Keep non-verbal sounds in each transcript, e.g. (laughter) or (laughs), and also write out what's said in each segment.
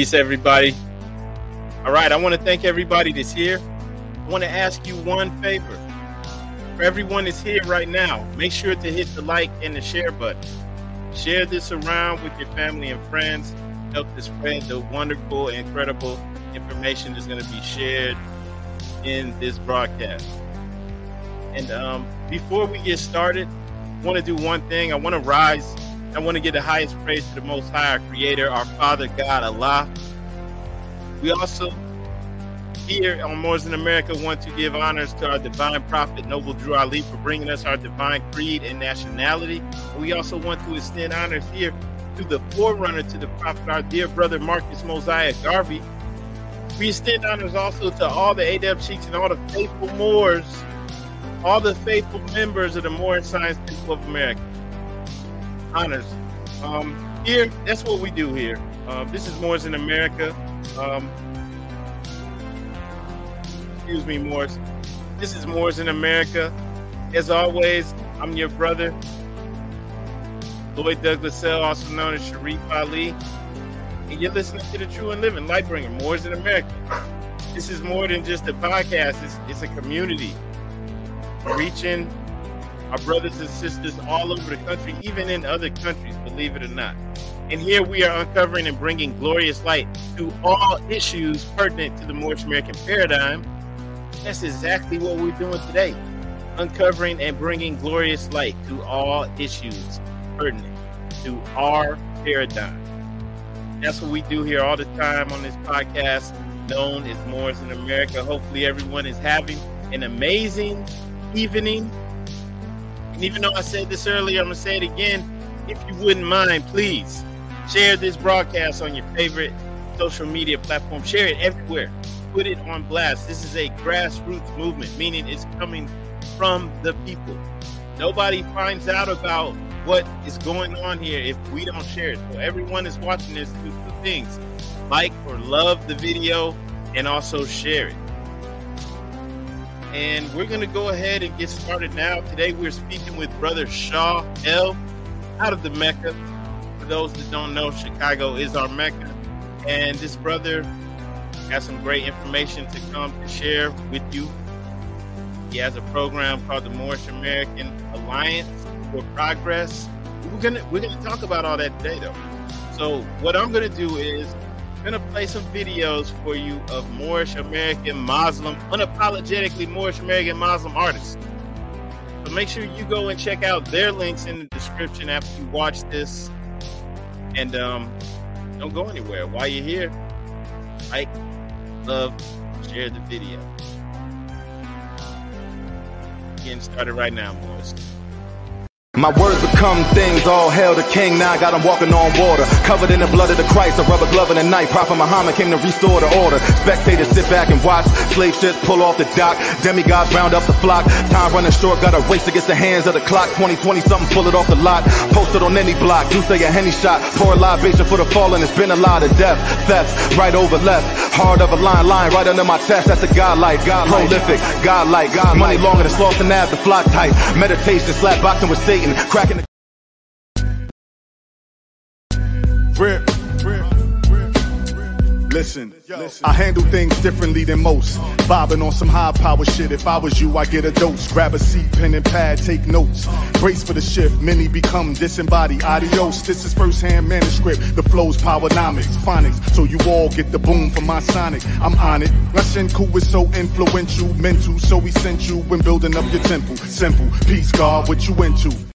Peace, everybody. All right, I want to thank everybody that's here. I want to ask you one favor. For everyone that's here right now, make sure to hit the like and the share button. Share this around with your family and friends. Help to spread the wonderful, incredible information that's going to be shared in this broadcast. And um, before we get started, I want to do one thing. I want to rise. I want to give the highest praise to the Most High, our Creator, our Father God, Allah. We also here on Moors in America want to give honors to our divine prophet, Noble Drew Ali, for bringing us our divine creed and nationality. We also want to extend honors here to the forerunner to the prophet, our dear brother Marcus Mosiah Garvey. We extend honors also to all the Adept chiefs and all the faithful Moors, all the faithful members of the Moor Science Temple of America. Honors. Um, here, that's what we do here. Uh, this is Moors in America. Um, excuse me, Moors. This is Moors in America. As always, I'm your brother, Lloyd Douglas also known as Sharif Ali. And you're listening to the True and Living Lightbringer, Moors in America. This is more than just a podcast, it's, it's a community reaching our brothers and sisters all over the country, even in other countries, believe it or not. And here we are uncovering and bringing glorious light to all issues pertinent to the Moorish American paradigm. That's exactly what we're doing today uncovering and bringing glorious light to all issues pertinent to our paradigm. That's what we do here all the time on this podcast, known as Moors in America. Hopefully, everyone is having an amazing evening. And even though I said this earlier, I'm going to say it again. If you wouldn't mind, please share this broadcast on your favorite social media platform. Share it everywhere. Put it on blast. This is a grassroots movement, meaning it's coming from the people. Nobody finds out about what is going on here if we don't share it. So everyone is watching this do two things. Like or love the video and also share it. And we're going to go ahead and get started now. Today we're speaking with Brother Shaw El out of the Mecca. For those that don't know, Chicago is our Mecca. And this brother has some great information to come to share with you. He has a program called the Moorish American Alliance for Progress. We're gonna we're gonna talk about all that today though. So what I'm gonna do is I'm gonna play some videos for you of Moorish American Muslim, unapologetically Moorish American Muslim artists. So make sure you go and check out their links in the description after you watch this. And um, don't go anywhere. While you're here, like, love, share the video. Getting started right now, boys. My words become things, all hail the king, now I got him walking on water. Covered in the blood of the Christ, a rubber glove and a knife. Prophet Muhammad came to restore the order. Spectators sit back and watch, slave ships pull off the dock. Demigods round up the flock. Time running short, got a race against the hands of the clock. 2020 something, pull it off the lot. Posted on any block, you say a henny shot. Pour a libation for the fallen, it's been a lot of death. Theft, right over left. Hard of a line, line right under my chest. That's a godlike, God prolific, godlike. God money longer than sloth and ab, the flock type. Meditation, slap boxing with Satan, cracking the Rip. Listen, I handle things differently than most. Bobbing on some high power shit. If I was you, I get a dose. Grab a seat, pen and pad, take notes. Brace for the shift. Many become disembodied. Adios. This is first hand manuscript. The flow's powernomics, phonics. So you all get the boom from my sonic. I'm on it. Russian cool is so influential, mental, so we sent you when building up your temple. Simple. Peace, God, what you into?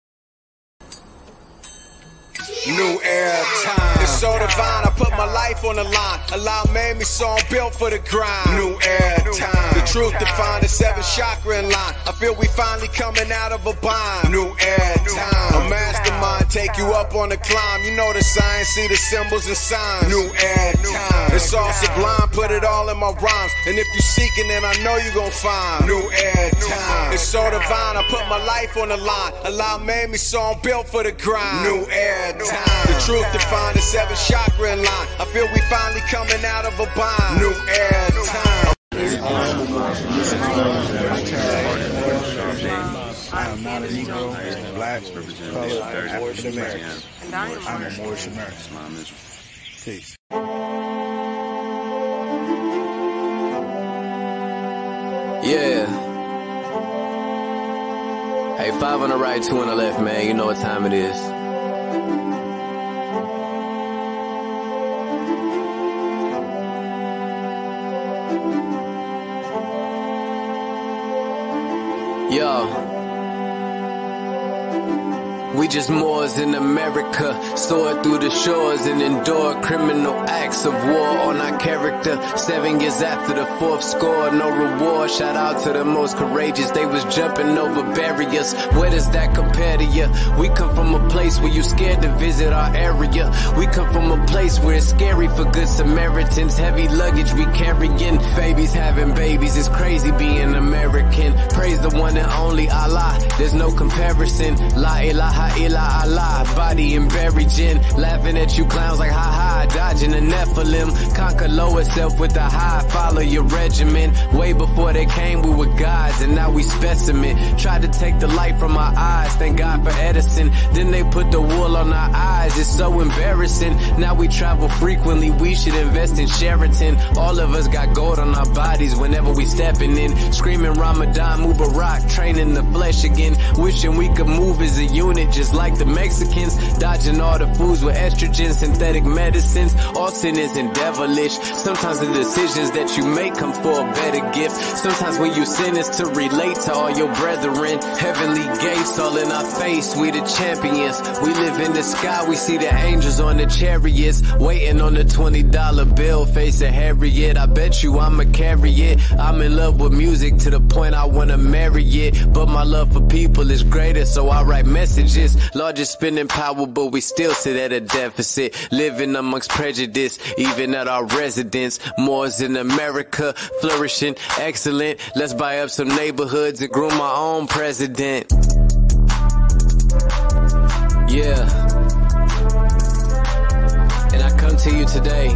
New air time. It's so divine, I put my life on the line. Allah made me so I'm built for the grind. New air time. The truth defined the seven chakra in line. I feel we finally coming out of a bind. New air time. A mastermind take you up on the climb. You know the signs, see the symbols and signs. New air time. It's all sublime, put it all in my rhymes. And if you're seeking then I know you gon' find. New air time. It's so divine, I put my life on the line. Allah made me so I'm built for the grind. New air time time. The truth defined, the seven chakra in line. I feel we finally coming out of a bind. New era time. I am not a Negro, black, color, African American. I'm a Moorish American. Peace. Yeah. Hey, five on the right, two on the left, man. You know what time it is. Yo. We just Moors in America, soar through the shores and endure criminal acts of war on our character. Seven years after the fourth score, no reward. Shout out to the most courageous, they was jumping over barriers. Where does that compare to you? We come from a place where you scared to visit our area. We come from a place where it's scary for good Samaritans. Heavy luggage we carrying, babies having babies. It's crazy being American. Praise the one and only Allah. There's no comparison. La ilaha illa Allah, body and buried gin. Laughing at you clowns like ha ha, dodging the Nephilim. Conquer lower self with the high, follow your regimen. Way before they came, we were gods, and now we specimen. Tried to take the light from our eyes, thank God for Edison. Then they put the wool on our eyes, it's so embarrassing. Now we travel frequently, we should invest in Sheraton. All of us got gold on our bodies whenever we stepping in. Screaming Ramadan, Mubarak, training the flesh again. Wishing we could move as a unit just like the Mexicans, dodging all the foods with estrogen, synthetic medicines. All sin isn't devilish. Sometimes the decisions that you make come for a better gift. Sometimes when you sin is to relate to all your brethren. Heavenly gates all in our face, we the champions. We live in the sky, we see the angels on the chariots, waiting on the $20 bill, facing Harriet. I bet you I'ma carry it. I'm in love with music to the point I wanna marry it. But my love for people is greater, so I write messages largest spending power, but we still sit at a deficit. Living amongst prejudice, even at our residence. Moors in America, flourishing, excellent. Let's buy up some neighborhoods and groom our own president. Yeah. And I come to you today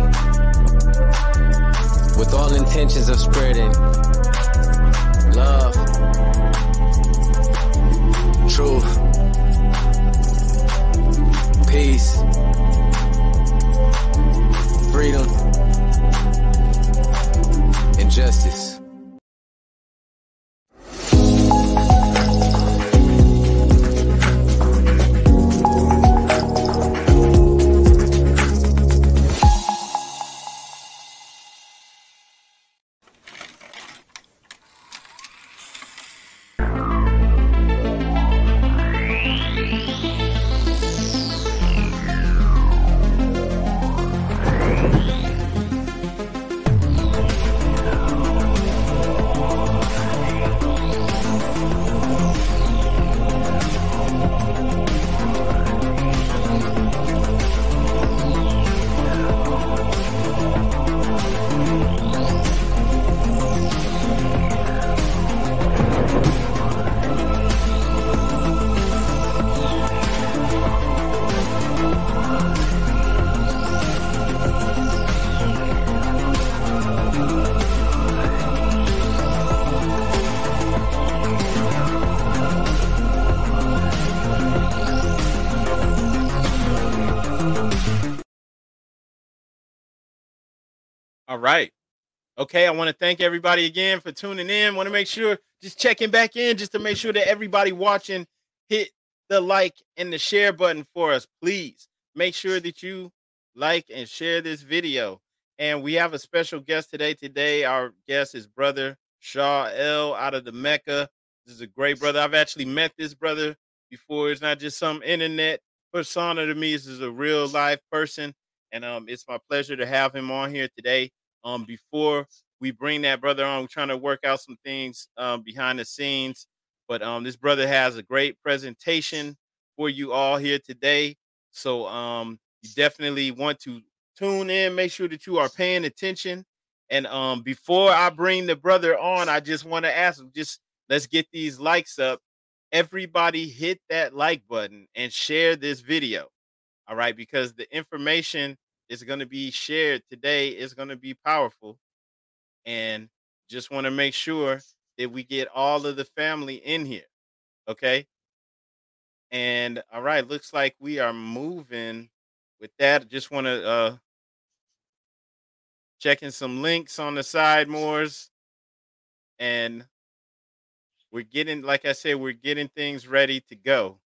with all intentions of spreading love, truth, peace, freedom, and justice. All right. Okay, I want to thank everybody again for tuning in. Want to make sure just checking back in just to make sure that everybody watching hit the like and the share button for us, please. Make sure that you like and share this video. And we have a special guest today. Today, our guest is brother Shaw El out of the Mecca. This is a great brother. I've actually met this brother before. It's not just some internet persona to me. This is a real life person. And um, it's my pleasure to have him on here today. Um, before we bring that brother on, we're trying to work out some things um, behind the scenes. But um, this brother has a great presentation for you all here today. So um, you definitely want to tune in. Make sure that you are paying attention. And um, before I bring the brother on, I just want to ask him, just let's get these likes up. Everybody hit that like button and share this video. All right, because the information is going to be shared today is going to be powerful. And just want to make sure that we get all of the family in here. Okay. And all right, looks like we are moving with that. Just want to uh checking some links on the side Moors. And we're getting, like I said, we're getting things ready to go.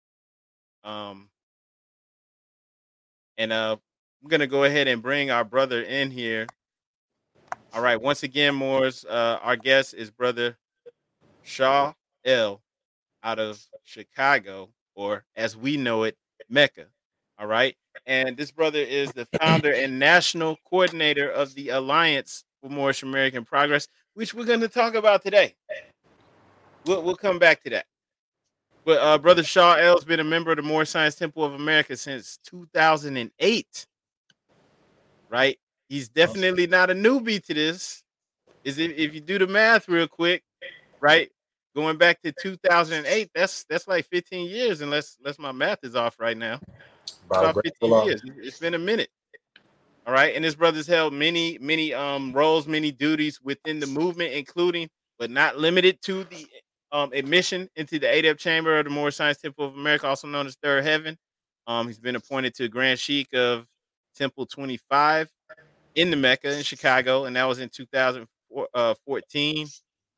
Um, and uh, I'm gonna go ahead and bring our brother in here. All right, once again, Moors, uh, our guest is brother Shaw El out of Chicago, or as we know it, Mecca. All right. And this brother is the founder and national coordinator of the Alliance for Moorish American Progress, which we're to talk about today. We'll, we'll come back to that. But uh, Brother Shaw El has been a member of the Moorish Science Temple of America since 2008. Right? He's definitely not a newbie to this. Is if, if you do the math real quick, right? Going back to 2008, that's that's like 15 years, unless unless my math is off right now. About 15 years. It's been a minute. All right. And his brothers held many, many um roles, many duties within the movement, including but not limited to the um, admission into the Adept chamber of the Moorish Science Temple of America, also known as Third Heaven. Um, he's been appointed to Grand Sheik of Temple 25 in the Mecca in Chicago, and that was in 2014.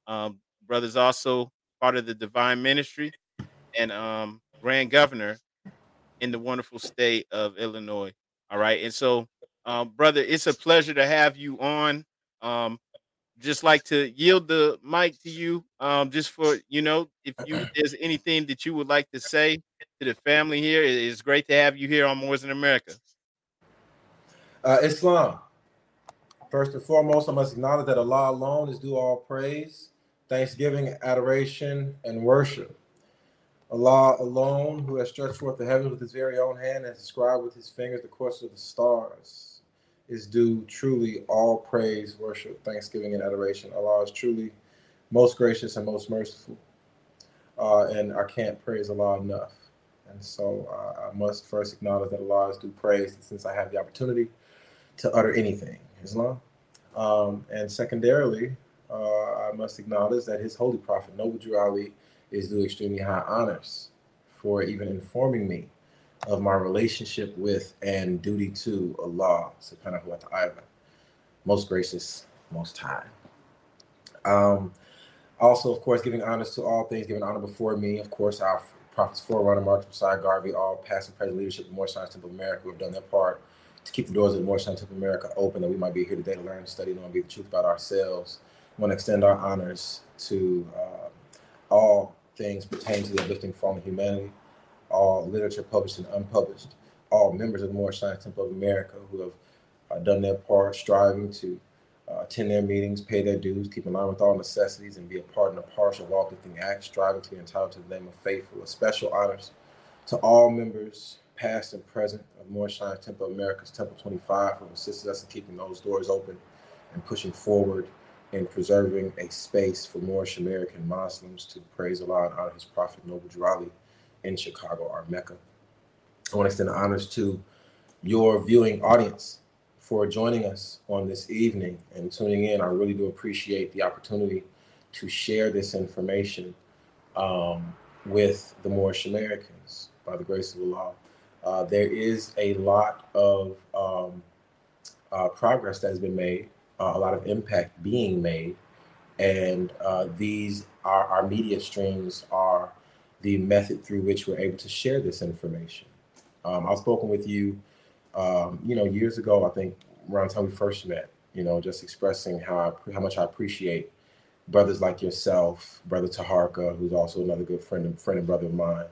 Uh, um, brothers also part of the Divine Ministry and um, Grand Governor in the wonderful state of Illinois. All right, and so, um, brother, it's a pleasure to have you on. Um, just like to yield the mic to you um just for you know if you (clears throat) there's anything that you would like to say to the family here it's great to have you here on Moors in America. Uh, Islam. First and foremost, I must acknowledge that Allah alone is due all praise, thanksgiving, adoration, and worship. Allah alone, who has stretched forth the heavens with his very own hand and described with his fingers the course of the stars is due truly all praise, worship, thanksgiving, and adoration. Allah is truly most gracious and most merciful. Uh, and I can't praise Allah enough. And so uh, I must first acknowledge that Allah is due praise since I have the opportunity to utter anything, Islam. Um, and secondarily, uh, I must acknowledge that His Holy Prophet, Noble Drew Ali, is due extremely high honors for even informing me of my relationship with and duty to Allah subhanahu wa ta'ala, most gracious, most high. Um, also, of course, giving honors to all things, giving honor before me, of course, our prophets forerunner, Marcus Mosiah Garvey, all past and present leadership of Moorish Science Temple of America who have done their part to keep the doors of the Temple of America open, that we might be here today to learn, study, and be the truth about ourselves. I want to extend our honors to uh, all things pertaining to the uplifting form of humanity, all literature published and unpublished, all members of the Moorish Science Temple of America who have uh, done their part, striving to uh, attend their meetings, pay their dues, keep in line with all necessities, and be a part and a partial uplifting acts, striving to be entitled to the name of faithful. A special honors to all members, past and present, of Moorish Science Temple America's Temple 25, who assisted us in keeping those doors open and pushing forward in preserving a space for Moorish American Muslims to praise Allah and honor His Prophet Noble Drew Ali in Chicago, our Mecca. I want to extend honors to your viewing audience for joining us on this evening and tuning in. I really do appreciate the opportunity to share this information um, with the Moorish Americans by the grace of Allah. Uh, there is a lot of um, uh, progress that has been made, uh, a lot of impact being made, and uh, these are our media streams are the method through which we're able to share this information. Um, I've spoken with you, um, you know, years ago. I think around the time we first met. You know, just expressing how I, how much I appreciate brothers like yourself, brother Taharka, who's also another good friend and friend and brother of mine,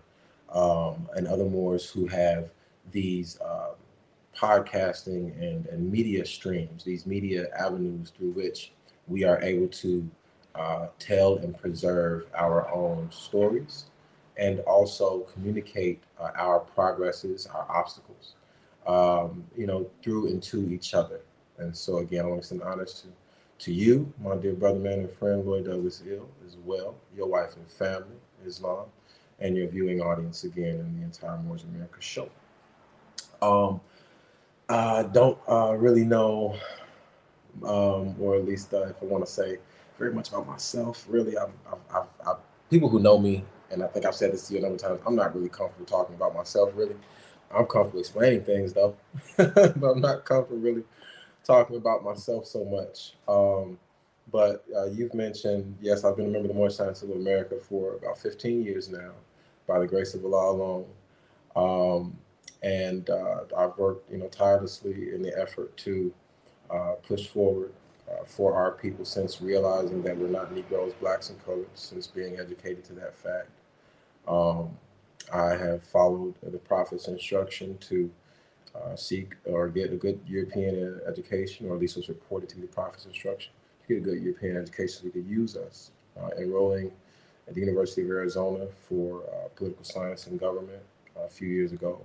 um, and other Moors who have these uh, podcasting and, and media streams, these media avenues through which we are able to uh, tell and preserve our own stories and also communicate uh, our progresses, our obstacles, um, you know, through and to each other. And so again, I want to send honors to to you, my dear brother, man, and friend, Lloyd Douglas El, as well, your wife and family, Islam, and your viewing audience again in the entire Moors America show. Um, I don't uh, really know, um, or at least uh, if I want to say very much about myself, really, I'm, I've, I've, people who know me and I think I've said this to you a number of times. I'm not really comfortable talking about myself, really. I'm comfortable explaining things though, (laughs) but I'm not comfortable really talking about myself so much. Um, But uh, you've mentioned, yes, I've been a member of the Moorish Science of America for about 15 years now, by the grace of Allah alone. Um, and uh, I've worked, you know, tirelessly in the effort to uh, push forward uh, for our people since realizing that we're not Negroes, blacks, and colors, since being educated to that fact. Um, I have followed the Prophet's instruction to uh, seek or get a good European education, or at least was reported to be the Prophet's instruction to get a good European education so he could use us. Uh, enrolling at the University of Arizona for uh, political science and government a few years ago,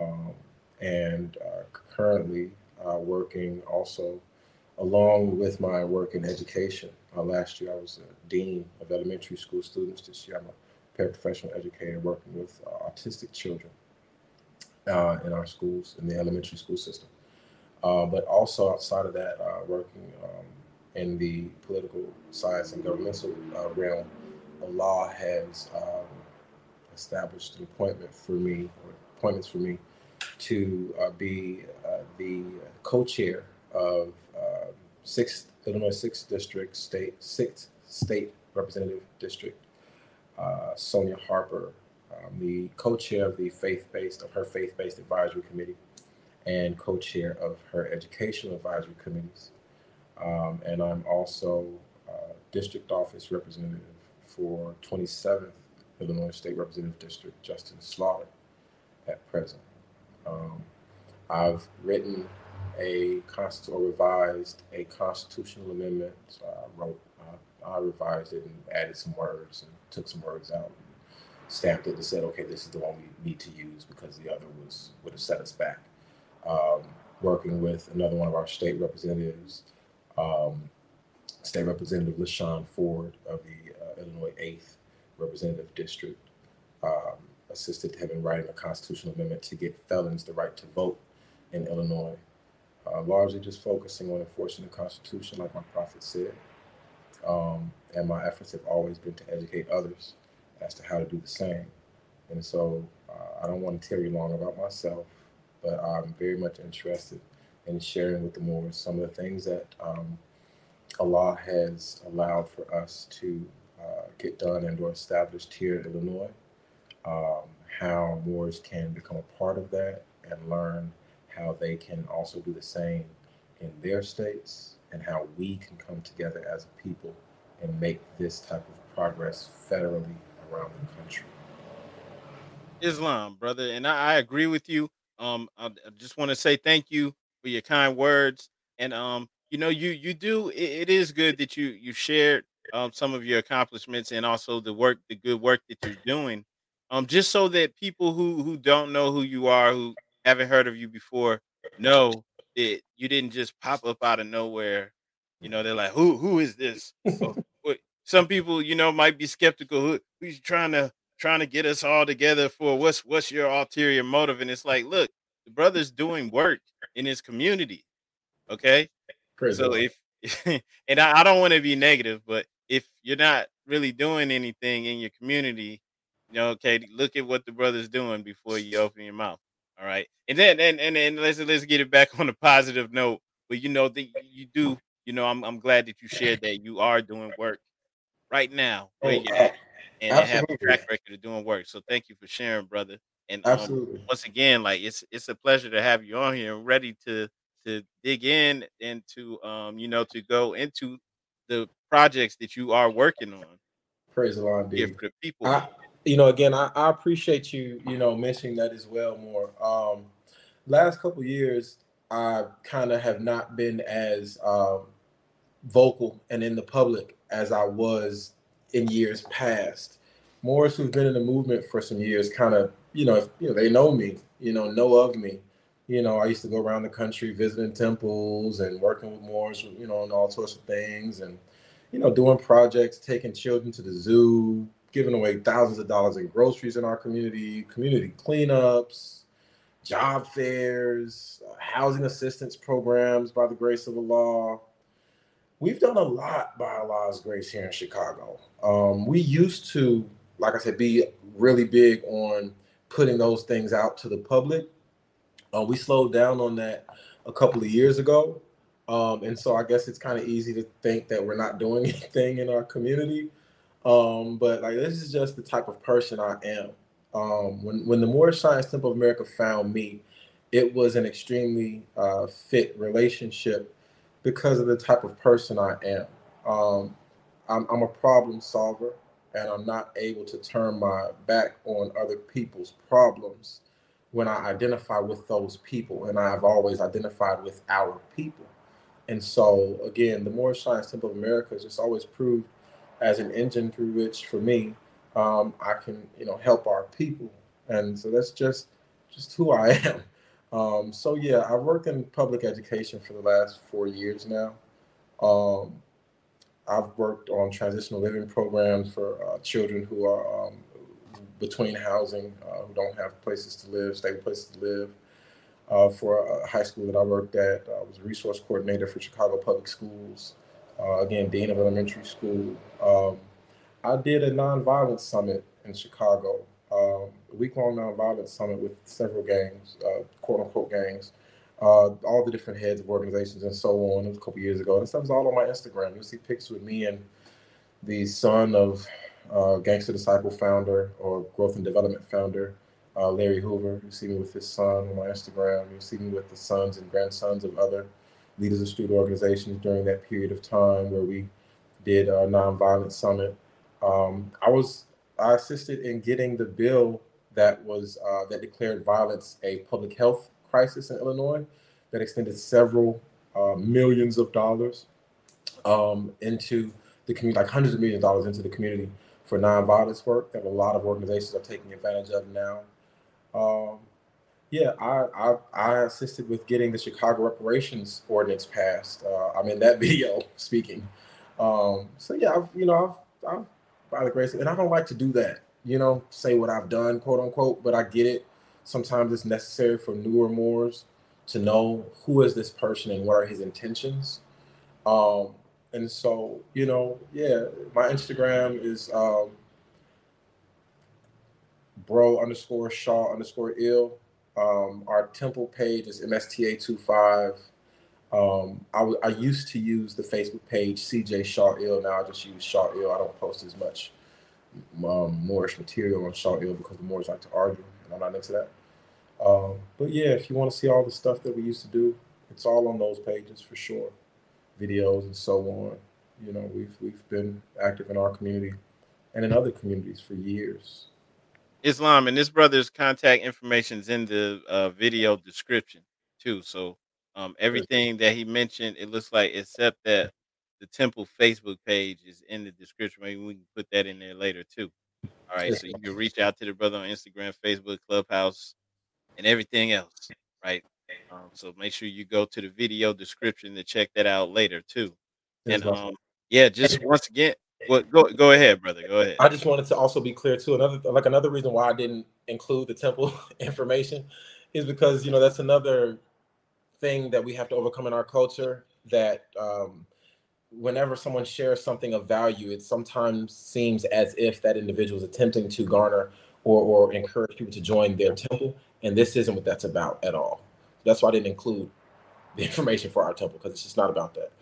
um, and uh, currently uh, working also along with my work in education. Uh, last year, I was a dean of elementary school students. This year, I'm a paraprofessional educator working with uh, autistic children uh, in our schools, in the elementary school system. Uh, but also outside of that, uh, working um, in the political science and governmental uh, realm, Allah has um, established an appointment for me, or appointments for me, to be the co-chair of uh, sixth Illinois sixth district state sixth state representative district. Uh, Sonya Harper, um, the co-chair of the faith-based of her faith-based advisory committee, and co-chair of her educational advisory committees. Um, and I'm also uh, district office representative for 27th Illinois State Representative District, Justin Slaughter, at present. Um, I've written a const or revised a constitutional amendment. So I wrote, uh, I revised it and added some words and took some words out, and stamped it and said, okay, this is the one we need to use because the other was would have set us back. Um, working with another one of our state representatives, um, State Representative LaShawn Ford of the Illinois 8th Representative District, um, assisted him in writing a constitutional amendment to get felons the right to vote in Illinois uh, largely just focusing on enforcing the Constitution, like my prophet said. Um, and my efforts have always been to educate others as to how to do the same. And so uh, I don't want to tell you long about myself, but I'm very much interested in sharing with the Moors some of the things that um, Allah has allowed for us to uh, get done and or established here in Illinois. Um, how Moors can become a part of that and learn how they can also do the same in their states and how we can come together as a people and make this type of progress federally around the country. Islam, brother, and I, I agree with you. Um, I, I just want to say thank you for your kind words, and um, you know, you you do. it, it is good that you you shared um some of your accomplishments and also the work, the good work that you're doing, um, just so that people who who don't know who you are, who haven't heard of you before know that you didn't just pop up out of nowhere. You know, they're like, who who is this? (laughs) some people, you know, might be skeptical. Who, who's trying to trying to get us all together for what's what's your ulterior motive? And it's like, look, the brother's doing work in his community. Okay. Praise so if (laughs) and I, I don't want to be negative, but if you're not really doing anything in your community, you know, okay, look at what the brother's doing before you open your mouth. All right, and then and and, and let's let's get it back (laughs) on a positive note. But you know that you do. You know, I'm I'm glad that you shared that you are doing work right now where oh, you're at, and have a track record of doing work. So thank you for sharing, brother. And um, once again, like it's it's a pleasure to have you on here, and ready to to dig in and to um you know to go into the projects that you are working on. Praise the Lord, for the people. I, you know, again, I, I appreciate you, you know, mentioning that as well more. Um, last couple years, I kind of have not been as um, vocal and in the public as I was in years past. Moors, who's been in the movement for some years, kind of, you know, you know, they know me, you know, know of me. You know, I used to go around the country visiting temples and working with Moors, you know, and all sorts of things, and you know, doing projects, taking children to the zoo, giving away thousands of dollars in groceries in our community, community cleanups, job fairs, uh, housing assistance programs by the grace of the law. We've done a lot by Allah's grace here in Chicago. Um, we used to, like I said, be really big on putting those things out to the public. Uh, we slowed down on that a couple of years ago. Um, and so I guess it's kind of easy to think that we're not doing (laughs) anything in our community. Um, but like this is just the type of person I am. Um, when when the Moorish Science Temple of America found me, it was an extremely uh, fit relationship because of the type of person I am. Um, I'm, I'm a problem solver, and I'm not able to turn my back on other people's problems when I identify with those people, and I've always identified with our people. And so, again, the Moorish Science Temple of America has just always proved as an engine through which, for me, um, I can, you know, help our people. And so that's just just who I (laughs) am. Um, so yeah, I've worked in public education for the last four years now. Um, I've worked on transitional living programs for uh, children who are um, between housing, uh, who don't have places to live, stable places to live. Uh, for a high school that I worked at, I was a resource coordinator for Chicago Public Schools. Uh, again, dean of elementary school. Um, I did a nonviolence summit in Chicago, um, a week-long nonviolence summit with several gangs, uh, quote-unquote gangs, uh, all the different heads of organizations and so on. It was a couple years ago. And stuff stuff's all on my Instagram. You'll see pics with me and the son of uh, Gangster Disciple founder or Growth and Development founder, uh, Larry Hoover. You see me with his son on my Instagram. You see me with the sons and grandsons of other leaders of student organizations during that period of time where we did a nonviolent summit. Um, I was I assisted in getting the bill that was uh, that declared violence a public health crisis in Illinois that extended several uh, millions of dollars um, into the community, like hundreds of millions of dollars into the community for nonviolence work that a lot of organizations are taking advantage of now. Um, yeah, I, I, I assisted with getting the Chicago reparations ordinance passed. Uh, I'm in that (laughs) video speaking. Um, so yeah, I've, you know, I've, I've by the grace, and I don't like to do that. You know, say what I've done, quote unquote, but I get it. Sometimes it's necessary for newer Moors to know who is this person and what are his intentions. Um, and so, you know, yeah, my Instagram is um, bro underscore Shaw underscore el. Um, our temple page is MSTA25. Um, I, w- I used to use the Facebook page CJ Shaw El. Now I just use Shaw El. I don't post as much um, Moorish material on Shaw El because the Moors like to argue, and I'm not into that. Um, but yeah, if you want to see all the stuff that we used to do, it's all on those pages for sure, videos and so on. You know, we've we've been active in our community and in other communities for years. Islam and this brother's contact information is in the uh, video description too. So um, everything that he mentioned, it looks like except that the temple Facebook page is in the description. Maybe we can put that in there later too. All right, so you can reach out to the brother on Instagram, Facebook, Clubhouse, and everything else. Right. Um, so make sure you go to the video description to check that out later too. And um, yeah, just once again, well, go go ahead, brother. Go ahead. I just wanted to also be clear too. Another like another reason why I didn't include the temple (laughs) information is because you know that's another thing that we have to overcome in our culture. That um, whenever someone shares something of value, it sometimes seems as if that individual is attempting to garner or or encourage people to join their temple, and this isn't what that's about at all. That's why I didn't include the (laughs) information for our temple because it's just not about that.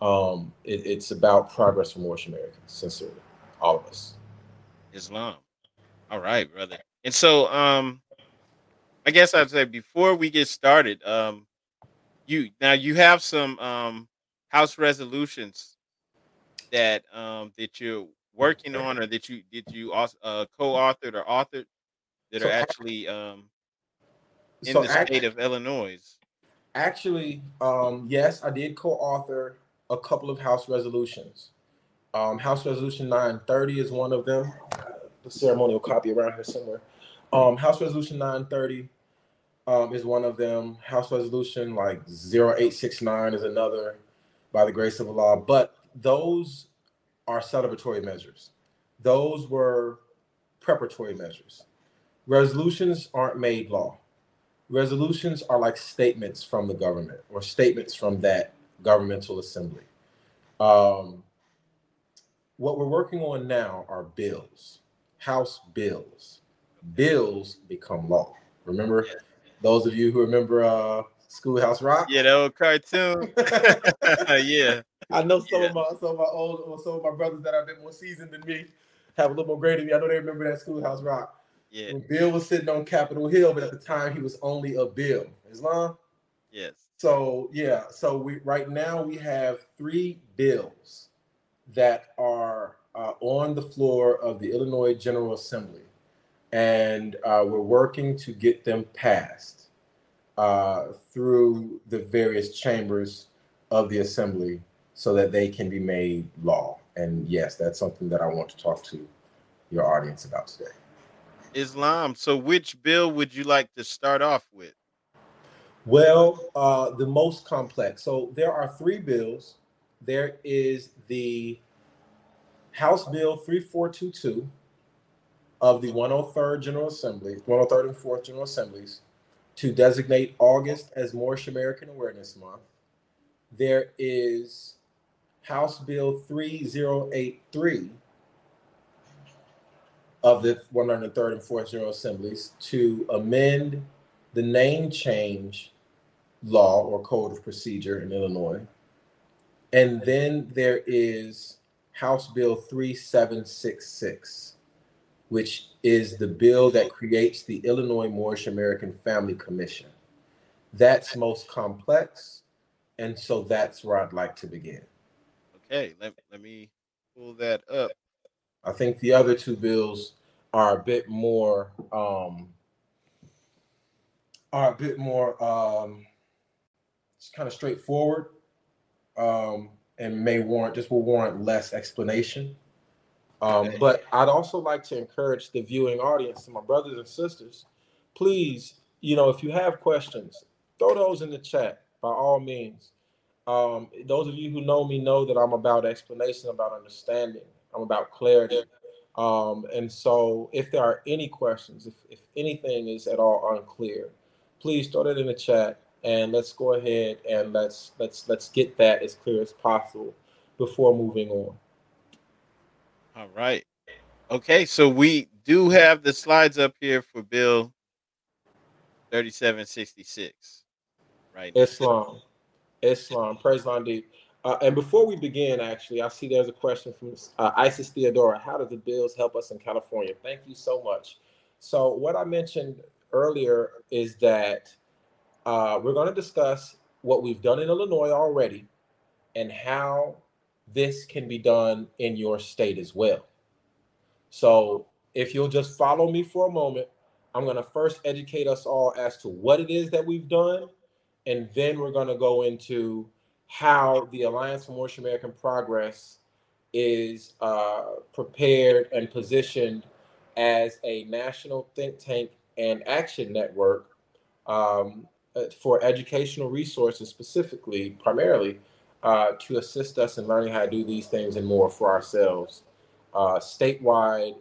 Um, it, it's about progress for Moorish Americans, sincerely, all of us. Islam. All right, brother. And so, um, I guess I'd say before we get started, um, you now you have some um house resolutions that um that you're working on or that you did you uh, co-authored or authored that so are actually um in so the state of Illinois. Actually, um, yes, I did co-author a couple of House resolutions. Um, House Resolution 930 is one of them. The ceremonial copy around here somewhere. Um, House Resolution 930 um, is one of them. House Resolution like 0869 is another by the grace of Allah. But those are celebratory measures. Those were preparatory measures. Resolutions aren't made law. Resolutions are like statements from the government or statements from that governmental assembly. Um, what we're working on now are bills, House bills. Bills become law. Remember, those of you who remember uh, Schoolhouse Rock. Yeah, that old cartoon. (laughs) (laughs) yeah. I know some Yeah. of my some of my old or some of my brothers that are a bit more seasoned than me have a little more grade than me. I know they remember that Schoolhouse Rock. Yeah. When Bill was sitting on Capitol Hill, but at the time he was only a bill. Islam. Yes. So yeah, so we right now we have three bills that are uh, on the floor of the Illinois General Assembly, and uh, we're working to get them passed uh, through the various chambers of the assembly so that they can be made law. And yes, that's something that I want to talk to your audience about today. Islam. So, which bill would you like to start off with? Well, uh, the most complex. So there are three bills. There is the House Bill 3422 of the 103rd General Assembly, 103rd and 4th General Assemblies, to designate August as Moorish American Awareness Month. There is House Bill 3083 of the 103rd and 4th General Assemblies to amend the name change law or code of procedure in Illinois. And then there is House Bill 3766, which is the bill that creates the Illinois Moorish American Family Commission. That's most complex. And so that's where I'd like to begin. Okay, let, let me pull that up. I think the other two bills are a bit more um are a bit more um it's kind of straightforward um and may warrant just will warrant less explanation. Um, but I'd also like to encourage the viewing audience and my brothers and sisters, please, you know, if you have questions, throw those in the chat by all means. Um, those of you who know me know that I'm about explanation, about understanding, I'm about clarity. Um, and so if there are any questions, if, if anything is at all unclear, please throw that in the chat and let's go ahead and let's let's let's get that as clear as possible before moving on. All right. Okay, so we do have the slides up here for Bill 3766. Right. now. Islam, Islam, praise Landeep. Uh, and before we begin, actually, I see there's a question from uh, Isis Theodora. How do the bills help us in California? Thank you so much. So, what I mentioned earlier is that uh, we're going to discuss what we've done in Illinois already and how this can be done in your state as well. So, if you'll just follow me for a moment, I'm going to first educate us all as to what it is that we've done, and then we're going to go into how the Alliance for Moorish American Progress is uh, prepared and positioned as a national think tank and action network um, for educational resources, specifically, primarily, uh, to assist us in learning how to do these things and more for ourselves, uh, statewide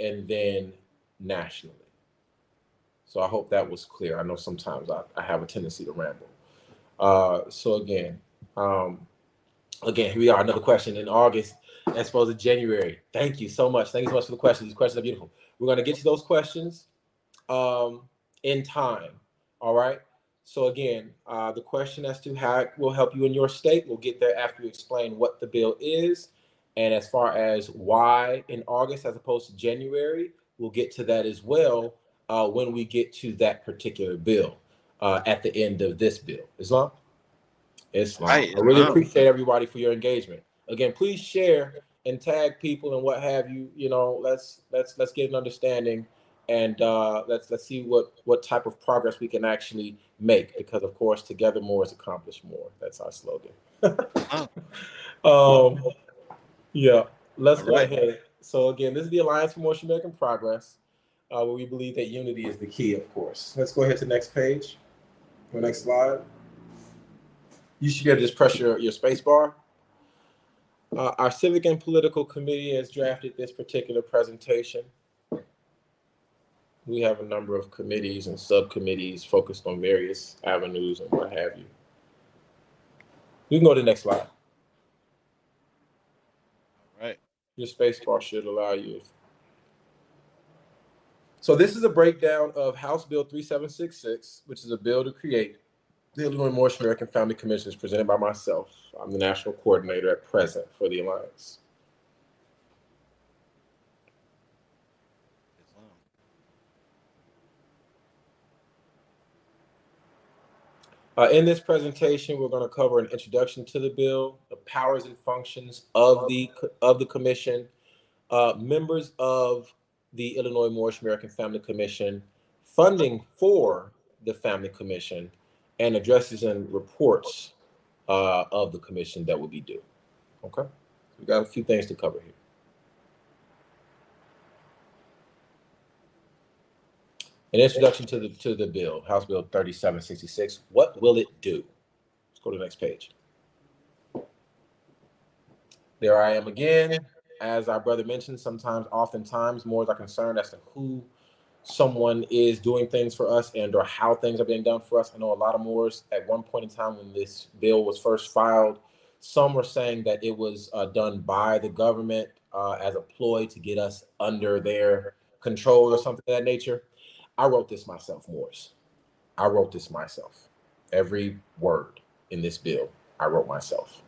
and then nationally. So I hope that was clear. I know sometimes I, I have a tendency to ramble. Uh, so again, um, again, here we are. Another question in August as opposed to January. Thank you so much. Thank you so much for the questions. These questions are beautiful. We're going to get to those questions um, in time. All right. So again, uh, the question as to how it will help you in your state, we'll get there after we explain what the bill is, and as far as why in August as opposed to January, we'll get to that as well uh, when we get to that particular bill uh, at the end of this bill. Islam. Islam. Right, I really appreciate everybody for your engagement. Again, please share and tag people and what have you. You know, let's let's let's get an understanding and uh, let's let's see what what type of progress we can actually make because of course together more is accomplished more. That's our slogan. (laughs) um, yeah, let's go ahead. So again, this is the Alliance for Moorish American Progress, uh, where we believe that unity is the key. Of course. Let's go ahead to the next page. Or next slide. You should be able to just press your, your space bar. Uh, our Civic and Political Committee has drafted this particular presentation. We have a number of committees and subcommittees focused on various avenues and what have you. You can go to the next slide. All right. Your space bar should allow you. So this is a breakdown of House Bill 3766, which is a bill to create The Illinois Moorish American Family Commission is presented by myself. I'm the national coordinator at present for the Alliance. Uh, in this presentation, we're going to cover an introduction to the bill, the powers and functions of the of the commission, uh, members of the Illinois Moorish American Family Commission, funding for the Family Commission, and addresses and reports uh, of the commission that will be due. Okay, we got a few things to cover here. An introduction to the to the bill, House Bill 3766. What will it do? Let's go to the next page. There I am again. As our brother mentioned, sometimes, oftentimes, more are concern as to who someone is doing things for us and or how things are being done for us. I know a lot of Moors at one point in time when this bill was first filed, some were saying that it was uh, done by the government uh, as a ploy to get us under their control or something of that nature. I wrote this myself, Moors. I wrote this myself. Every word in this bill, I wrote myself.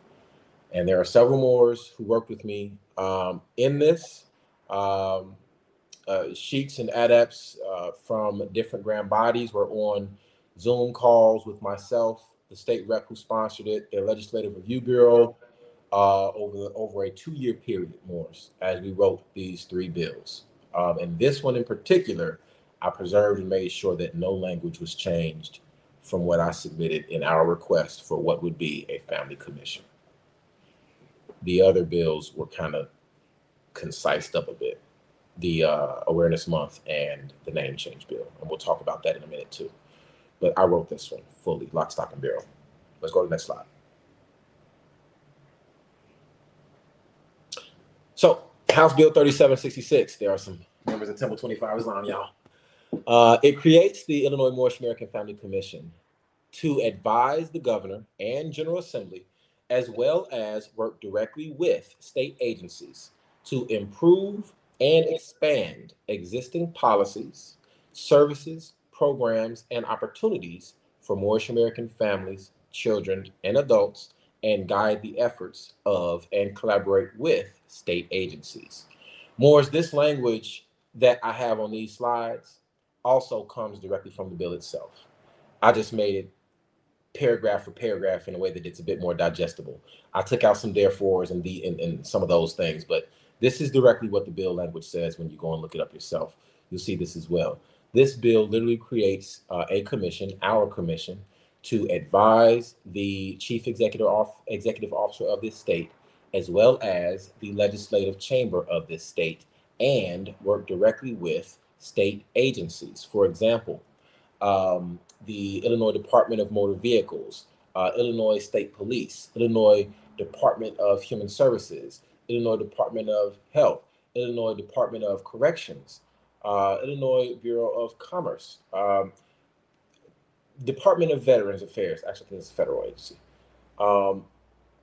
And there are several Moors who worked with me um, in this. Um, uh, sheiks and adepts uh, from different grand bodies were on Zoom calls with myself, the state rep who sponsored it, the Legislative Review Bureau, uh, over over a two-year period, Moors, as we wrote these three bills. Um, and this one in particular I preserved and made sure that no language was changed from what I submitted in our request for what would be a family commission. The other bills were kind of concised up a bit. The uh, awareness month and the name change bill, and we'll talk about that in a minute too. But I wrote this one fully, lock, stock, and barrel. Let's go to the next slide. So, House Bill 3766. There are some members of Temple 25 Islam, y'all. Uh, it creates the Illinois Moorish American Family Commission to advise the governor and General Assembly, as well as work directly with state agencies to improve and expand existing policies, services, programs, and opportunities for Moorish American families, children, and adults, and guide the efforts of and collaborate with state agencies. Moors, this language that I have on these slides also comes directly from the bill itself. I just made it paragraph for paragraph in a way that it's a bit more digestible. I took out some therefores and the and, and some of those things, but this is directly what the bill language says when you go and look it up yourself. You'll see this as well. This bill literally creates uh, a commission, our commission, to advise the chief executive, off, executive officer of this state, as well as the legislative chamber of this state, and work directly with state agencies. For example, um, the Illinois Department of Motor Vehicles, uh, Illinois State Police, Illinois Department of Human Services, Illinois Department of Health, Illinois Department of Corrections, uh, Illinois Bureau of Commerce, um, Department of Veterans Affairs. Actually, I think it's a federal agency. Um,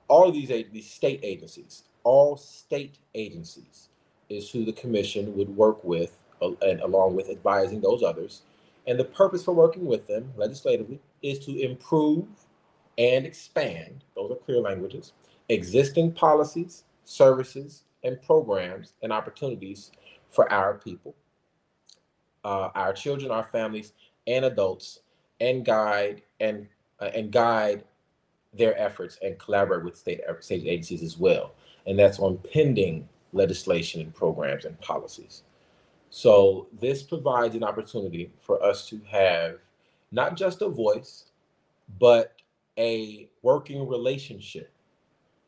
all of these, these state agencies, all state agencies, is who the commission would work with and along with advising those others. And the purpose for working with them legislatively is to improve and expand, those are clear languages, existing policies, services, and programs and opportunities for our people, uh, our children, our families, and adults, and guide and uh, and guide their efforts and collaborate with state, state agencies as well. And that's on pending legislation and programs and policies. So this provides an opportunity for us to have not just a voice, but a working relationship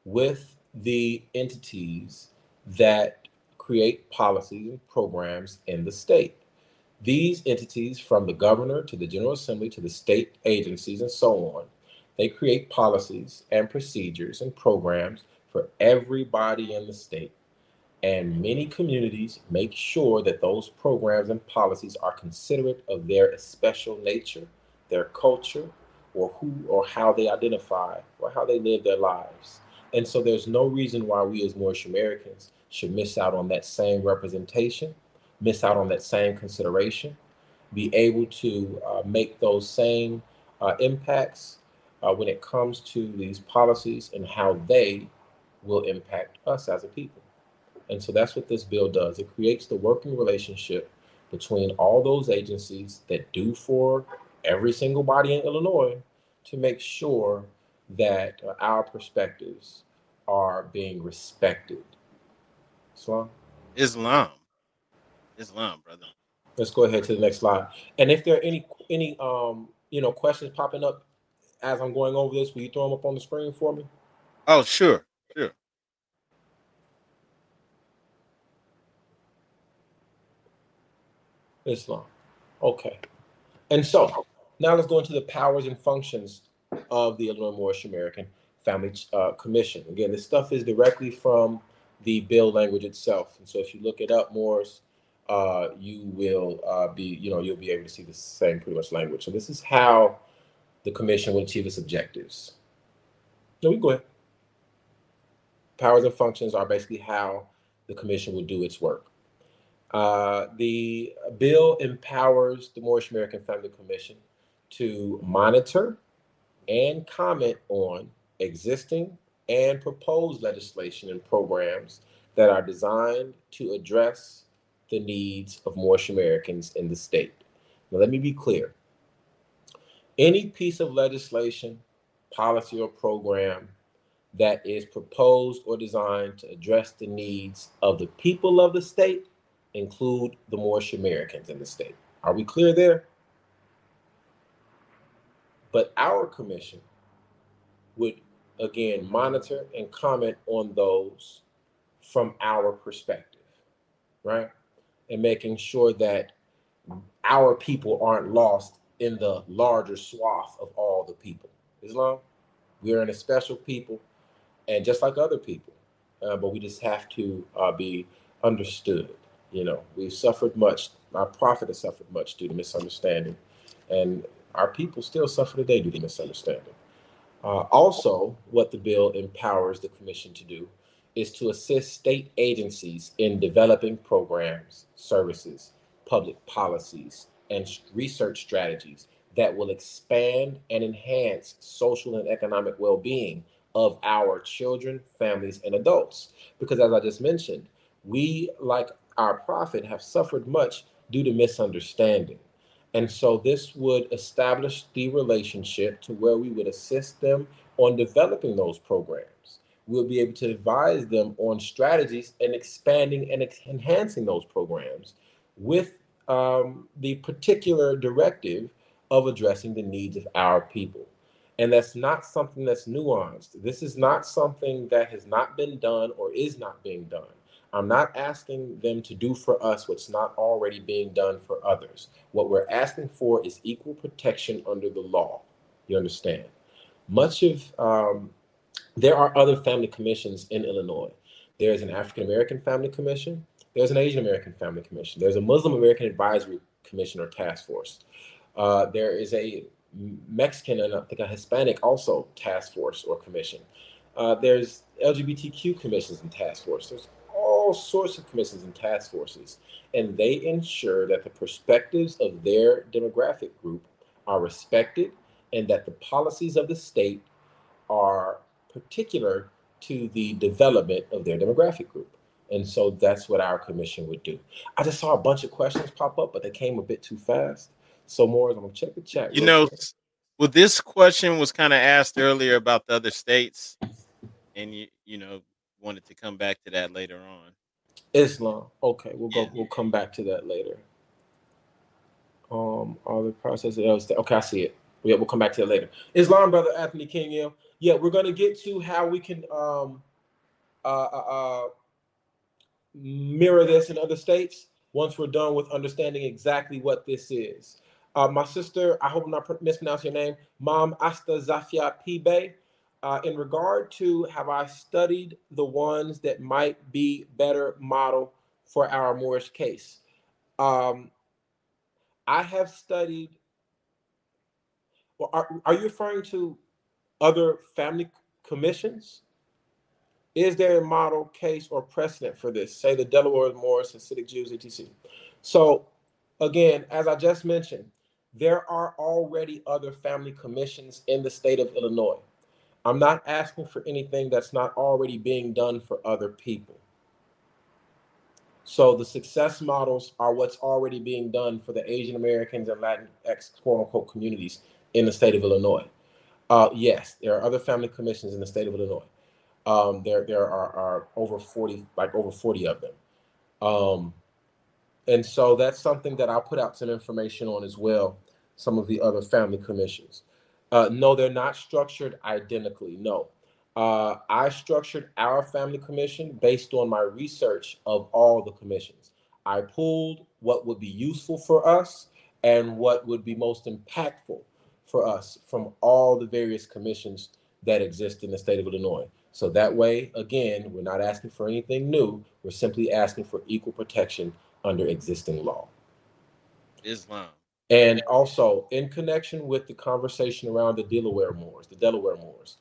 with the entities that create policies and programs in the state. These entities, from the governor to the General Assembly to the state agencies and so on, they create policies and procedures and programs for everybody in the state and many communities make sure that those programs and policies are considerate of their special nature, their culture, or who or how they identify or how they live their lives. And so there's no reason why we as Moorish Americans should miss out on that same representation, miss out on that same consideration, be able to uh, make those same uh, impacts uh, when it comes to these policies and how they will impact us as a people. And so that's what this bill does. It creates the working relationship between all those agencies that do for every single body in Illinois to make sure that uh, our perspectives are being respected. Islam? Islam. Islam, brother. Let's go ahead to the next slide. And if there are any any um you know questions popping up as I'm going over this, will you throw them up on the screen for me? Oh, sure, sure. Islam. Okay. And so now let's go into the powers and functions of the Illinois Moorish American Family uh, Commission. Again, this stuff is directly from the bill language itself. And so if you look it up, Morris, uh, you will uh, be, you know, you'll be able to see the same pretty much language. So this is how the commission will achieve its objectives. No, we go ahead. Powers and functions are basically how the commission will do its work. Uh, the bill empowers the Moorish American Family Commission to monitor and comment on existing and proposed legislation and programs that are designed to address the needs of Moorish Americans in the state. Now, let me be clear. Any piece of legislation, policy, or program that is proposed or designed to address the needs of the people of the state include the Moorish Americans in the state. Are we clear there? But our commission would again monitor and comment on those from our perspective, right? And making sure that our people aren't lost in the larger swath of all the people. Islam, we are in a special people, and just like other people, uh, but we just have to uh, be understood. You know, we've suffered much. Our prophet has suffered much due to misunderstanding, and our people still suffer today due to misunderstanding. Uh, also, what the bill empowers the commission to do is to assist state agencies in developing programs, services, public policies, and research strategies that will expand and enhance social and economic well being of our children, families, and adults. Because as I just mentioned, we, like our prophet, have suffered much due to misunderstanding. And so this would establish the relationship to where we would assist them on developing those programs. We'll be able to advise them on strategies and expanding and enhancing those programs with um, the particular directive of addressing the needs of our people. And that's not something that's nuanced. This is not something that has not been done or is not being done. I'm not asking them to do for us what's not already being done for others. What we're asking for is equal protection under the law. You understand? Much of, um, there are other family commissions in Illinois. There's an African American Family Commission, there's an Asian American Family Commission, there's a Muslim American Advisory Commission or Task Force. Uh, there is a Mexican and I think a Hispanic also task force or commission. Uh, there's LGBTQ commissions and task force. All sorts of commissions and task forces, and they ensure that the perspectives of their demographic group are respected and that the policies of the state are particular to the development of their demographic group. And so that's what our commission would do. I just saw a bunch of questions pop up, but they came a bit too fast. So more, I'm gonna check the chat. You know, quick. well, this question was kind of asked earlier about the other states, and you you know wanted to come back to that later on. Islam. Okay, we'll go. We'll come back to that later. Um, all the processes. Okay, I see it. Yeah, we'll come back to that later. Islam, brother Anthony King. Yeah, yeah, we're gonna get to how we can um, uh, uh, uh, mirror this in other states once we're done with understanding exactly what this is. Uh, my sister, I hope I'm not mispronouncing your name, Mom Asta Zafia Pibe uh, in regard to have I studied the ones that might be better model for our Moorish case? Um, I have studied. Well, are, are you referring to other family commissions? Is there a model case or precedent for this? Say the Delaware Moors, Hasidic Jews, etc. So, again, as I just mentioned, there are already other family commissions in the state of Illinois. I'm not asking for anything that's not already being done for other people. So the success models are what's already being done for the Asian Americans and Latinx quote unquote communities in the state of Illinois. Uh, yes, there are other family commissions in the state of Illinois. Um, there there are, are, over 40, like over 40 of them. Um, and so that's something that I'll put out some information on as well, some of the other family commissions. Uh, no, they're not structured identically. No. Uh, I structured our family commission based on my research of all the commissions. I pulled what would be useful for us and what would be most impactful for us from all the various commissions that exist in the state of Illinois. So that way, again, we're not asking for anything new. We're simply asking for equal protection under existing law. Islam. And also, in connection with the conversation around the Delaware Moors, the Delaware Moors,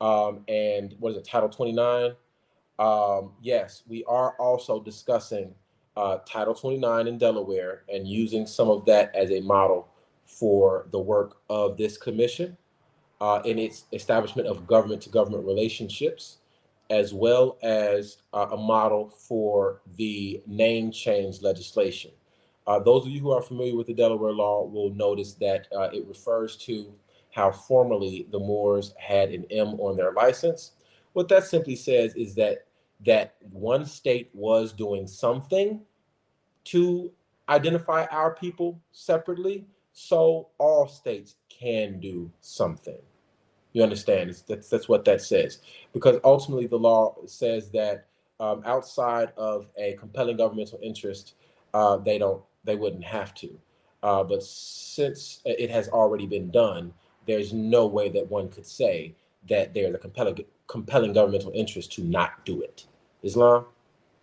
um, and what is it, Title 29? Um, yes, we are also discussing uh, Title 29 in Delaware and using some of that as a model for the work of this commission uh, in its establishment of government to government relationships, as well as uh, a model for the name change legislation. Uh, those of you who are familiar with the Delaware law will notice that uh, it refers to how formerly the Moors had an M on their license. What that simply says is that that one state was doing something to identify our people separately, so all states can do something. You understand? that's that's what that says, because ultimately the law says that um, outside of a compelling governmental interest, uh, they don't they wouldn't have to. Uh, but since it has already been done, there's no way that one could say that there's a compelling compelling governmental interest to not do it. Islam,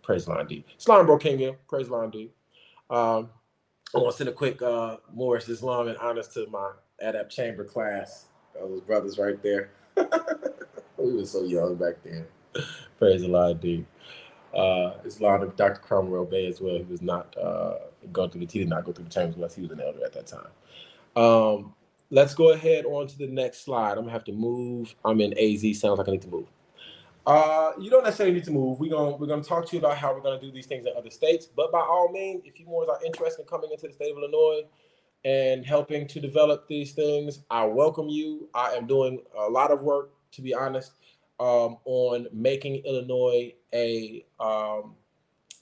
praise D. Islam bro King, praise D. Um, I want to send a quick uh, Morris Islam and honors to my Adept Chamber class. Those brothers right there. (laughs) we were so young back then. praise the Lord, Uh, Islam and Dr. Cromwell Bey as well. He was not uh, going through the, he did not go through the chambers unless he was an elder at that time. Um, let's go ahead on to the next slide. I'm gonna have to move. I'm in AZ. Sounds like I need to move. Uh, you don't necessarily need to move. We're gonna we're gonna talk to you about how we're gonna do these things in other states. But by all means, if you Moors are interested in coming into the state of Illinois and helping to develop these things, I welcome you. I am doing a lot of work, to be honest, um, on making Illinois a um,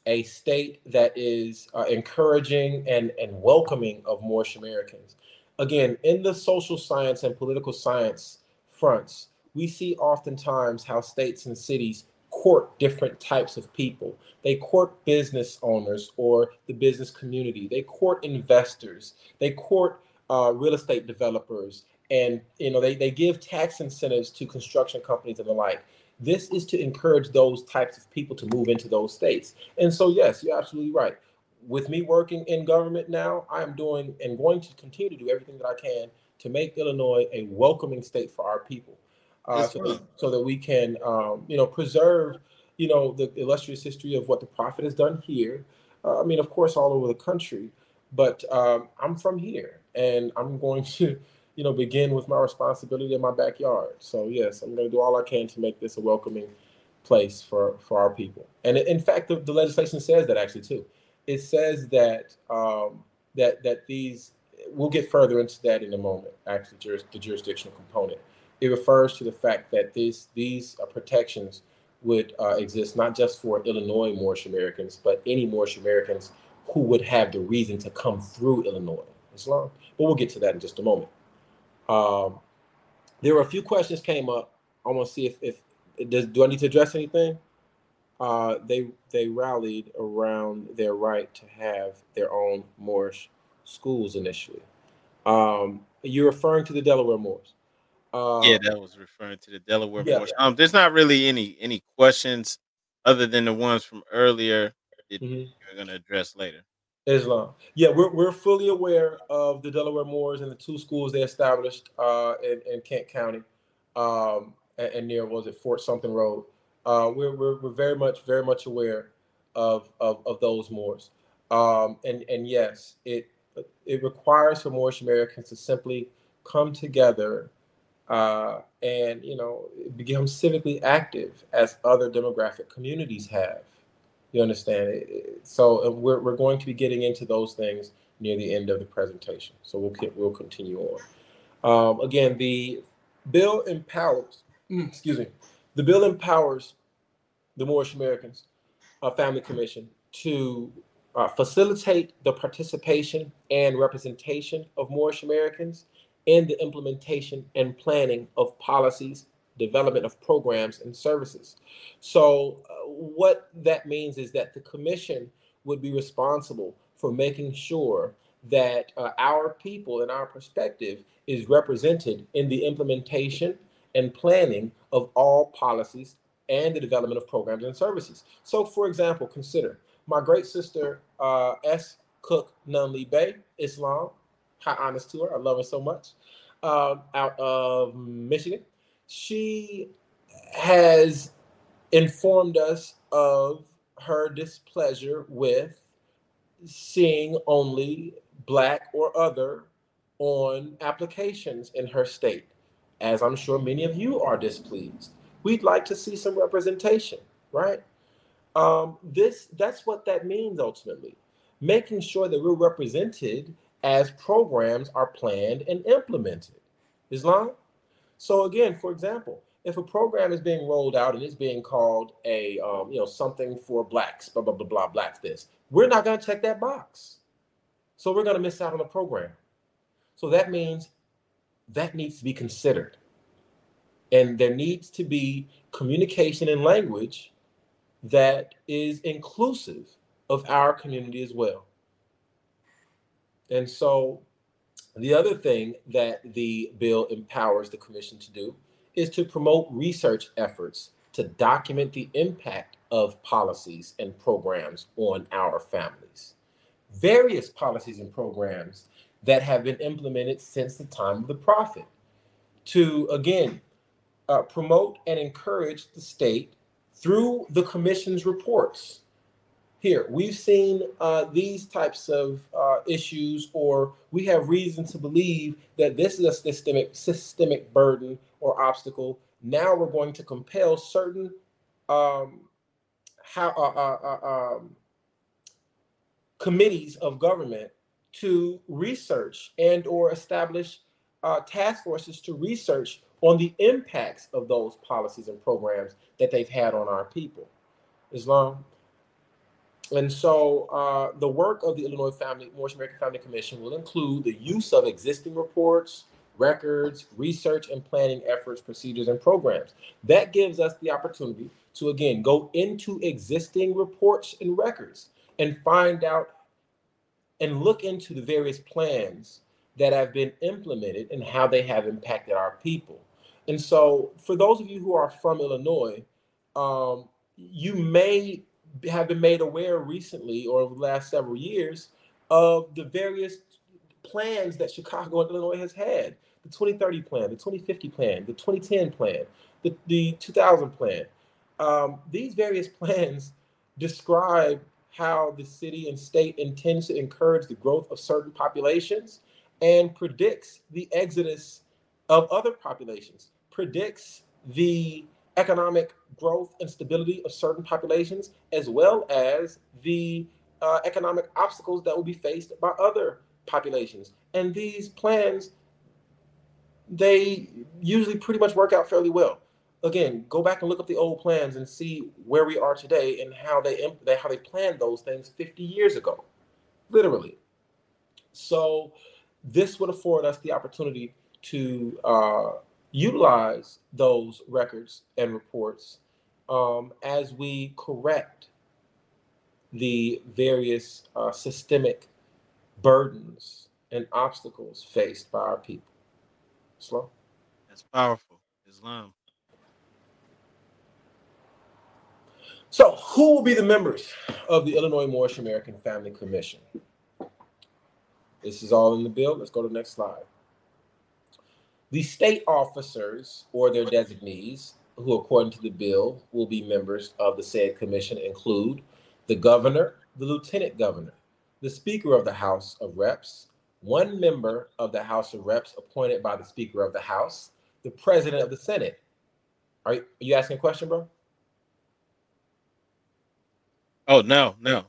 a state that is uh, encouraging and and welcoming of Moorish Americans again, in the social science and political science fronts, we see oftentimes how states and cities court different types of people. They court business owners or the business community. They court investors. They court uh, real estate developers. And you know they, they give tax incentives to construction companies and the like. This is to encourage those types of people to move into those states. And so, yes, you're absolutely right with me working in government now, I am doing and going to continue to do everything that I can to make Illinois a welcoming state for our people, uh, so, that, so, that, we can, um, you know, preserve, you know, the illustrious history of what the prophet has done here. Uh, I mean, of course, all over the country, but um, I'm from here, and I'm going (laughs) to, you know, begin with my responsibility in my backyard. So yes, I'm going to do all I can to make this a welcoming place for for our people. And in fact, the, the legislation says that actually too it says that um, that that these we'll get further into that in a moment. Actually, juris, the jurisdictional component it refers to the fact that these these uh, protections would uh, exist not just for Illinois Moorish Americans, but any Moorish Americans who would have the reason to come through Illinois Islam. But we'll get to that in just a moment. Um, there were a few questions came up. I want to see if, if does do I need to address anything? uh, they they rallied around their right to have their own Moorish schools initially. Um, you're referring to the Delaware Moors. Uh, yeah, that was referring to the Delaware yeah. Moors. Um, there's not really any any questions other than the ones from earlier that mm-hmm. you're going to address later. Islam. Yeah, we're, we're fully aware of the Delaware Moors and the two schools they established uh, in, in Kent County um, and, and near, was it Fort Something Road? uh, we're, we're, we're very much very much aware of of, of those Moors. Um, and and yes, it it requires for Moorish Americans to simply come together uh, and you know become civically active as other demographic communities have. You understand? So uh, we're, we're going to be getting into those things near the end of the presentation. So we'll we'll continue on. Um, again, the bill empowers. Excuse me. The bill empowers the Moorish Americans uh, Family Commission to uh, facilitate the participation and representation of Moorish Americans in the implementation and planning of policies, development of programs and services. So, uh, what that means is that the commission would be responsible for making sure that uh, our people and our perspective is represented in the implementation and planning of all policies and the development of programs and services. So, for example, consider my great sister uh, S. Cook Nunley Bey, Islam. How honest to her. I love her so much. Um, out of Michigan. She has informed us of her displeasure with seeing only black or other on applications in her state, as I'm sure many of you are displeased. We'd like to see some representation, right? Um, this that's what that means ultimately, making sure that we're represented as programs are planned and implemented. Islam. So again, for example, if a program is being rolled out and it's being called a um, you know something for blacks, blah blah blah blah blacks this, we're not going to check that box. So we're going to miss out on the program. So that means that needs to be considered. And there needs to be communication and language that is inclusive of our community as well. And so the other thing that the bill empowers the commission to do is to promote research efforts to document the impact of policies and programs on our families. Various policies and programs that have been implemented since the time of the prophet to, again, uh, promote and encourage the state through the commission's reports. Here, we've seen uh, these types of uh, issues, or we have reason to believe that this is a systemic systemic burden or obstacle. Now we're going to compel certain um, how uh, uh, uh um, committees of government to research and or establish uh, task forces to research on the impacts of those policies and programs that they've had on our people. Islam. And so uh, the work of the Illinois Family, Moorish American Family Commission will include the use of existing reports, records, research and planning efforts, procedures, and programs. That gives us the opportunity to, again, go into existing reports and records and find out and look into the various plans that have been implemented and how they have impacted our people. And so, for those of you who are from Illinois, um, you may have been made aware recently or over the last several years of the various plans that Chicago and Illinois has had the 2030 plan, the 2050 plan, the 2010 plan, the, the 2000 plan. Um, these various (laughs) plans describe how the city and state intends to encourage the growth of certain populations and predicts the exodus of other populations, predicts the economic growth and stability of certain populations, as well as the uh, economic obstacles that will be faced by other populations. And these plans, they usually pretty much work out fairly well again, go back and look up the old plans and see where we are today and how they how they planned those things 50 years ago, literally. So this would afford us the opportunity to uh, utilize those records and reports um, as we correct the various uh, systemic burdens and obstacles faced by our people. Slow. That's powerful. Islam. So, who will be the members of the Illinois Moorish American Family Commission? This is all in the bill. Let's go to the next slide. The state officers or their designees, who, according to the bill, will be members of the said commission, include the governor, the lieutenant governor, the Speaker of the House of Reps, one member of the House of Reps appointed by the Speaker of the House, the President of the Senate. Are you, are you asking a question, bro? Oh no, no.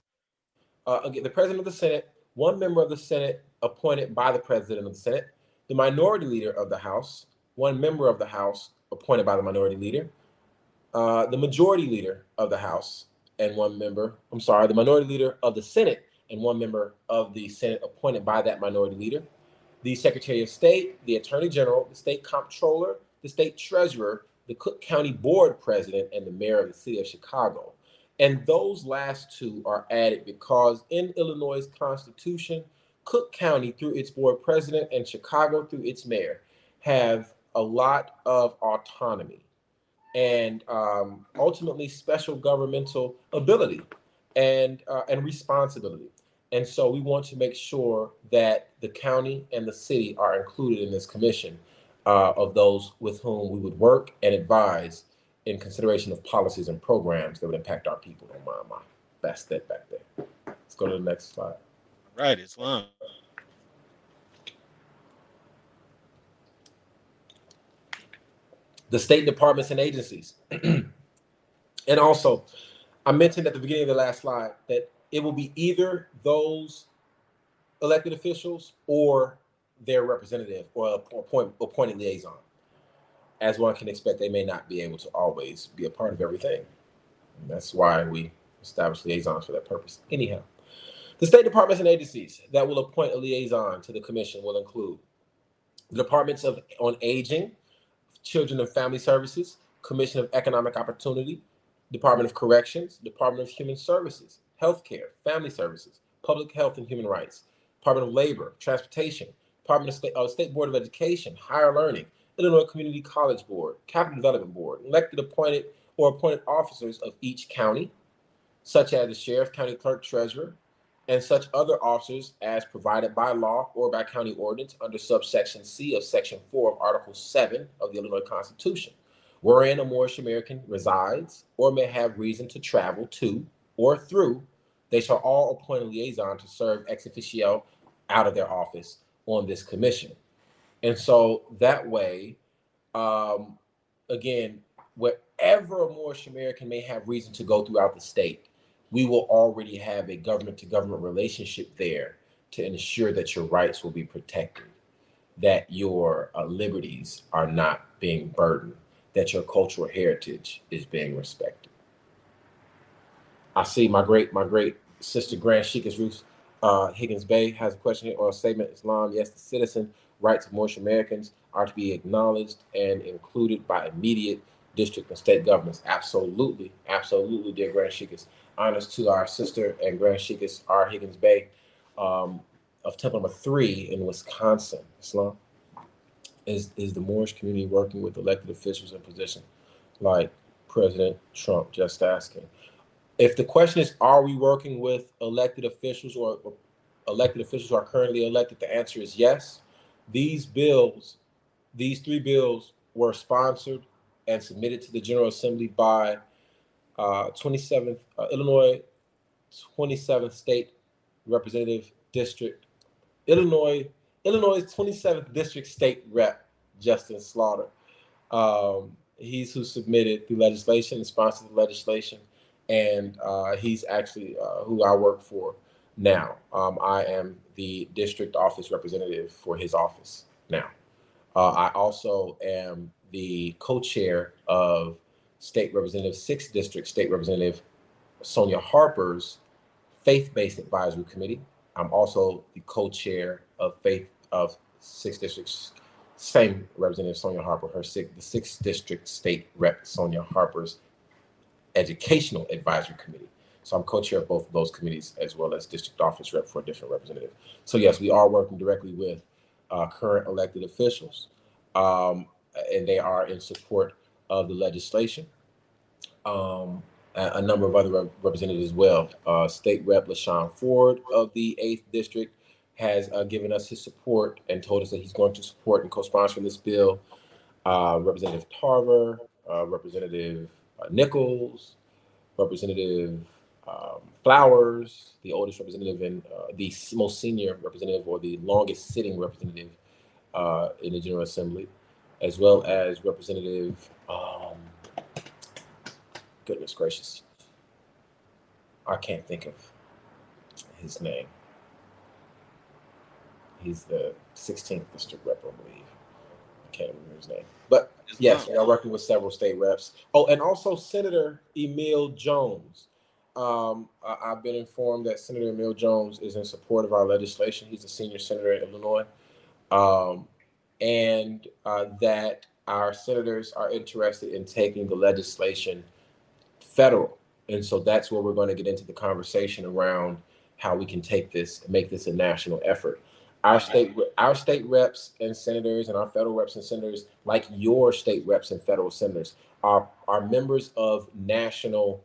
Uh, again, the President of the Senate, one member of the Senate appointed by the President of the Senate, the Minority Leader of the House, one member of the House appointed by the Minority Leader, uh, the Majority Leader of the House, and one member, I'm sorry, the Minority Leader of the Senate, and one member of the Senate appointed by that Minority Leader, the Secretary of State, the Attorney General, the State Comptroller, the State Treasurer, the Cook County Board President, and the Mayor of the City of Chicago. And those last two are added because in Illinois' Constitution, Cook County, through its board president, and Chicago, through its mayor, have a lot of autonomy and um, ultimately special governmental ability and uh, and responsibility. And so we want to make sure that the county and the city are included in this commission uh, of those with whom we would work and advise in consideration of policies and programs that would impact our people. Oh my, my, that's that back there. Let's go to the next slide. Right, Islam. The state departments and agencies. (clears throat) and also, I mentioned at the beginning of the last slide that it will be either those elected officials or their representative or appoint, appointed liaison. As one can expect, they may not be able to always be a part of everything. And that's why we establish liaisons for that purpose. Anyhow, the state departments and agencies that will appoint a liaison to the commission will include the departments of on aging, children and family services, commission of economic opportunity, department of corrections, department of human services, healthcare, family services, public health and human rights, department of labor, transportation, department of state, uh, state board of education, higher learning, Illinois Community College Board, Capital Development Board, elected, appointed, or appointed officers of each county, such as the sheriff, county clerk, treasurer, and such other officers as provided by law or by county ordinance under subsection C of section 4 of Article 7 of the Illinois Constitution, wherein a Moorish American resides or may have reason to travel to or through, they shall all appoint a liaison to serve ex officio out of their office on this commission. And so that way, um, again, wherever a Moorish American may have reason to go throughout the state, we will already have a government to government relationship there to ensure that your rights will be protected, that your uh, liberties are not being burdened, that your cultural heritage is being respected. I see my great my great sister Grand Sheikah Ruth uh, Higgins Bey has a question here or a statement. Islam, yes, the citizen rights of Moorish Americans are to be acknowledged and included by immediate district and state governments. Absolutely, absolutely, dear Grand Sheikess. Honors to our sister and Grand Sheikess R. Higgins Bey um, of Temple Number Three in Wisconsin. Islam is is the Moorish community working with elected officials in position like President Trump? Just asking. If the question is, are we working with elected officials or, or elected officials who are currently elected? The answer is yes. These bills, these three bills, were sponsored and submitted to the General Assembly by uh, 27th uh, Illinois 27th State Representative District, Illinois Illinois 27th District State Rep Justin Slaughter. Um, he's who submitted the legislation and sponsored the legislation, and uh, he's actually uh, who I work for now. Um, I am the district office representative for his office now. Uh, I also am the co-chair of State Representative Sixth District State Representative Sonya Harper's Faith-Based Advisory Committee. I'm also the co-chair of Faith of Sixth District's same Representative Sonya Harper, her six, the Sixth District State Rep Sonya Harper's Educational Advisory Committee. So I'm co-chair of both of those committees as well as district office rep for a different representative. So yes, we are working directly with uh, current elected officials, um, and they are in support of the legislation. Um, a, number of other rep- representatives as well. Uh, State Rep LaShawn Ford of the 8th District has uh, given us his support and told us that he's going to support and co-sponsor this bill. Uh, Representative Tarver, uh, Representative uh, Nichols, Representative um, Flowers, the oldest representative and uh, the most senior representative or the longest sitting representative in the General Assembly, as well as Representative, um, goodness gracious, I can't think of his name. He's the 16th district rep, I believe. I can't remember his name. But yes, we are working with several state reps. Oh, and also Senator Emil Jones. Um, I, have been informed that Senator Emil Jones is in support of our legislation. He's a senior senator in Illinois. Um, and uh, that our senators are interested in taking the legislation federal. And so that's where we're going to get into the conversation around how we can take this and make this a national effort. Our state, our state reps and senators, and our federal reps and senators, like your state reps and federal senators, are are members of national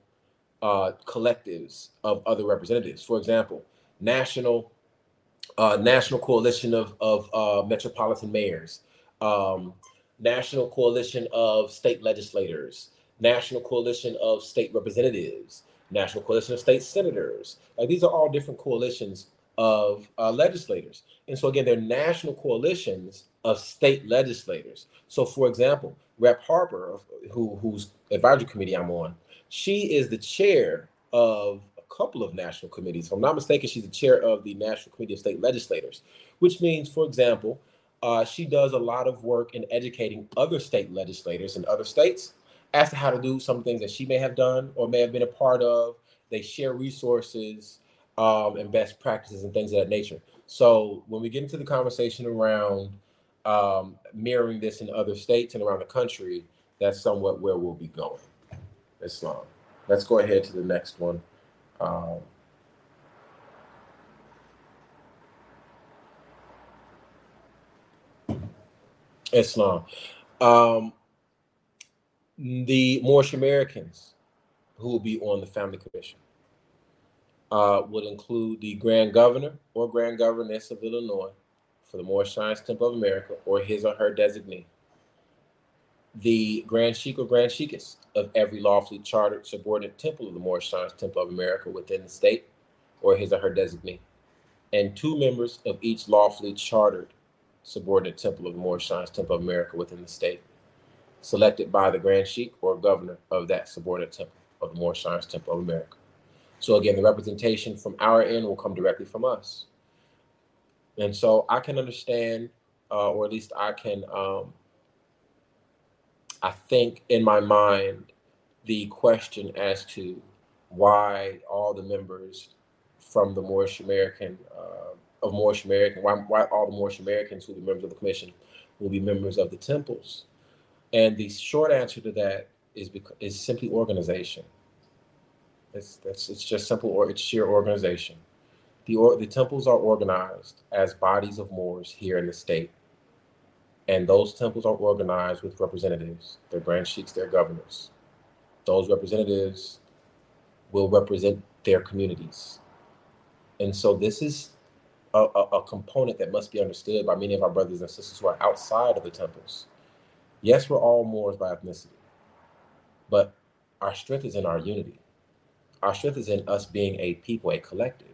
uh, collectives of other representatives. For example, national uh, national coalition of of uh, metropolitan mayors, um, national coalition of state legislators, national coalition of state representatives, national coalition of state senators. Like these are all different coalitions of uh, legislators. And so again, they're national coalitions of state legislators. So for example, Rep Harper, who whose advisory committee I'm on, she is the chair of a couple of national committees. If I'm not mistaken, she's the chair of the National Committee of State Legislators, which means, for example, uh, she does a lot of work in educating other state legislators in other states as to how to do some things that she may have done or may have been a part of. They share resources um, and best practices and things of that nature. So when we get into the conversation around um, mirroring this in other states and around the country, that's somewhat where we'll be going. Islam. Let's go ahead to the next one. Um, Islam. Um, the Moorish Americans who will be on the Family Commission uh, would include the Grand Governor or Grand Governess of Illinois for the Moorish Science Temple of America or his or her designee, the Grand Sheik or Grand Sheikess of every lawfully chartered subordinate temple of the Moorish Science Temple of America within the state or his or her designee, and two members of each lawfully chartered subordinate temple of the Moorish Science Temple of America within the state, selected by the Grand Sheik or governor of that subordinate temple of the Moorish Science Temple of America. So again, the representation from our end will come directly from us. And so I can understand, uh, or at least I can, um, I think in my mind, the question as to why all the members from the Moorish American, uh, of Moorish American, why, why all the Moorish Americans who are members of the commission will be members of the temples. And the short answer to that is because, is simply organization. It's that's it's just simple or it's sheer organization. The or, the temples are organized as bodies of Moors here in the state, and those temples are organized with representatives, their grand sheiks, their governors. Those representatives will represent their communities, and so this is a, a, component that must be understood by many of our brothers and sisters who are outside of the temples. Yes, we're all Moors by ethnicity, but our strength is in our unity our strength is in us being a people, a collective.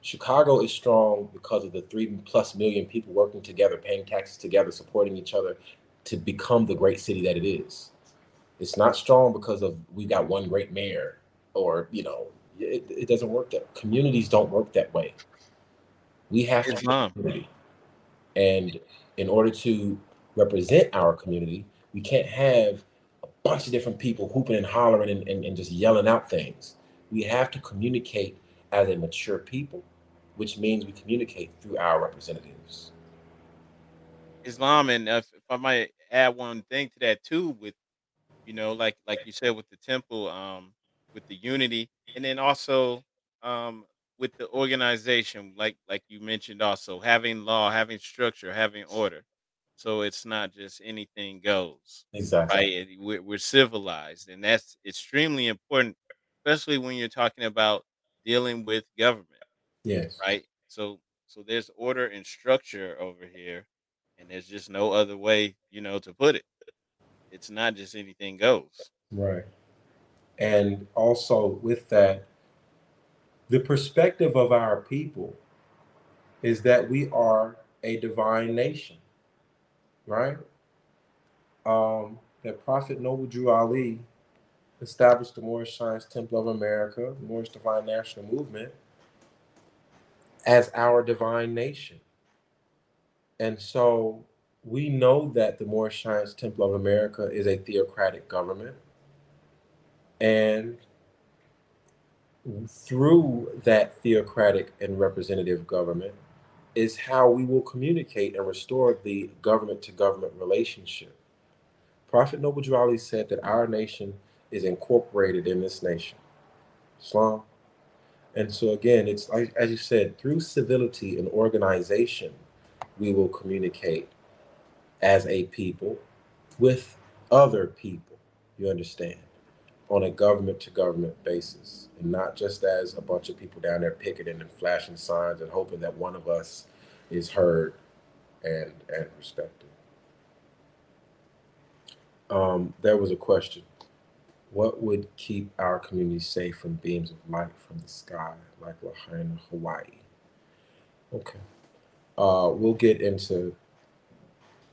Chicago is strong because of the three plus million people working together, paying taxes together, supporting each other to become the great city that it is. It's not strong because of we've got one great mayor or, you know, it, it doesn't work that communities don't work that way. We have to community. And in order to represent our community, we can't have a bunch of different people hooping and hollering and, and, and just yelling out things. We have to communicate as a mature people, which means we communicate through our representatives. Islam, and if, if I might add one thing to that too, with you know, like like you said, with the temple, um, with the unity, and then also um, with the organization, like like you mentioned, also having law, having structure, having order. So it's not just anything goes. Exactly. Right. We're, we're civilized, and that's extremely important, especially when you're talking about dealing with government. Yes. Right. So so there's order and structure over here, and there's just no other way, you know, to put it. It's not just anything goes. Right. And also with that, the perspective of our people is that we are a divine nation, right? Um, that Prophet Noble Drew Ali established the Moorish Science Temple of America, the Moorish Divine National Movement, as our divine nation. And so we know that the Moorish Science Temple of America is a theocratic government. And through that theocratic and representative government is how we will communicate and restore the government to government relationship. Prophet Noble Ali said that our nation is incorporated in this nation, Islam. And so, again, it's like, as you said, through civility and organization, we will communicate as a people with other people, you understand, on a government to government basis, and not just as a bunch of people down there picketing and flashing signs and hoping that one of us is heard and, and respected. Um, there was a question. What would keep our community safe from beams of light from the sky, like Lahaina, Hawaii? Okay. Uh, we'll get into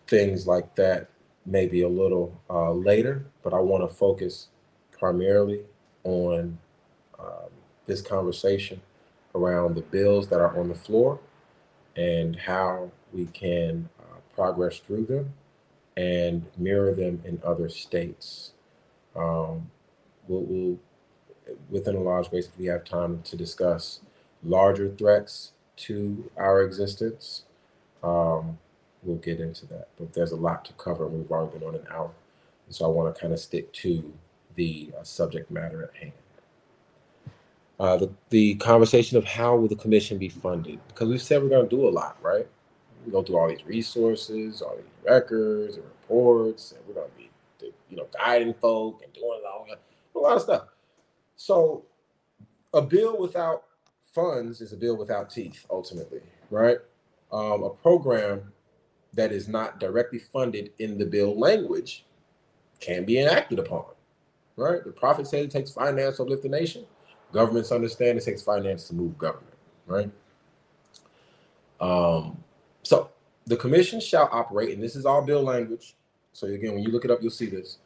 things like that maybe a little uh, later, but I want to focus primarily on um, this conversation around the bills that are on the floor and how we can uh, progress through them and mirror them in other states. Um, we'll, we'll, within Allah's grace, if we have time to discuss larger threats to our existence, um, we'll get into that. But there's a lot to cover, and we've already been on an hour. And so I want to kind of stick to the uh, subject matter at hand. Uh, the, the conversation of how will the commission be funded? Because we've said we're going to do a lot, right? We go through all these resources, all these records and reports, and we're going to be, you know, guiding folk and doing all, a lot of stuff. So, a bill without funds is a bill without teeth, ultimately, right? Um, a program that is not directly funded in the bill language can be enacted upon, right? The prophet said it takes finance to lift the nation. Governments understand it takes finance to move government, right? Um, so the commission shall operate, and this is all bill language. So again, when you look it up, you'll see this.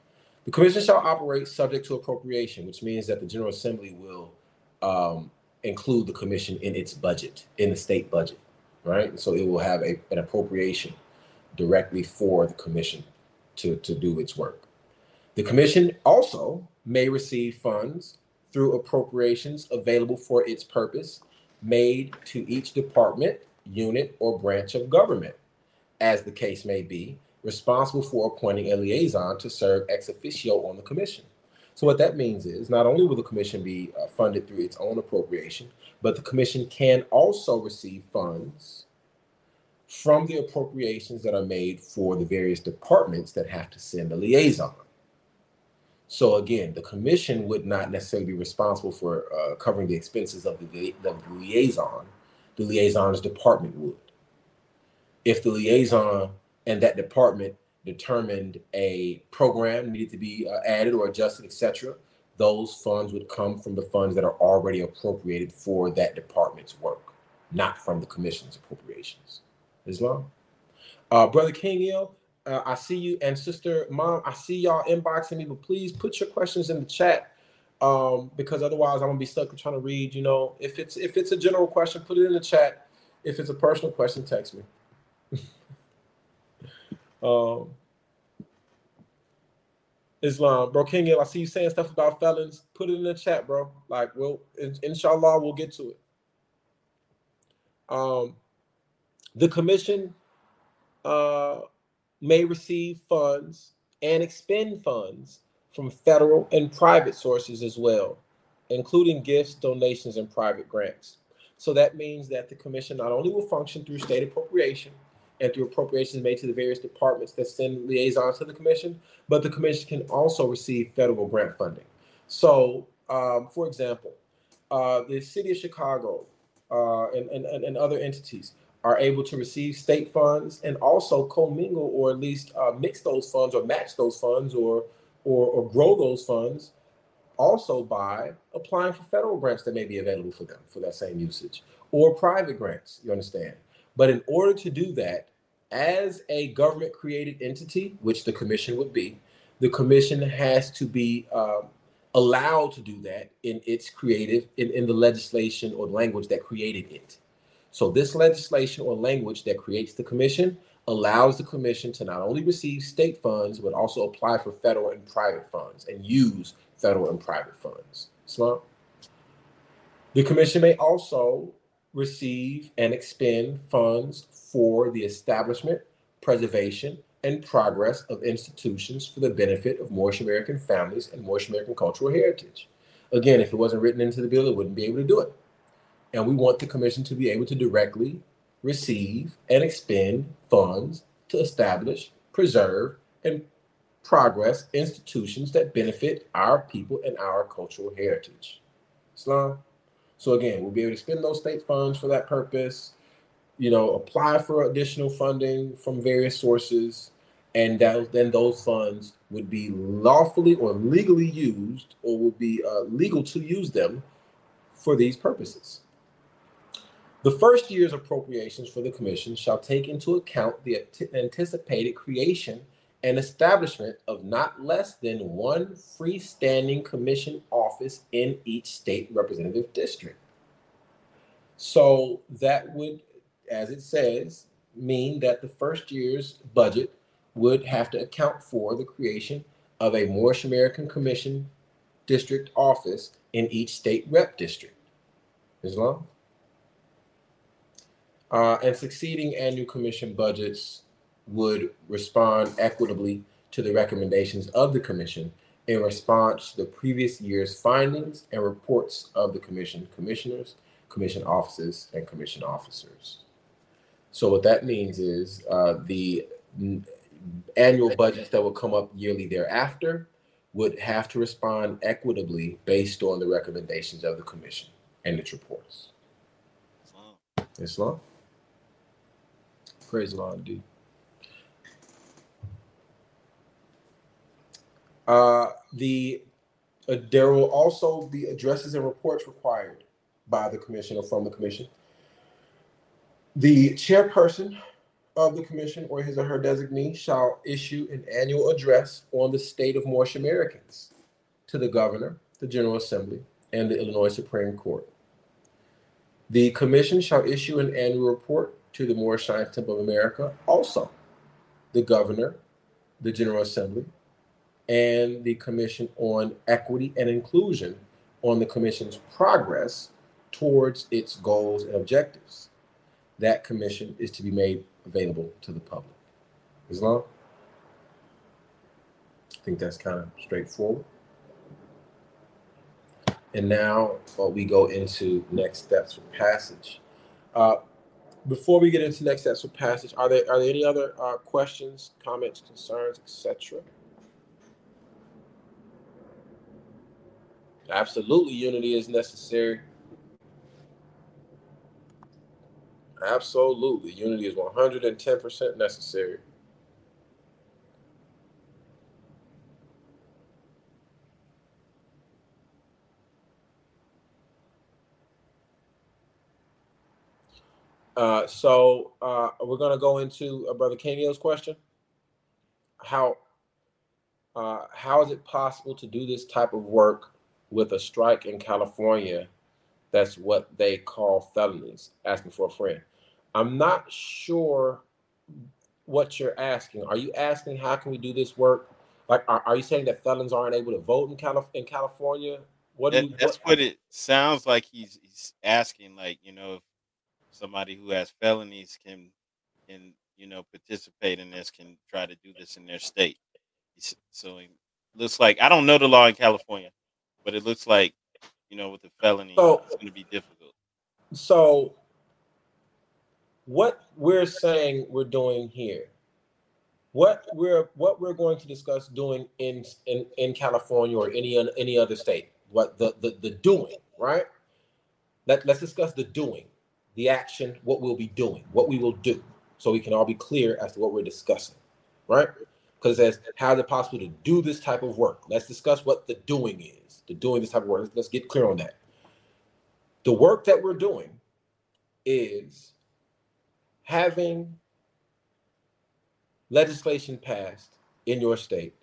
The commission shall operate subject to appropriation, which means that the General Assembly will um, include the commission in its budget, in the state budget, right? So it will have a, an appropriation directly for the commission to, to do its work. The commission also may receive funds through appropriations available for its purpose made to each department, unit, or branch of government, as the case may be, responsible for appointing a liaison to serve ex officio on the commission. So, what that means is not only will the commission be uh, funded through its own appropriation, but the commission can also receive funds from the appropriations that are made for the various departments that have to send a liaison. So again, the commission would not necessarily be responsible for uh, covering the expenses of the, the liaison. The liaison's department would. If the liaison and that department determined a program needed to be uh, added or adjusted, etc., those funds would come from the funds that are already appropriated for that department's work, not from the commission's appropriations. Islam. Uh, Brother King uh, I see you, and Sister Mom, I see y'all inboxing me, but please put your questions in the chat um, because otherwise I'm gonna be stuck trying to read. You know, if it's if it's a general question, put it in the chat. If it's a personal question, text me. (laughs) um, Islam, bro, Ill, I see you saying stuff about felons. Put it in the chat, bro. Like, we'll inshallah, we'll get to it. Um, the commission uh, may receive funds and expend funds from federal and private sources as well, including gifts, donations, and private grants. So that means that the commission not only will function through state appropriation and through appropriations made to the various departments that send liaisons to the commission, but the commission can also receive federal grant funding. So, um, for example, uh, the city of Chicago uh, and, and, and other entities are able to receive state funds and also commingle or at least uh, mix those funds or match those funds or, or, or grow those funds also by applying for federal grants that may be available for them for that same usage or private grants, you understand? But in order to do that, as a government created entity, which the commission would be, the commission has to be um, allowed to do that in its creative, in, in the legislation or language that created it. So this legislation or language that creates the commission allows the commission to not only receive state funds, but also apply for federal and private funds and use federal and private funds. So the commission may also receive and expend funds for the establishment, preservation, and progress of institutions for the benefit of Moorish American families and Moorish American cultural heritage. Again, if it wasn't written into the bill, it wouldn't be able to do it. And we want the commission to be able to directly receive and expend funds to establish, preserve, and progress institutions that benefit our people and our cultural heritage. Islam. So again, we'll be able to spend those state funds for that purpose, you know, apply for additional funding from various sources, and that, then those funds would be lawfully or legally used or would be uh, legal to use them for these purposes. The first year's appropriations for the commission shall take into account the anticipated creation and establishment of not less than one freestanding commission office in each state representative district. So that would, as it says, mean that the first year's budget would have to account for the creation of a Moorish American Commission district office in each state rep district. Islam? Uh, and succeeding annual commission budgets would respond equitably to the recommendations of the commission in response to the previous year's findings and reports of the commission commissioners, commission offices, and commission officers. So what that means is uh, the annual budgets that will come up yearly thereafter would have to respond equitably based on the recommendations of the commission and its reports. Islam. Islam. Praise the Lord, indeed. Uh, the uh, there will also be addresses and reports required by the commission or from the commission. The chairperson of the commission or his or her designee shall issue an annual address on the state of Moorish Americans to the governor, the General Assembly, and the Illinois Supreme Court. The commission shall issue an annual report to the Moorish Science Temple of America, also the governor, the General Assembly, and the Commission on Equity and Inclusion on the Commission's progress towards its goals and objectives. That commission is to be made available to the public. Islam? I think that's kind of straightforward. And now uh, we go into next steps for passage. Uh, before we get into next steps for passage, are there are there any other uh, questions, comments, concerns, etc.? Absolutely, unity is necessary. Absolutely, unity is 110% necessary. Uh, so uh, we're going to go into uh, Brother Kenyo's question. How uh, how is it possible to do this type of work with a strike in California, that's what they call felonies, asking for a friend. I'm not sure what you're asking. Are you asking how can we do this work? Like, are, are you saying that felons aren't able to vote in, Calif- in California? What, that, you, that's what it sounds like. He's, he's asking, like you know, if somebody who has felonies can can you know participate in this, can try to do this in their state. So it looks like I don't know the law in California but it looks like you know with the felony, so, it's going to be difficult. So, what we're saying we're doing here, what we're what we're going to discuss doing in in, in California or any any other state, what the the, the doing, right? Let, let's discuss the doing, the action, what we'll be doing, what we will do, so we can all be clear as to what we're discussing, right? Because says, how is it possible to do this type of work? Let's discuss what the doing is The doing this type of work. Let's get clear on that. The work that we're doing is having legislation passed in your state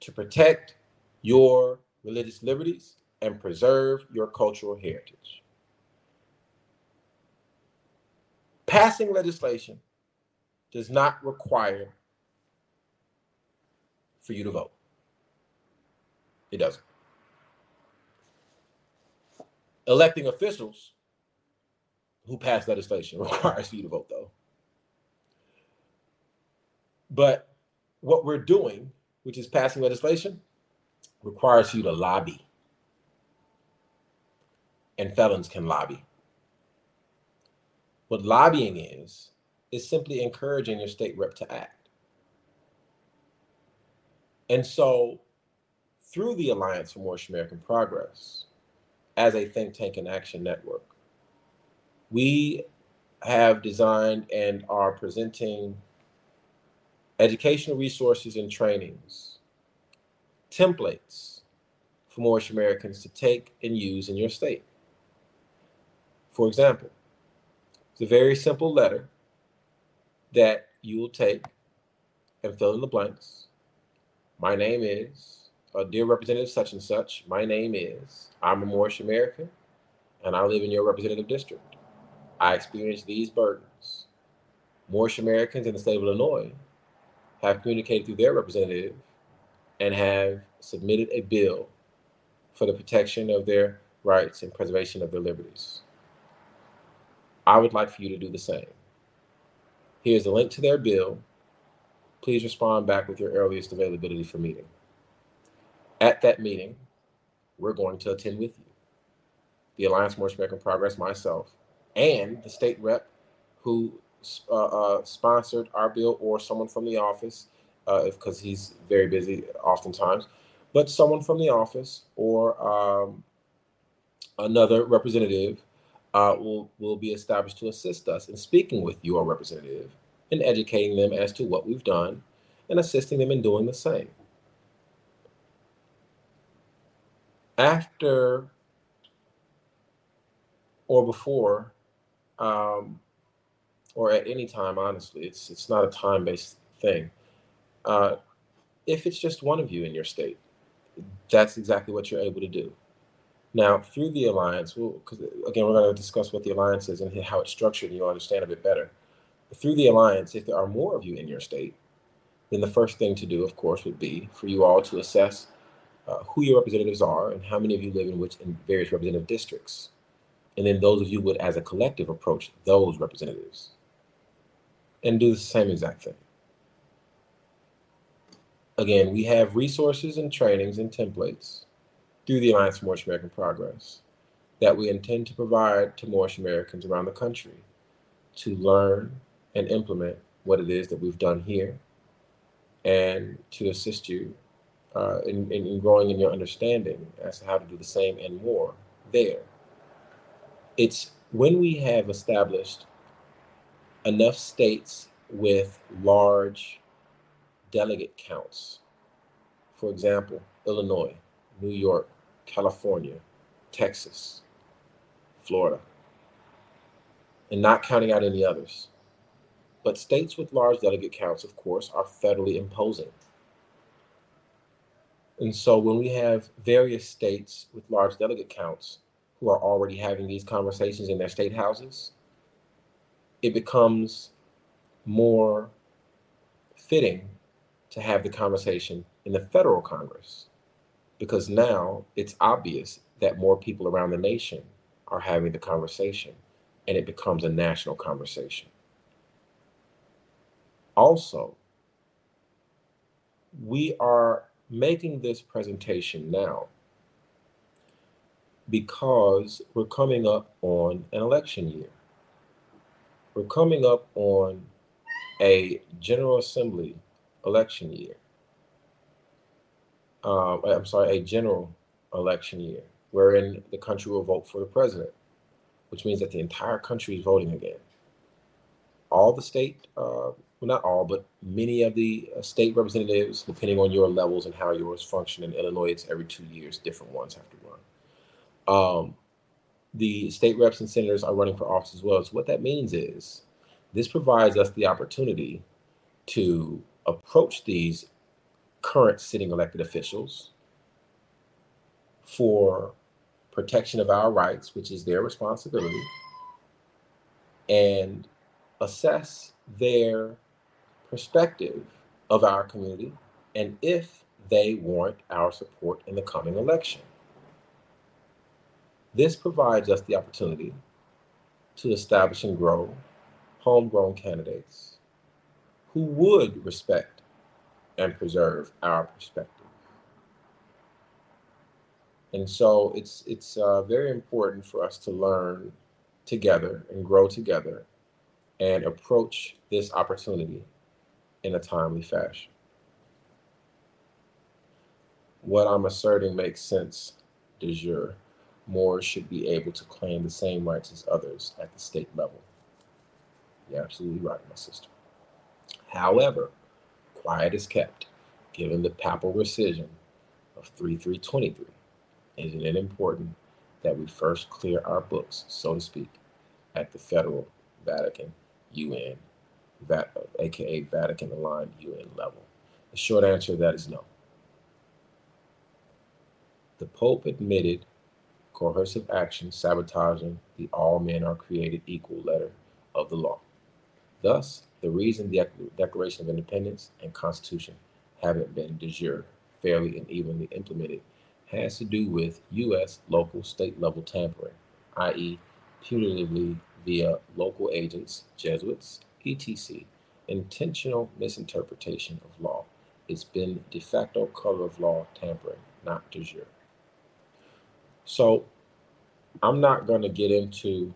to protect your religious liberties and preserve your cultural heritage. Passing legislation does not require for you to vote. It doesn't. Electing officials who pass legislation (laughs) requires for you to vote, though. But what we're doing, which is passing legislation, requires you to lobby. And felons can lobby. What lobbying is, is simply encouraging your state rep to act. And so, through the Alliance for Moorish American Progress, as a think tank and action network, we have designed and are presenting educational resources and trainings, templates for Moorish Americans to take and use in your state. For example, it's a very simple letter that you will take and fill in the blanks. My name is, uh, dear Representative such and such, my name is, I'm a Moorish American, and I live in your representative district. I experience these burdens. Moorish Americans in the state of Illinois have communicated through their representative and have submitted a bill for the protection of their rights and preservation of their liberties. I would like for you to do the same. Here's a link to their bill. Please respond back with your earliest availability for meeting. At that meeting, we're going to attend with you. The Alliance for American Progress, myself, and the state rep who uh, uh, sponsored our bill or someone from the office, because uh, he's very busy oftentimes, but someone from the office or um, another representative uh, will, will be established to assist us in speaking with your representative and educating them as to what we've done and assisting them in doing the same. After or before um, or at any time, honestly. It's it's not a time based thing. Uh, if it's just one of you in your state, that's exactly what you're able to do. Now, through the alliance, because we'll, again, we're going to discuss what the alliance is and how it's structured, and you'll understand a bit better. Through the alliance, if there are more of you in your state, then the first thing to do, of course, would be for you all to assess uh, who your representatives are and how many of you live in which in various representative districts. And then those of you would, as a collective, approach those representatives and do the same exact thing. Again, we have resources and trainings and templates through the Alliance for Moorish American Progress that we intend to provide to Moorish Americans around the country to learn and implement what it is that we've done here and to assist you uh, in, in growing in your understanding as to how to do the same and more there. It's when we have established enough states with large delegate counts. For example, Illinois, New York, California, Texas, Florida, and not counting out any others. But states with large delegate counts, of course, are federally imposing. And so when we have various states with large delegate counts who are already having these conversations in their state houses, it becomes more fitting to have the conversation in the federal Congress because now it's obvious that more people around the nation are having the conversation and it becomes a national conversation. Also, we are making this presentation now because we're coming up on an election year we're coming up on a General Assembly election year. Um, I'm sorry, a general election year, wherein the country will vote for the president, which means that the entire country is voting again. All the state uh, well, not all, but many of the uh, state representatives, depending on your levels and how yours function in Illinois, it's every two years, different ones have to run. Um, the state reps and senators are running for office as well. So what that means is this provides us the opportunity to approach these current sitting elected officials for protection of our rights, which is their responsibility, and assess their perspective of our community and if they warrant our support in the coming election. This provides us the opportunity to establish and grow homegrown candidates who would respect and preserve our perspective. And so it's it's uh, very important for us to learn together and grow together and approach this opportunity in a timely fashion. What I'm asserting makes sense de jure. Moors should be able to claim the same rights as others at the state level. You're absolutely right, my sister. However, quiet is kept, given the papal rescission of 3323. Isn't it important that we first clear our books, so to speak, at the federal Vatican, UN, aka Vatican aligned UN level? The short answer to that is no. The Pope admitted coercive action sabotaging the all men are created equal letter of the law. Thus, the reason the Declaration of Independence and Constitution haven't been de jure, fairly and evenly implemented has to do with U.S. local state level tampering, i.e., punitively via local agents, Jesuits, etc., intentional misinterpretation of law. It's been de facto color of law tampering, not de jure. So I'm not going to get into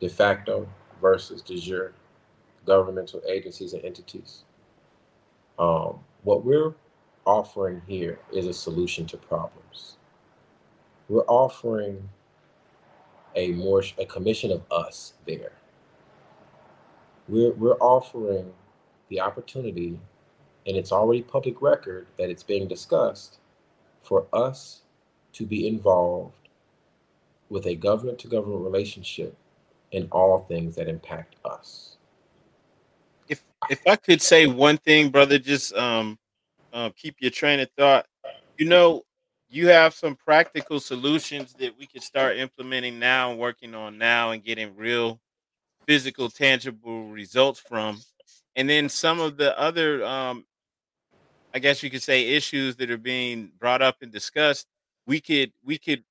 de facto versus de jure governmental agencies and entities. Um, what we're offering here is a solution to problems. We're offering a more a commission of us there. We're we're offering the opportunity, and it's already public record that it's being discussed, for us to be involved with a government to government relationship in all things that impact us. If I could say one thing, brother, just um, uh, keep your train of thought. You know, you have some practical solutions that we could start implementing now and working on now and getting real physical, tangible results from. And then some of the other, um, I guess you could say, issues that are being brought up and discussed we could we could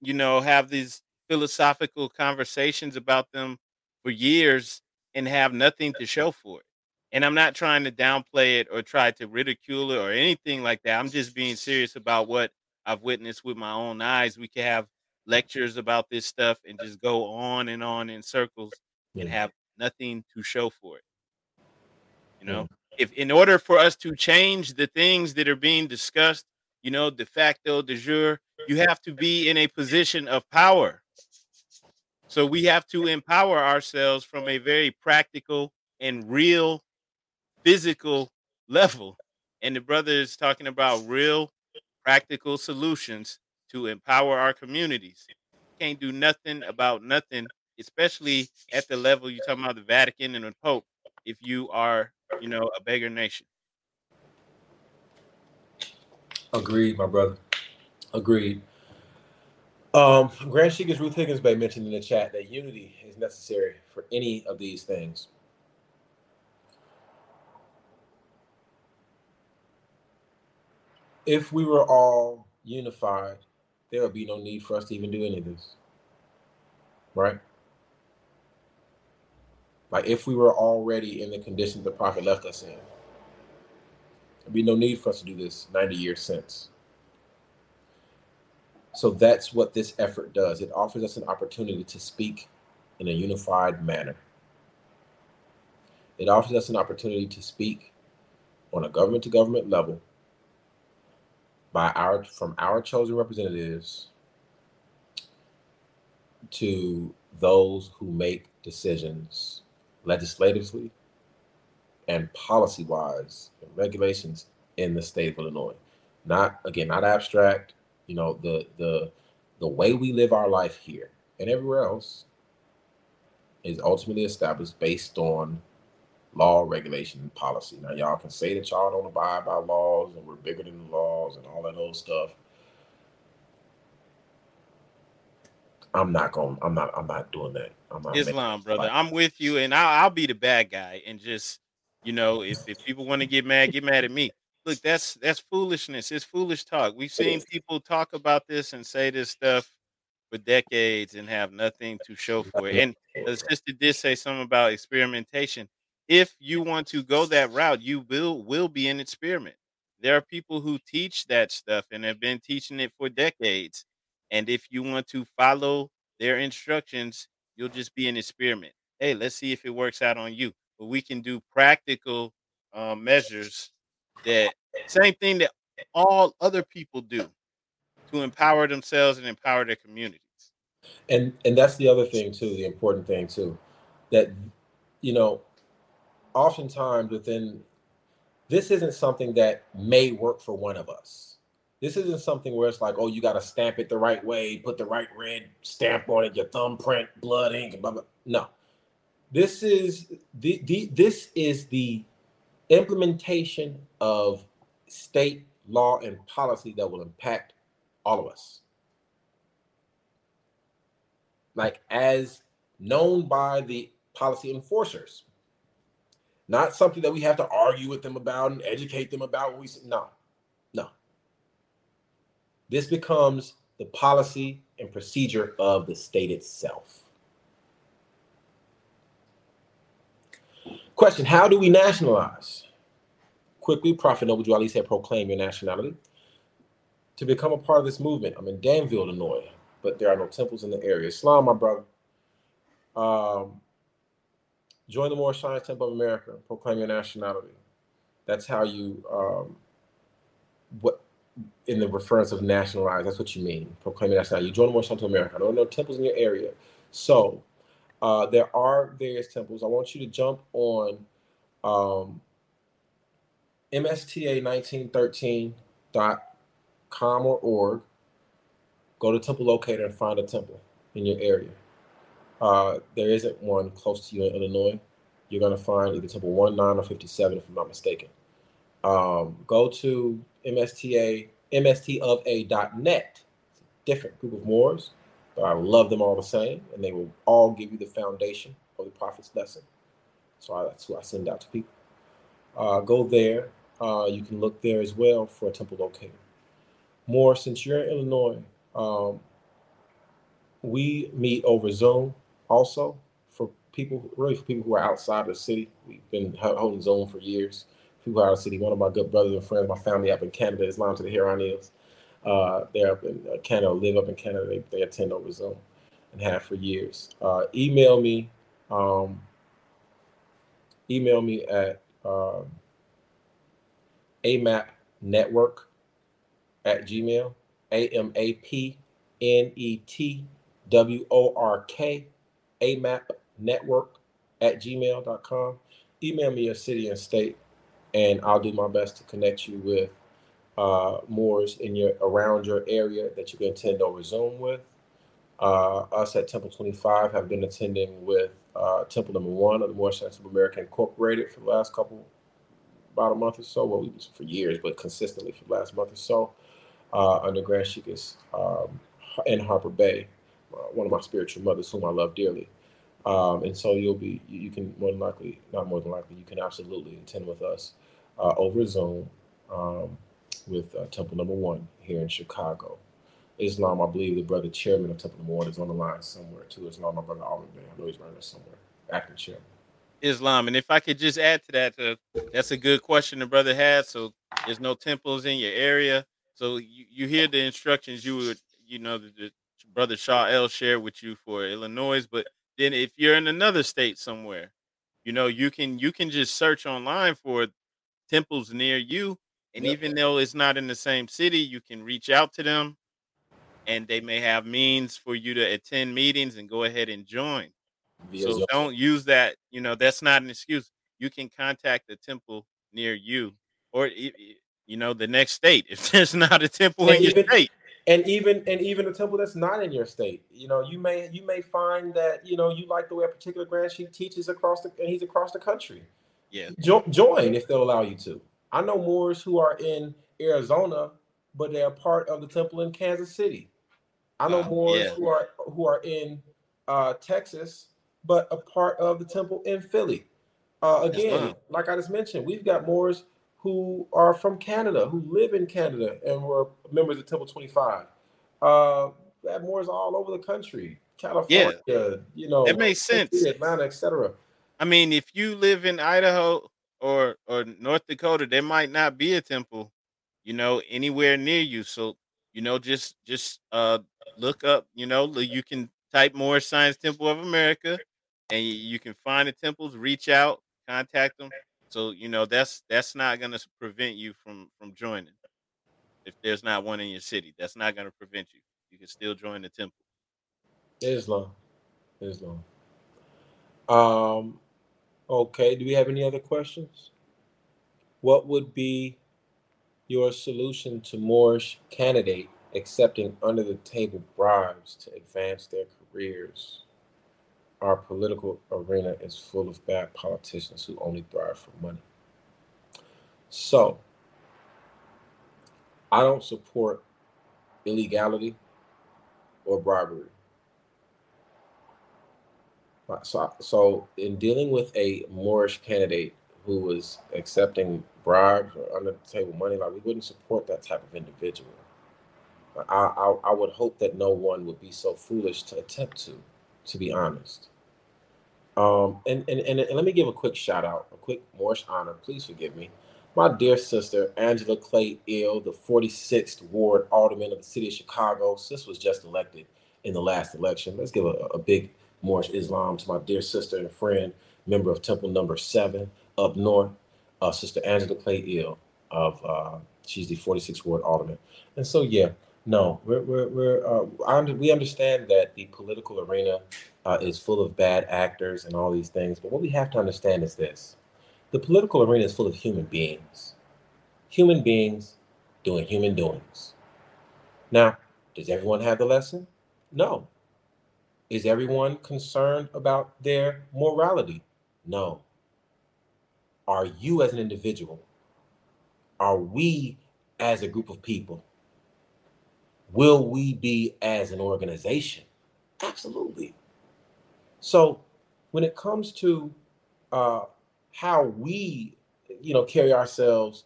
you know have these philosophical conversations about them for years and have nothing to show for it. And I'm not trying to downplay it or try to ridicule it or anything like that. I'm just being serious about what I've witnessed with my own eyes. We could have lectures about this stuff and just go on and on in circles and have nothing to show for it. You know, if in order for us to change the things that are being discussed you know, de facto, de jure, you have to be in a position of power. So we have to empower ourselves from a very practical and real physical level. And the brother is talking about real practical solutions to empower our communities. Can't do nothing about nothing, especially at the level you're talking about the Vatican and the Pope, if you are, you know, a beggar nation. Agreed, my brother. Agreed. Um, Grand Sheikess Ruth Higgins Bey mentioned in the chat that unity is necessary for any of these things. If we were all unified, there would be no need for us to even do any of this. Right? Like if we were already in the conditions the prophet left us in. There'd be no need for us to do this 90 years since. So that's what this effort does. It offers us an opportunity to speak in a unified manner. It offers us an opportunity to speak on a government to government level by our from our chosen representatives to those who make decisions legislatively and policy wise regulations in the state of Illinois. Not again, not abstract. You know, the the the way we live our life here and everywhere else is ultimately established based on law, regulation, and policy. Now, y'all can say that y'all don't abide by laws and we're bigger than the laws and all that old stuff. I'm not going. I'm not. I'm not doing that. I'm not Islam, brother. I'm with you, and I'll, I'll be the bad guy, and just you know, if, if people want to get mad, get mad at me. Look, that's that's foolishness. It's foolish talk. We've seen people talk about this and say this stuff for decades and have nothing to show for it. (laughs) And the sister did say something about experimentation. If you want to go that route, you will will be an experiment. There are people who teach that stuff and have been teaching it for decades. And if you want to follow their instructions, you'll just be an experiment. Hey, let's see if it works out on you. But we can do practical uh, measures that same thing that all other people do to empower themselves and empower their communities. And and that's the other thing too, the important thing too, that you know, oftentimes within this isn't something that may work for one of us. This isn't something where it's like, oh, you got to stamp it the right way, put the right red stamp on it, your thumbprint, blood ink, blah blah. No, this is the, the this is the implementation of state law and policy that will impact all of us. Like as known by the policy enforcers. Not something that we have to argue with them about and educate them about. We no, no. This becomes the policy and procedure of the state itself. Question How do we nationalize? Quickly, Prophet Noble Drew Ali said, proclaim your nationality. To become a part of this movement, I'm in Danville, Illinois, but there are no temples in the area. Islam, my brother. Um, join the Moorish Science Temple of America, proclaim your nationality. That's how you, um, what in the reference of nationalize, that's what you mean, proclaim your nationality. You join the Moorish Science Temple of America. I don't know temples in your area. So uh, there are various temples. I want you to jump on um, MSTA1913.com or org. Go to Temple Locator and find a temple in your area. Uh, there isn't one close to you in Illinois. You're going to find either Temple 19 or 57, if I'm not mistaken. Um, go to MSTA, mstofa.net. It's a different group of Moors, but I love them all the same, and they will all give you the foundation of the prophet's lesson. So I, that's who I send out to people. Uh, go there. Uh, you can look there as well for a temple locator. More, since you're in Illinois, um, we meet over Zoom also for people, really for people who are outside the city. We've been holding Zoom for years. People out of the city. One of my good brothers and friends, my family up in Canada, Islam to the Huron Uh, they're up in uh, Canada, live up in Canada. They, they attend over Zoom and have for years. Uh, email me. Um, email me at um, AMAP Network at Gmail. A M A P N E T W O R K. AMAP Network at gmail.com. Email me your city and state, and I'll do my best to connect you with uh, Moors in your around your area that you can attend over Zoom with. Uh, us at Temple 25 have been attending with uh, Temple Number One of the Moorish Center of America Incorporated for the last couple, about a month or so. Well, we for years, but consistently for the last month or so, uh, under Grand Sheikess um, in Harper Bey, one of my spiritual mothers, whom I love dearly. Um, and so you'll be, you can more than likely, not more than likely, you can absolutely attend with us uh, over Zoom um, with uh, Temple Number One here in Chicago. Islam, I believe the brother chairman of Temple Number One is on the line somewhere too. Islam, my brother Alvin I know he's right there somewhere, acting chairman. Islam, and if I could just add to that, uh, that's a good question the brother had. So there's no temples in your area. So you, you hear the instructions you would, you know, the, the brother Shaw El shared with you for Illinois, but then if you're in another state somewhere, you know, you can you can just search online for temples near you, and yep. even though it's not in the same city, you can reach out to them and they may have means for you to attend meetings and go ahead and join. so don't use that, you know, that's not an excuse. you can contact the temple near you, or you know the next state (laughs) if there's not a temple and in even, your state. And even and even a temple that's not in your state, you know, you may you may find that you know you like the way a particular grand sheik teaches across the and he's across the country. Yeah, jo- join if they'll allow you to. I know Moors who are in Arizona, but they are part of the temple in Kansas City. I know Wow, Moors yeah. who are who are in uh, Texas, but a part of the temple in Philly. Uh, again, like I just mentioned, we've got Moors who are from Canada, who live in Canada, and were members of Temple Twenty Five. Uh, we have Moors all over the country, California, you know, it makes sense. Atlanta, etc. I mean, if you live in Idaho or or North Dakota, there might not be a temple, you know, anywhere near you. So, you know, just just uh look up, you know, you can type Moor Science Temple of America and you can find the temples, reach out, contact them. So, you know, that's that's not going to prevent you from from joining. If there's not one in your city, that's not going to prevent you. You can still join the temple. Islam. Islam. Um, okay. Do we have any other questions? What would be your solution to Moorish candidate accepting under the table bribes to advance their careers? Our political arena is full of bad politicians who only thrive for money. So, I don't support illegality or bribery. Uh, So, so in dealing with a Moorish candidate who was accepting bribes or under the table money, like we wouldn't support that type of individual. I, I, I would hope that no one would be so foolish to attempt to, to be honest. Um, and, and, and, and let me give a quick shout out, a quick Moorish honor. Please forgive me. My dear sister, Angela Clay El, the 46th Ward Alderman of the City of Chicago. Sis was just elected in the last election. Let's give a, a big Moorish Islam to my dear sister and friend, member of Temple Number Seven up north, uh, Sister Angela Clay El of uh, she's the 46th Ward Alderman. And so yeah, no, we're we're, we're uh, we understand that the political arena uh, is full of bad actors and all these things, but what we have to understand is this: the political arena is full of human beings, human beings doing human doings. Now, does everyone have the lesson? No. Is everyone concerned about their morality? No. Are you as an individual? Are we as a group of people? Will we be as an organization? Absolutely. So when it comes to uh, how we, you know, carry ourselves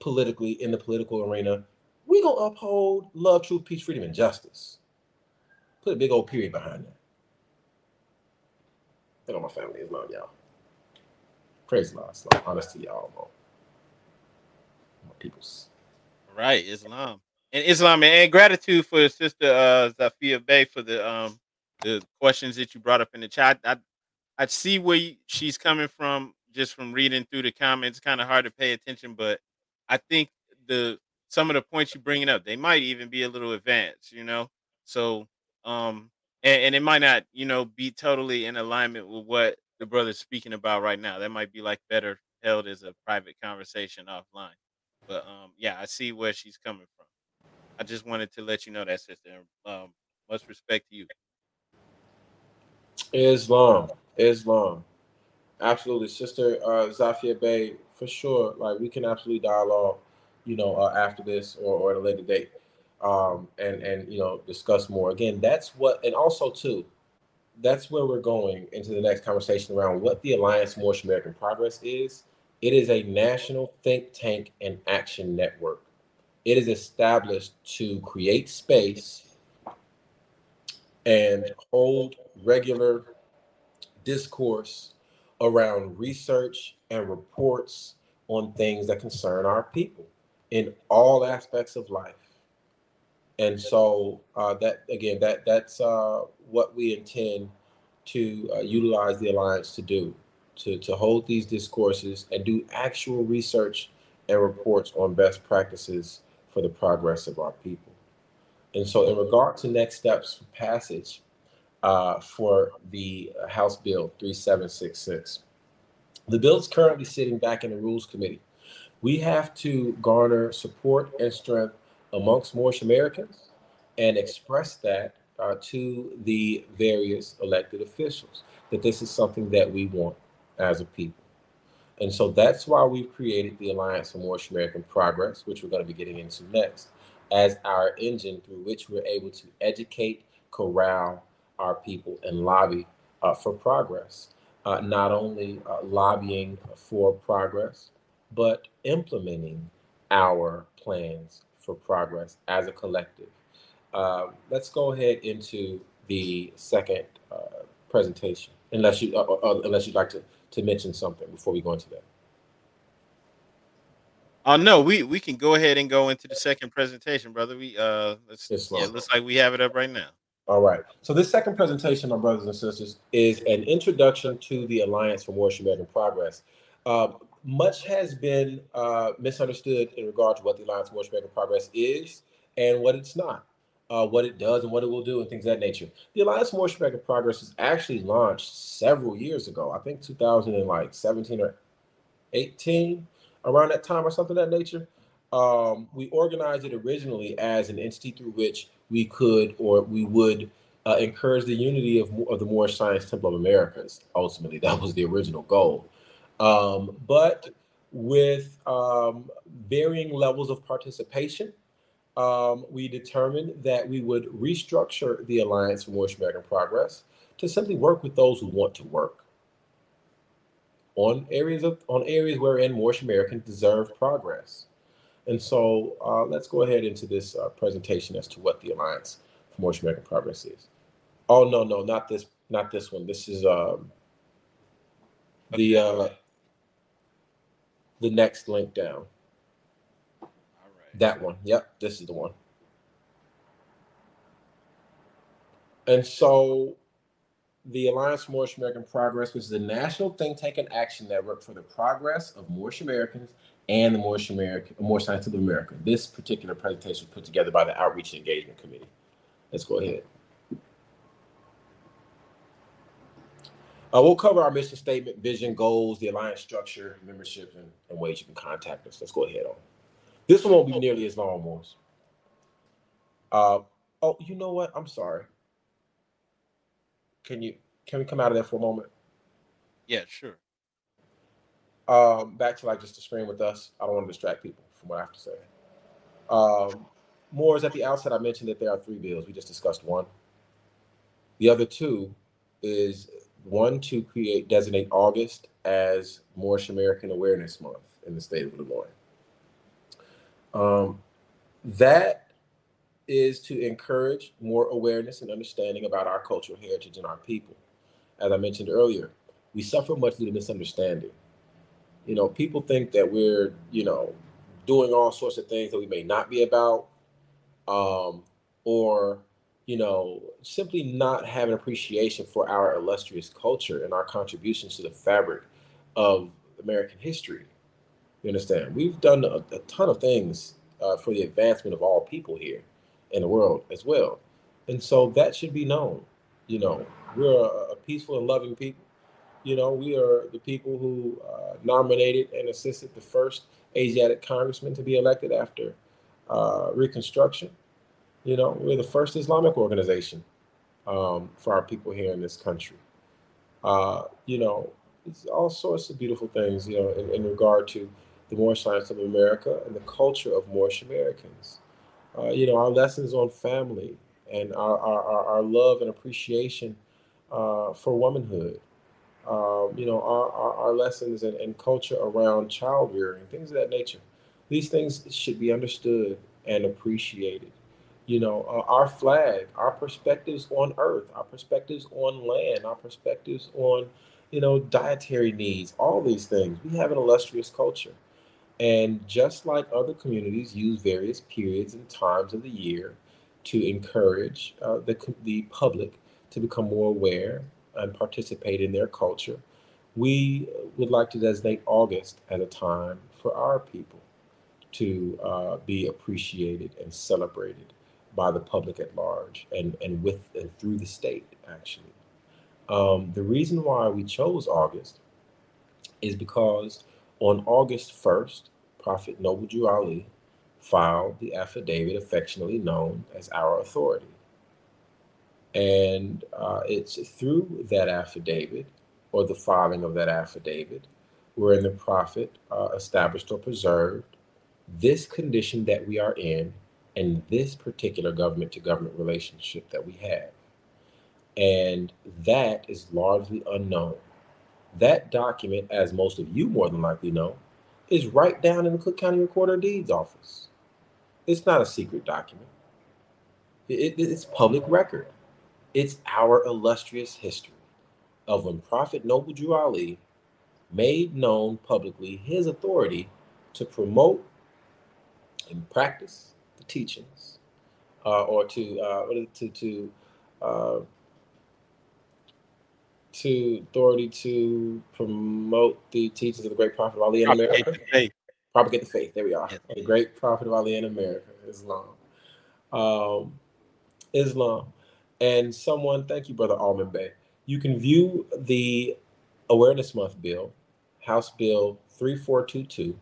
politically in the political arena, we gonna uphold love, truth, peace, freedom, and justice. Put a big old period behind that. Think on my family is love, y'all. Praise Lord. Islam. Honest to y'all, man. My peoples. Right, Islam and Islam, and gratitude for Sister uh, Zafia Bey for the um the questions that you brought up in the chat. I I see where you, she's coming from just from reading through the comments. Kind of hard to pay attention, but I think the some of the points you're bringing up they might even be a little advanced, you know. So um and, and it might not you know be totally in alignment with what the brother's speaking about right now. That might be like better held as a private conversation offline. But um, yeah, I see where she's coming from. I just wanted to let you know that, sister. Um, much respect to you. Islam, Islam, absolutely, Sister uh, Zafia Bey, for sure. Like we can absolutely dialogue, you know, uh, after this or, or at a later date, um, and and you know discuss more. Again, that's what, and also too, that's where we're going into the next conversation around what the Alliance for American Progress is. It is a national think tank and action network. It is established to create space and hold regular discourse around research and reports on things that concern our people in all aspects of life. And so uh, that again, that that's uh, what we intend to uh, utilize the alliance to do, to to hold these discourses and do actual research and reports on best practices for the progress of our people. And so, in regard to next steps for passage uh, for the House Bill 3766, The bill is currently sitting back in the Rules Committee. We have to garner support and strength amongst Moorish Americans and express that uh, to the various elected officials that this is something that we want as a people. And so that's why we've created the Alliance for Moorish American Progress, which we're going to be getting into next, as our engine through which we're able to educate, corral our people, and lobby uh, for progress. Uh, not only uh, lobbying for progress, but implementing our plans for progress as a collective. Uh, let's go ahead into the second uh, presentation, unless you uh, unless you'd like to to mention something before we go into that. Oh no, we we can go ahead and go into the second presentation, brother. We uh, let's, yeah, looks like we have it up right now. All right. So this second presentation, my brothers and sisters, is an introduction to the Alliance for Moorish American Progress. Uh, much has been uh, misunderstood in regard to what the Alliance for Moorish American Progress is and what it's not, uh, what it does and what it will do, and things of that nature. The Alliance for Moorish American Progress was actually launched several years ago. I think 2017 or 18, around that time or something of that nature. Um, we organized it originally as an entity through which we could or we would uh, encourage the unity of, of the Moorish Science Temple of Americas. Ultimately, that was the original goal. Um, but with um, varying levels of participation, um, we determined that we would restructure the Alliance for Moorish American Progress to simply work with those who want to work on areas of on areas wherein Moorish Americans deserve progress. And so uh, let's go ahead into this uh, presentation as to what the Alliance for Moorish American Progress is. Oh no, no, not this, not this one. This is um, the uh, the next link down. That one. Yep, this is the one. And so the Alliance for Moorish American Progress, which is a national think tank and action network for the progress of Moorish Americans and the Moorish American, Moorish Science of America. This particular presentation was put together by the Outreach and Engagement Committee. Let's go ahead. Uh, we'll cover our mission statement, vision, goals, the alliance structure, membership, and, and, ways you can contact us. Let's go ahead on. This one won't be nearly as long, Morris. Uh, oh, you know what? I'm sorry. Can you can we come out of there for a moment? Yeah, sure. Um, back to like just the screen with us. I don't want to distract people from what I have to say. Um, more is at the outset. I mentioned that there are three bills. We just discussed one. The other two is one to create designate August as Moorish American Awareness Month in the state of Illinois. Um, that is to encourage more awareness and understanding about our cultural heritage and our people. As I mentioned earlier, we suffer much due to misunderstanding. You know, people think that we're, you know, doing all sorts of things that we may not be about, um, or, you know, simply not have an appreciation for our illustrious culture and our contributions to the fabric of American history. You understand? We've done a, a ton of things uh, for the advancement of all people here in the world as well. And so that should be known. You know, we're a, a peaceful and loving people. You know, we are the people who uh, nominated and assisted the first Asiatic congressman to be elected after uh, Reconstruction. You know, we're the first Islamic organization um, for our people here in this country. Uh, you know, it's all sorts of beautiful things, you know, in, in regard to the Moorish Science of America and the culture of Moorish Americans. Uh, you know, our lessons on family and our, our, our love and appreciation uh, for womanhood um, you know, our, our, our lessons and, and, culture around child rearing, things of that nature. These things should be understood and appreciated. You know, uh, our flag, our perspectives on earth, our perspectives on land, our perspectives on, you know, dietary needs, all these things. We have an illustrious culture. And just like other communities use various periods and times of the year to encourage uh, the, the public to become more aware and participate in their culture, we would like to designate August as a time for our people to uh, be appreciated and celebrated by the public at large and, and with and through the state, actually. Um, the reason why we chose August is because on August 1st, Prophet Noble Ali filed the affidavit affectionately known as Our Authority. And uh, it's through that affidavit or the filing of that affidavit wherein the prophet uh, established or preserved this condition that we are in and this particular government to government relationship that we have. And that is largely unknown. That document, as most of you more than likely know, is right down in the Cook County Recorder of Deeds office. It's not a secret document, it, it, it's public record. It's our illustrious history of when Prophet Noble Drew Ali made known publicly his authority to promote and practice the teachings, uh, or to uh, to to uh, to authority to promote the teachings of the great prophet of Ali in Propagate America. the. Propagate the faith. There we are. Yes. The great prophet of Ali in America, Islam. Um, Islam. And someone, thank you, Brother Alman Bey. You can view the Awareness Month bill, House Bill 3422,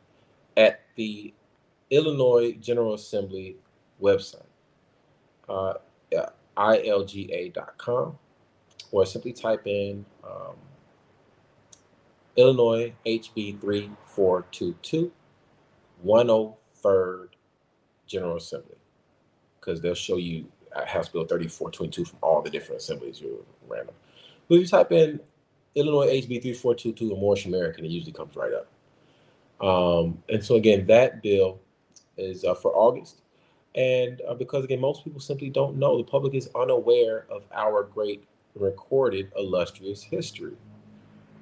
at the Illinois General Assembly website, uh, ilga.com, or simply type in um, Illinois HB 3422, 103rd General Assembly, because they'll show you uh, House Bill 3422 from all the different assemblies. You're random. But if you type in Illinois HB 3422 and Moorish American, it usually comes right up. Um, and so, again, that bill is uh, for August. And uh, because, again, most people simply don't know, the public is unaware of our great recorded illustrious history.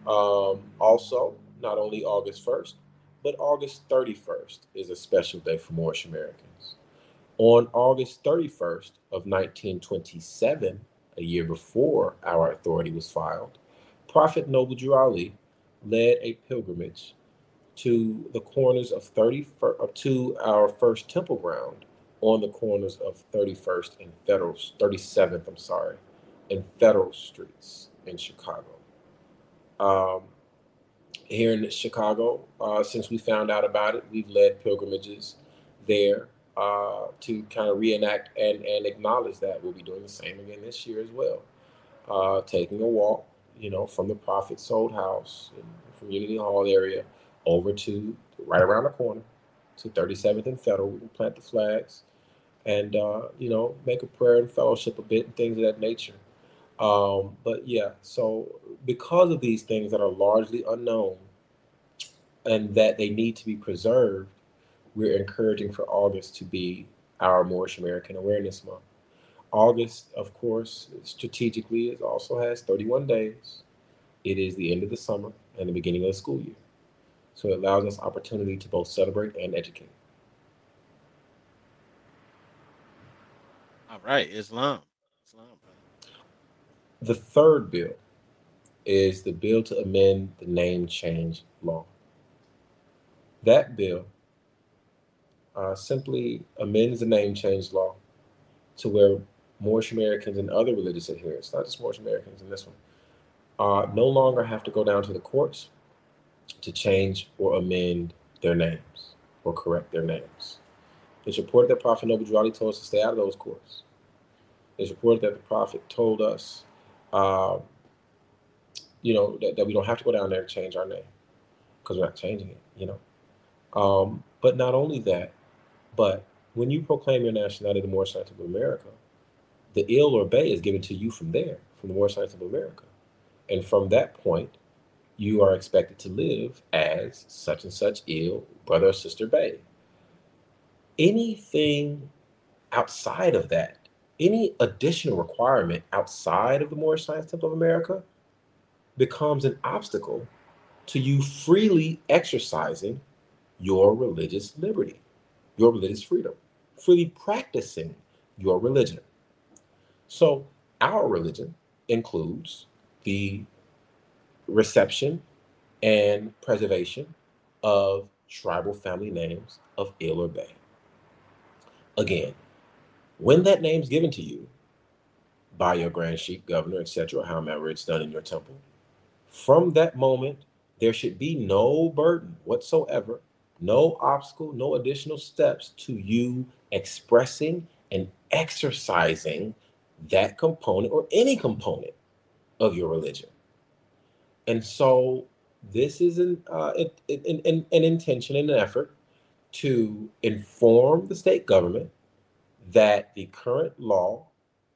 Um, also, not only August 1st, but August 31st is a special day for Moorish Americans. On August 31st of 1927, a year before our authority was filed, Prophet Noble Drew Ali led a pilgrimage to the corners of 30 to our first temple ground on the corners of 31st and Federal 37th, I'm sorry, and Federal Streets in Chicago. Um, here in Chicago, uh, since we found out about it, we've led pilgrimages there uh, to kind of reenact and, and acknowledge that. We'll be doing the same again this year as well. Uh, taking a walk, you know, from the Prophet's Old House from Unity Hall area over to right around the corner to 37th and Federal. We can plant the flags and, uh, you know, make a prayer and fellowship a bit and things of that nature. Um, but yeah, so because of these things that are largely unknown and that they need to be preserved, we're encouraging for August to be our Moorish American Awareness Month. August, of course, strategically, it also has 31 days. It is the end of the summer and the beginning of the school year. So it allows us opportunity to both celebrate and educate. All right, Islam. Islam. The third bill is the bill to amend the name change law. That bill uh, simply amends the name change law to where Moorish Americans and other religious adherents, not just Moorish Americans in this one, uh, no longer have to go down to the courts to change or amend their names or correct their names. It's reported that Prophet Noble told us to stay out of those courts. It's reported that the Prophet told us, uh, you know, that, that we don't have to go down there and change our name because we're not changing it, you know. Um, but not only that, but when you proclaim your nationality, the Moorish Science of America, the El or Bey is given to you from there, from the Moorish Science of America. And from that point, you are expected to live as such and such ill brother or sister bay. Anything outside of that, any additional requirement outside of the Moorish Science Temple of America becomes an obstacle to you freely exercising your religious liberty, your religious freedom, freely practicing your religion. So, our religion includes the reception and preservation of tribal family names of El or Bey. Again, when that name's given to you by your grand sheik, governor, etc., however it's done in your temple, from that moment, there should be no burden whatsoever, no obstacle, no additional steps to you expressing and exercising that component or any component of your religion. And so this is an, uh, an, an, an intention and an effort to inform the state government that the current law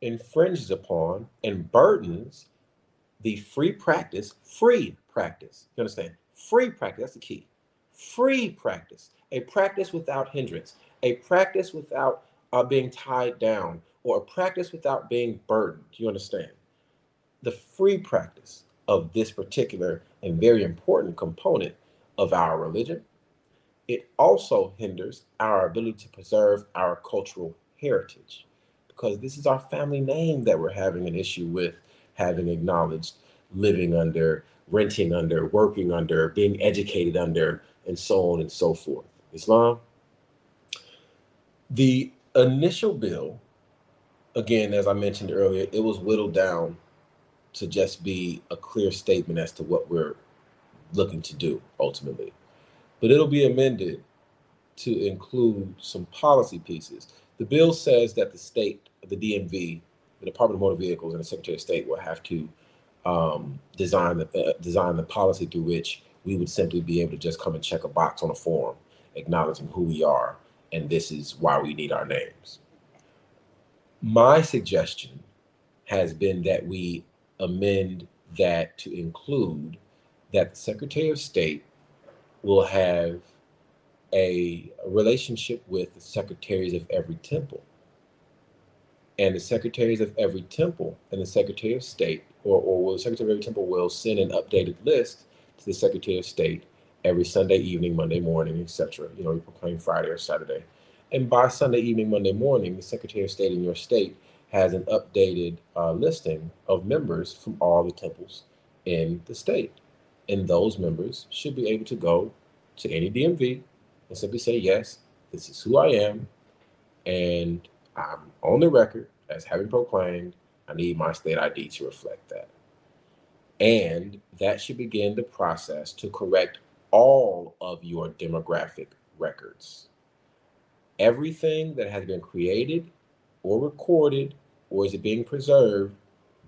infringes upon and burdens the free practice, free practice. You understand? Free practice, that's the key. Free practice, a practice without hindrance, a practice without uh, being tied down, or a practice without being burdened. You understand? The free practice of this particular and very important component of our religion. It also hinders our ability to preserve our cultural heritage because this is our family name that we're having an issue with having acknowledged living under, renting under, working under, being educated under, and so on and so forth. Islam. The initial bill, again, as I mentioned earlier, it was whittled down to just be a clear statement as to what we're looking to do ultimately. But it'll be amended to include some policy pieces. The bill says that the state, the DMV, the Department of Motor Vehicles, and the Secretary of State will have to um, design the uh, design the policy through which we would simply be able to just come and check a box on a form acknowledging who we are and this is why we need our names. My suggestion has been that we amend that to include that the Secretary of State will have a, relationship with the secretaries of every temple. And the secretaries of every temple and the Secretary of State, or, or will the Secretary of every temple will send an updated list to the Secretary of State every Sunday evening, Monday morning, etc. You know, you proclaim Friday or Saturday. And by Sunday evening, Monday morning, the Secretary of State in your state has an updated uh, listing of members from all the temples in the state. And those members should be able to go to any DMV and simply say, yes, this is who I am. And I'm on the record as having proclaimed, I need my state ID to reflect that. And that should begin the process to correct all of your demographic records. Everything that has been created or recorded or is being preserved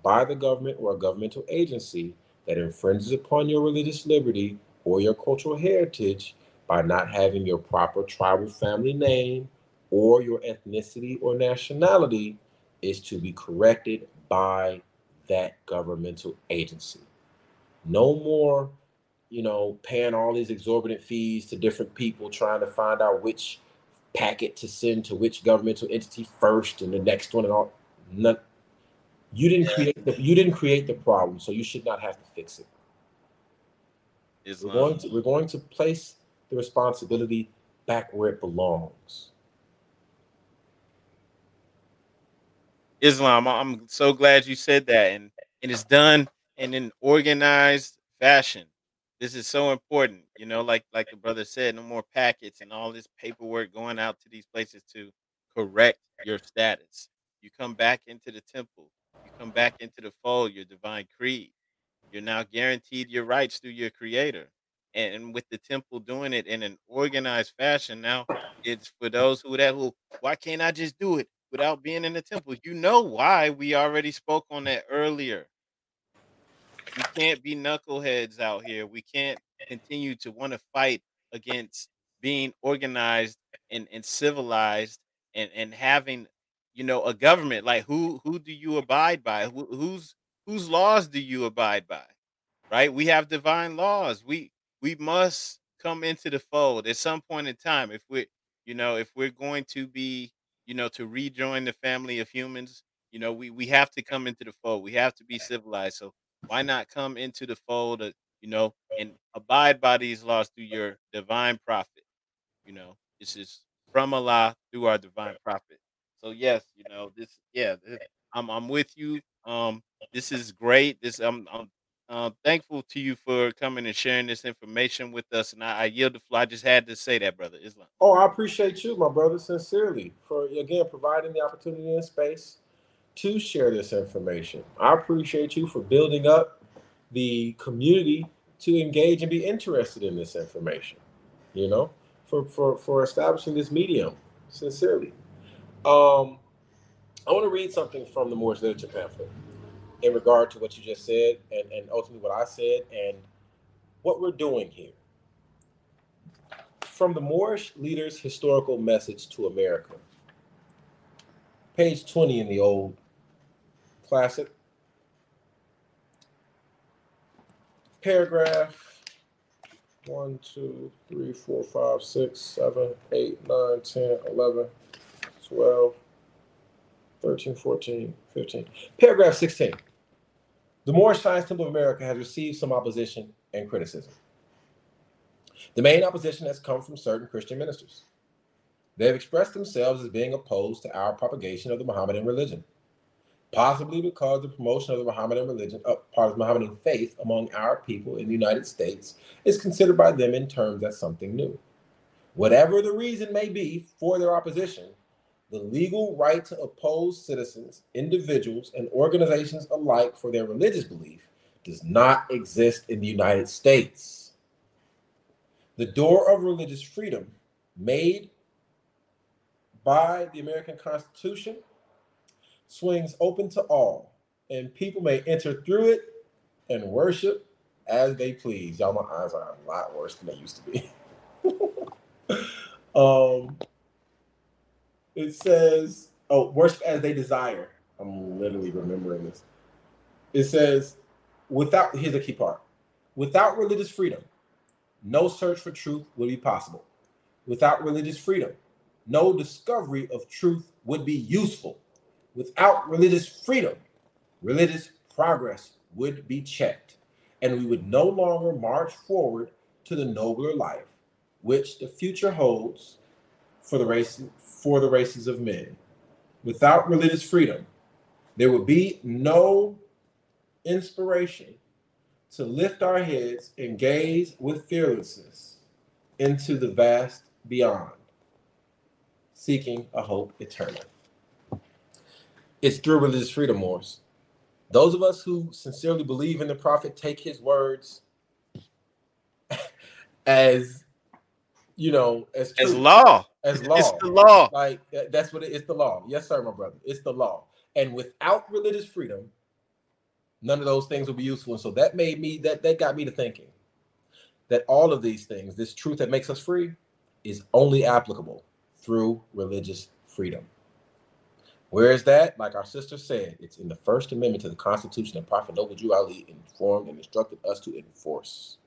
by the government or a governmental agency that infringes upon your religious liberty or your cultural heritage by not having your proper tribal family name or your ethnicity or nationality is to be corrected by that governmental agency. No more, you know, paying all these exorbitant fees to different people trying to find out which packet to send to which governmental entity first and the next one and all none, you didn't create the you didn't create the problem, so you should not have to fix it. Islam. We're going to we're going to place the responsibility back where it belongs. Islam, I'm so glad you said that, and and it's done in an organized fashion. This is so important, you know. Like like the brother said, no more packets and all this paperwork going out to these places to correct your status. You come back into the temple. You come back into the fold, your divine creed. You're now guaranteed your rights through your creator. And with the temple doing it in an organized fashion, now it's for those who that who why can't I just do it without being in the temple? You know why we already spoke on that earlier. We can't be knuckleheads out here. We can't continue to want to fight against being organized and, and civilized and, and having you know a government like who who do you abide by who, whose whose laws do you abide by right we have divine laws we we must come into the fold at some point in time if we're you know if we're going to be you know to rejoin the family of humans you know we we have to come into the fold we have to be civilized so why not come into the fold of, you know and abide by these laws through your divine prophet you know this is from allah through our divine prophet so yes, you know this. Yeah, this, I'm I'm with you. Um, this is great. This I'm I'm uh, thankful to you for coming and sharing this information with us. And I, I yield the floor. I just had to say that, brother Islam. Oh, I appreciate you, my brother, sincerely, for again providing the opportunity and space to share this information. I appreciate you for building up the community to engage and be interested in this information, you know, for for for establishing this medium sincerely. Um, I want to read something from the Moorish literature pamphlet in regard to what you just said and, and ultimately what I said and what we're doing here. From the Moorish Leaders Historical Message to America, page 20 in the old classic, paragraph 1, 2, 3, 4, 5, 6, 7, 8, 9, 10, 11, 12, 13, 14, 15. Paragraph 16. The Moorish Science Temple of America has received some opposition and criticism. The main opposition has come from certain Christian ministers. They have expressed themselves as being opposed to our propagation of the Mohammedan religion, possibly because the promotion of the Mohammedan religion, uh, part of the Mohammedan faith among our people in the United States is considered by them in terms as something new. Whatever the reason may be for their opposition, the legal right to oppose citizens, individuals, and organizations alike for their religious belief does not exist in the United States. The door of religious freedom made by the American Constitution swings open to all, and people may enter through it and worship as they please. Y'all, my eyes are a lot worse than they used to be. (laughs) um, it says, oh, worship as they desire. I'm literally remembering this. It says, without, here's the key part without religious freedom, no search for truth would be possible. Without religious freedom, no discovery of truth would be useful. Without religious freedom, religious progress would be checked, and we would no longer march forward to the nobler life which the future holds for the race for the races of men. Without religious freedom, there would be no inspiration to lift our heads and gaze with fearlessness into the vast beyond, seeking a hope eternal. It's through religious freedom, Morris. Those of us who sincerely believe in the prophet take his words (laughs) as you know, as as law. As law. It's the law. Like that's what it is. The law. Yes, sir, my brother. It's the law. And without religious freedom, none of those things will be useful. And so that made me that that got me to thinking that all of these things, this truth that makes us free, is only applicable through religious freedom. Where is that? Like our sister said, it's in the First Amendment to the Constitution that Prophet Noble Drew Ali informed and instructed us to enforce.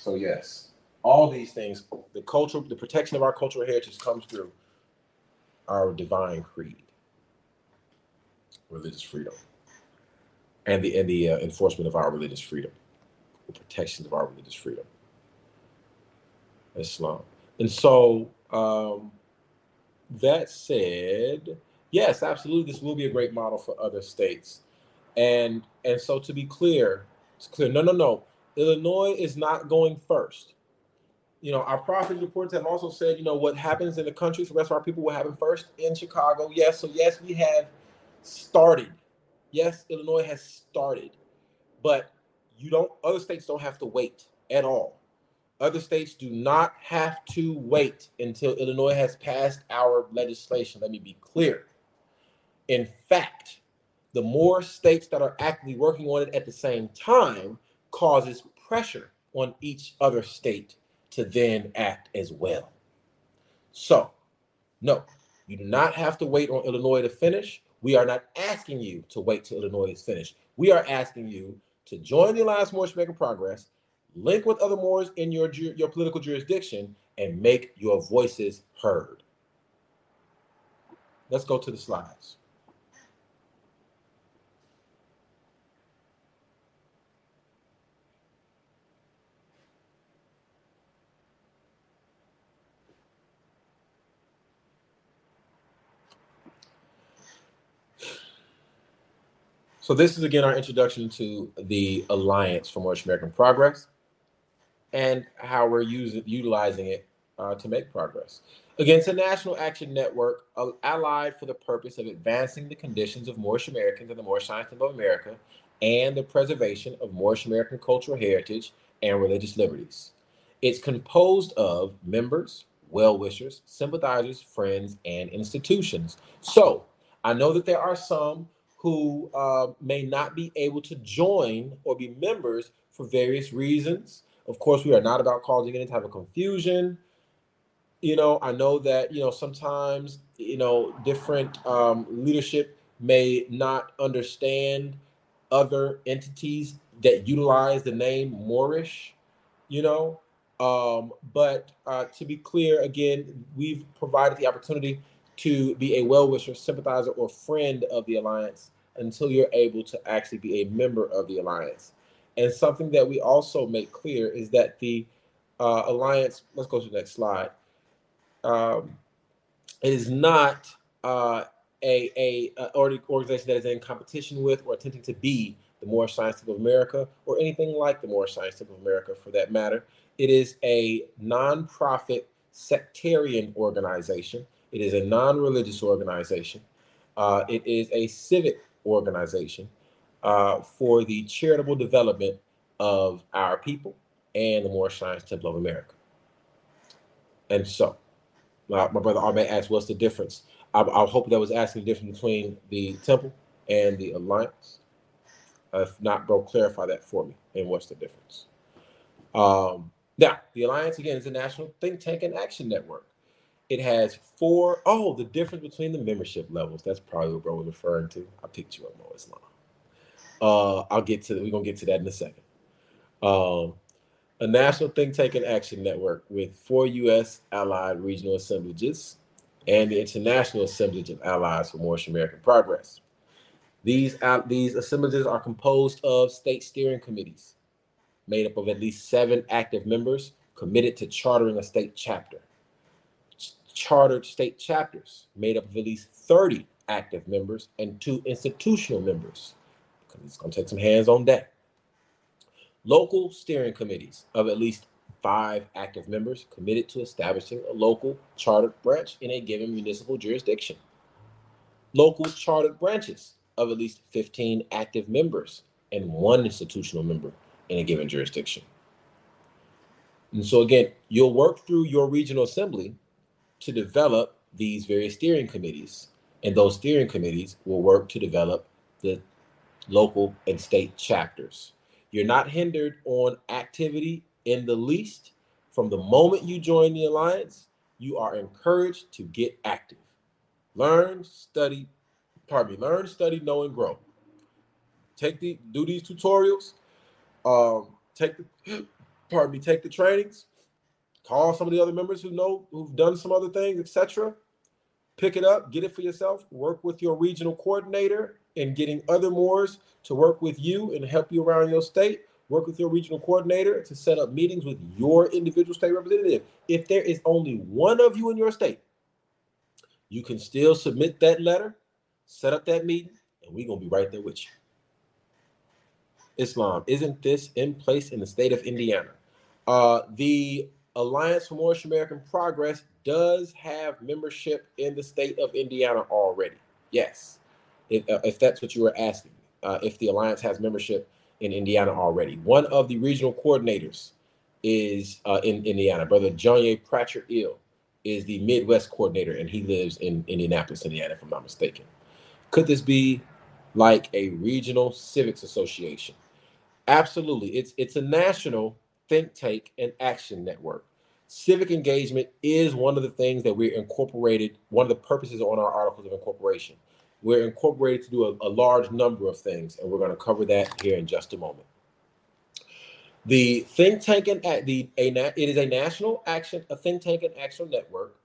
So yes, all these things, the culture, the protection of our cultural heritage comes through our divine creed, religious freedom, and the and the uh, enforcement of our religious freedom, the protection of our religious freedom, Islam. And so, um, that said, yes, absolutely, this will be a great model for other states, and and so to be clear, it's clear. No, no, no. Illinois is not going first. You know, our prophet reports have also said, you know, what happens in the country for the rest of our people will happen first in Chicago. Yes, so yes, we have started. Yes, Illinois has started, but you don't. Other states don't have to wait at all. Other states do not have to wait until Illinois has passed our legislation. Let me be clear. In fact, the more states that are actively working on it at the same time, causes pressure on each other state to then act as well. So, no, you do not have to wait on Illinois to finish. We are not asking you to wait till Illinois is finished. We are asking you to join the Alliance Moorish Making Progress, link with other Moors in your, your political jurisdiction, and make your voices heard. Let's go to the slides. So this is again our introduction to the Alliance for Moorish American Progress and how we're using utilizing it uh, to make progress. Against a national action network uh, allied for the purpose of advancing the conditions of Moorish Americans in the Moorish Science of America and the preservation of Moorish American cultural heritage and religious liberties. It's composed of members, well wishers, sympathizers, friends, and institutions. So I know that there are some who uh, may not be able to join or be members for various reasons. Of course, we are not about causing any type of confusion. You know, I know that, you know, sometimes, you know, different um, leadership may not understand other entities that utilize the name Moorish, you know. Um, but uh, to be clear, again, we've provided the opportunity to be a well wisher, sympathizer, or friend of the alliance until you're able to actually be a member of the alliance. And something that we also make clear is that the uh, alliance, let's go to the next slide, um, is not uh, a, a, a, organization that is in competition with or attempting to be the Moorish Science Temple of America or anything like the Moorish Science Temple of America for that matter. It is a nonprofit sectarian organization. It is a non-religious organization. Uh, it is a civic organization uh, for the charitable development of our people and the Moorish Science Temple of America. And so, my, my brother Ahmed asked, what's the difference? I, I hope that was asking the difference between the temple and the alliance. if not, bro, clarify that for me. And what's the difference? Um, now, the alliance again is a national think tank and action network. It has four. Oh, the difference between the membership levels. That's probably what bro was referring to. I picked you up, Mo Islam. Uh, I'll get to. We're gonna get to that in a second. Um, a national think tank and action network with four U.S. allied regional assemblages and the International Assemblage of Allies for Moorish American Progress. These, these assemblages are composed of state steering committees made up of at least seven active members committed to chartering a state chapter. Chartered state chapters made up of at least 30 active members and two institutional members, because it's going to take some hands on deck. Local steering committees of at least five active members committed to establishing a local chartered branch in a given municipal jurisdiction. Local chartered branches of at least 15 active members and one institutional member in a given jurisdiction. And so, again, you'll work through your regional assembly to develop these various steering committees, and those steering committees will work to develop the local and state chapters. You're not hindered on activity in the least. From the moment you join the alliance, you are encouraged to get active. Learn, study, pardon me, learn, study, know, and grow. Take the do these tutorials, um, take the (gasps) pardon me, take the trainings, call some of the other members who know who've done some other things, etc. Pick it up, get it for yourself, work with your regional coordinator and getting other Moors to work with you and help you around your state work with your regional coordinator to set up meetings with your individual state representative. If there is only one of you in your state, you can still submit that letter, set up that meeting, and we're going to be right there with you. Islam, isn't this in place in the state of Indiana? Uh, the Alliance for Moorish American Progress does have membership in the state of Indiana already. Yes, if, uh, if that's what you were asking. Uh, if the Alliance has membership in Indiana already. One of the regional coordinators is uh, in Indiana. Brother John Pratchett El is the Midwest coordinator, and he lives in Indianapolis, Indiana, if I'm not mistaken. Could this be like a regional civics association? Absolutely. It's it's a national think tank and action network. Civic engagement is one of the things that we're incorporated, one of the purposes on our articles of incorporation we're incorporated to do a, a large number of things, and we're going to cover that here in just a moment. The think tank and the a, it is a national action, a think tank and action network,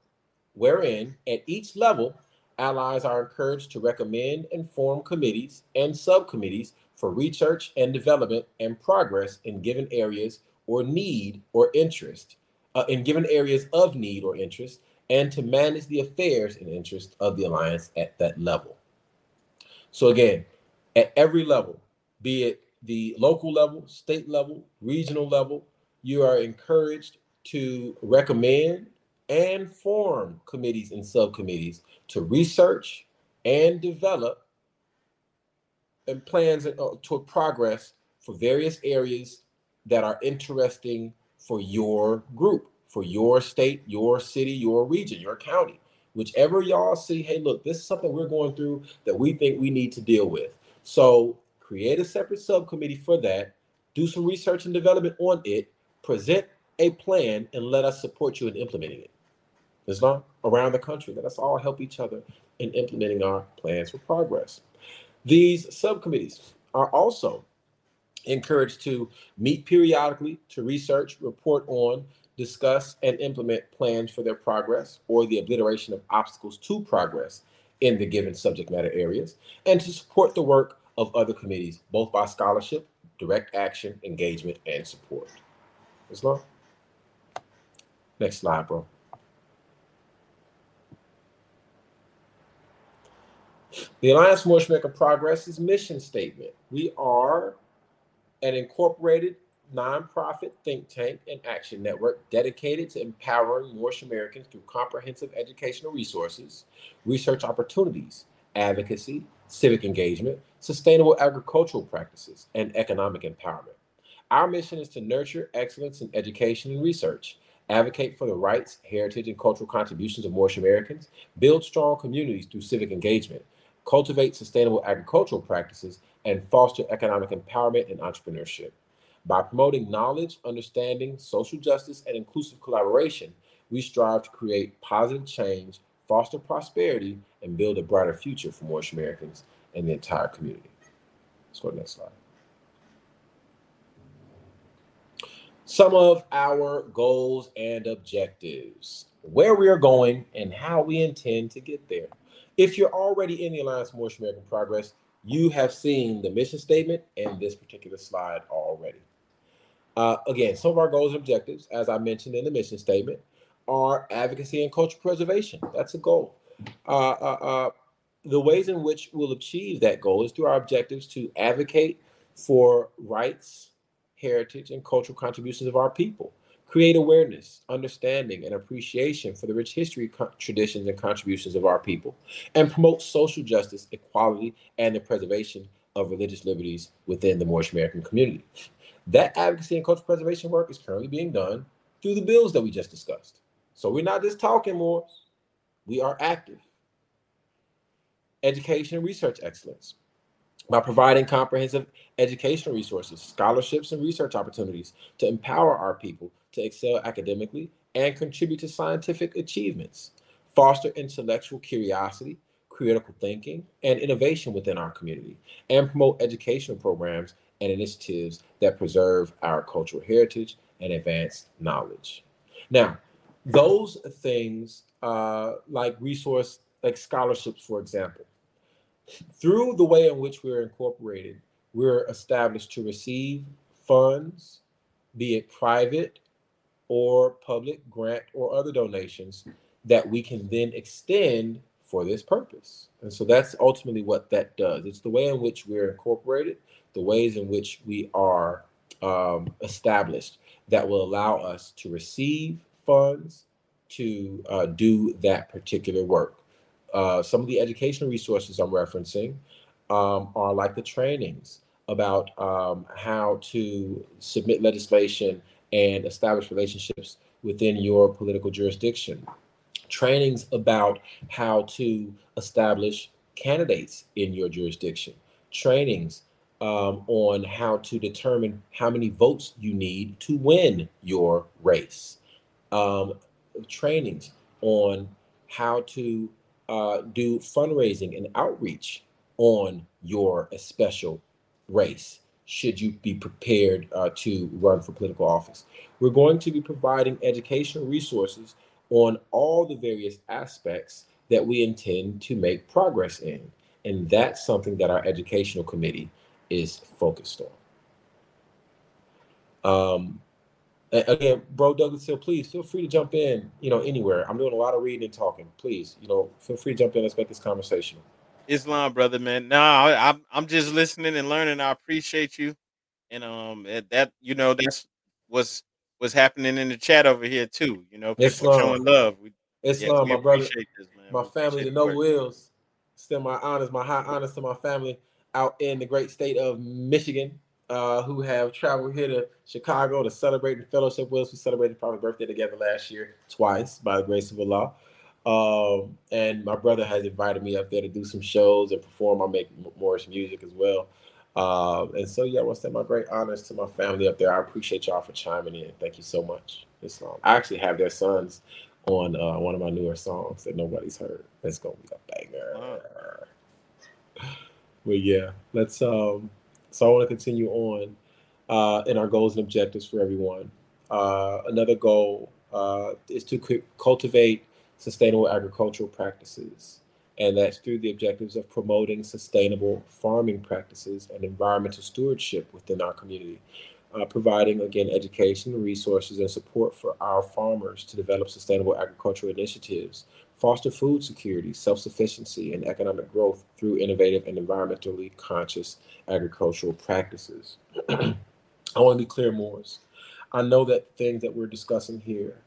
wherein at each level, allies are encouraged to recommend and form committees and subcommittees for research and development and progress in given areas or need or interest, uh, in given areas of need or interest, and to manage the affairs and interest of the alliance at that level. So again, at every level, be it the local level, state level, regional level, you are encouraged to recommend and form committees and subcommittees to research and develop and plans uh, to progress for various areas that are interesting for your group, for your state, your city, your region, your county. Whichever y'all see, hey, look, this is something we're going through that we think we need to deal with. So create a separate subcommittee for that, do some research and development on it, present a plan, and let us support you in implementing it. There's not around the country. Let us all help each other in implementing our plans for progress. These subcommittees are also encouraged to meet periodically to research, report on, discuss, and implement plans for their progress or the obliteration of obstacles to progress in the given subject matter areas, and to support the work of other committees, both by scholarship, direct action, engagement, and support. Islam? Next slide, bro. The Alliance for Progress's mission statement. We are an incorporated nonprofit think tank and action network dedicated to empowering Moorish Americans through comprehensive educational resources, research opportunities, advocacy, civic engagement, sustainable agricultural practices, and economic empowerment. Our mission is to nurture excellence in education and research, advocate for the rights, heritage, and cultural contributions of Moorish Americans, build strong communities through civic engagement, cultivate sustainable agricultural practices, and foster economic empowerment and entrepreneurship. By promoting knowledge, understanding, social justice, and inclusive collaboration, we strive to create positive change, foster prosperity, and build a brighter future for Moorish Americans and the entire community. Let's go to the next slide. Some of our goals and objectives, where we are going, and how we intend to get there. If you're already in the Alliance for Moorish American Progress, you have seen the mission statement and this particular slide already. Uh, again, some of our goals and objectives, as I mentioned in the mission statement, are advocacy and cultural preservation. That's a goal. Uh, uh, uh, the ways in which we'll achieve that goal is through our objectives to advocate for rights, heritage, and cultural contributions of our people, create awareness, understanding, and appreciation for the rich history, traditions, and contributions of our people, and promote social justice, equality, and the preservation of religious liberties within the Moorish American community. That advocacy and cultural preservation work is currently being done through the bills that we just discussed. So we're not just talking more, we are active. Education and research excellence by providing comprehensive educational resources, scholarships, and research opportunities to empower our people to excel academically and contribute to scientific achievements, foster intellectual curiosity, critical thinking, and innovation within our community, and promote educational programs and initiatives that preserve our cultural heritage and advance knowledge. Now, those things uh, like resource, like scholarships, for example, through the way in which we're incorporated, we're established to receive funds, be it private or public grant or other donations that we can then extend for this purpose. And so that's ultimately what that does. It's the way in which we're incorporated, the ways in which we are um, established that will allow us to receive funds to uh, do that particular work. Uh, some of the educational resources I'm referencing um, are like the trainings about um, how to submit legislation and establish relationships within your political jurisdiction. Trainings about how to establish candidates in your jurisdiction. Trainings um, on how to determine how many votes you need to win your race. Um, trainings on how to uh, do fundraising and outreach on your special race should you be prepared uh, to run for political office. We're going to be providing educational resources on all the various aspects that we intend to make progress in. And that's something that our educational committee is focused on. Um, again, bro Douglas El, please feel free to jump in, you know, anywhere. I'm doing a lot of reading and talking. Please, you know, feel free to jump in. Let's make this conversational. Islam, brother, man. No, I, I'm I'm just listening and learning. I appreciate you, and um, that you know that's what's what's happening in the chat over here too. You know, people Islam. showing love. We, Islam, we my brother, this, man. my family, the no wills. Still my honors, my high honors to my family out in the great state of Michigan, uh, who have traveled here to Chicago to celebrate and fellowship with us. We celebrated Prophet's birthday together last year, twice, by the grace of Allah. Um, and my brother has invited me up there to do some shows and perform. I make Moorish music as well. Um, and so, yeah, I want to send my great honors to my family up there. I appreciate y'all for chiming in. Thank you so much. Islam. I actually have their sons on uh, one of my newer songs that nobody's heard. It's gonna be a banger. But yeah, let's. Um, so I want to continue on uh, in our goals and objectives for everyone. Uh, another goal uh, is to cultivate sustainable agricultural practices, and that's through the objectives of promoting sustainable farming practices and environmental stewardship within our community uh, providing again education, resources, and support for our farmers to develop sustainable agricultural initiatives, foster food security, self-sufficiency, and economic growth through innovative and environmentally conscious agricultural practices. (clears throat) I want to be clear, Moors. I know that things that we're discussing here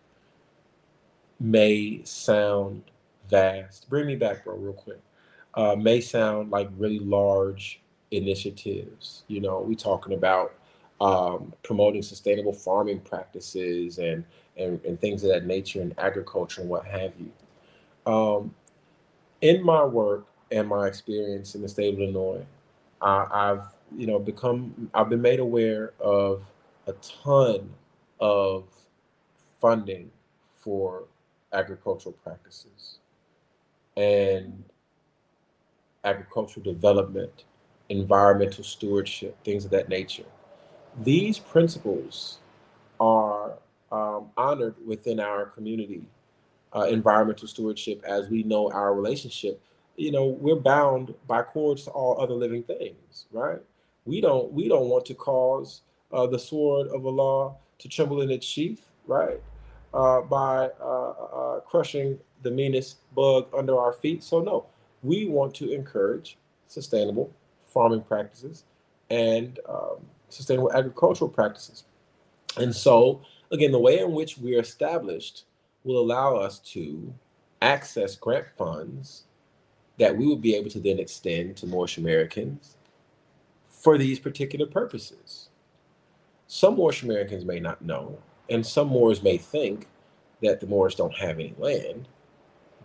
may sound vast. Bring me back, bro, real quick. Uh, may sound like really large initiatives. You know, we talking about um, promoting sustainable farming practices and, and and things of that nature in agriculture and what have you. Um, in my work and my experience in the state of Illinois, I, I've you know become I've been made aware of a ton of funding for agricultural practices and agricultural development, environmental stewardship, things of that nature. These principles are um, honored within our community, uh, environmental stewardship, as we know our relationship. You know, we're bound by cords to all other living things, right? We don't we don't want to cause uh, the sword of Allah to tremble in its sheath, right? Uh, by uh, uh, crushing the meanest bug under our feet. So no, we want to encourage sustainable farming practices and um, sustainable agricultural practices. And so, again, the way in which we're established will allow us to access grant funds that we will be able to then extend to Moorish Americans for these particular purposes. Some Moorish Americans may not know, and some Moors may think that the Moors don't have any land,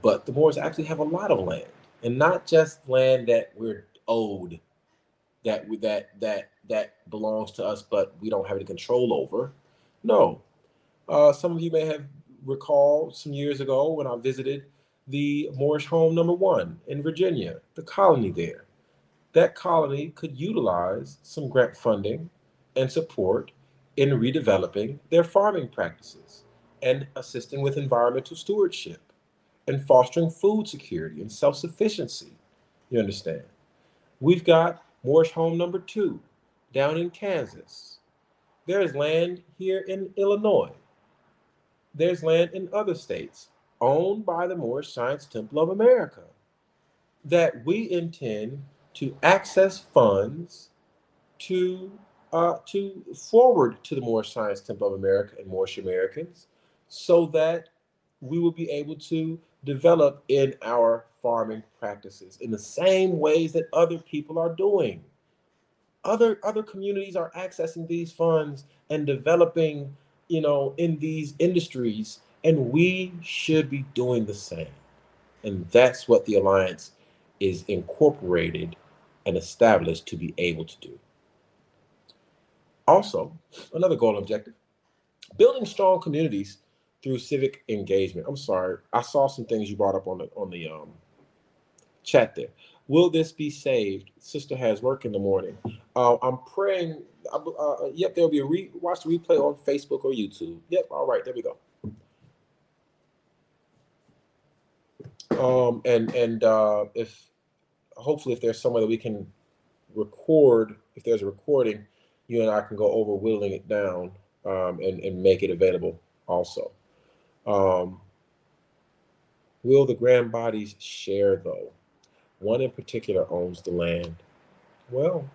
but the Moors actually have a lot of land, and not just land that we're owed, that that that that belongs to us, but we don't have any control over. No, uh, some of you may have recalled some years ago when I visited the Moorish home number one in Virginia, the colony there. That colony could utilize some grant funding and support in redeveloping their farming practices and assisting with environmental stewardship and fostering food security and self sufficiency. You understand? We've got Moorish home number two down in Kansas. There's land here in Illinois. There's land in other states owned by the Moorish Science Temple of America that we intend to access funds to uh, to forward to the Moorish Science Temple of America and Moorish Americans so that we will be able to develop in our farming practices in the same ways that other people are doing. Other other communities are accessing these funds and developing, you know, in these industries, and we should be doing the same. And that's what the alliance is incorporated and established to be able to do. Also, another goal and objective building strong communities through civic engagement. I'm sorry, I saw some things you brought up on the on the um, chat there. Will this be saved? Sister has work in the morning. Uh, I'm praying. Uh, uh, yep, there'll be a re- watch the replay on Facebook or YouTube. Yep, all right, there we go. Um, and and uh, if hopefully if there's somewhere that we can record, if there's a recording, you and I can go over whittling it down um, and and make it available also. Um, will the grand bodies share though? One in particular owns the land. Well,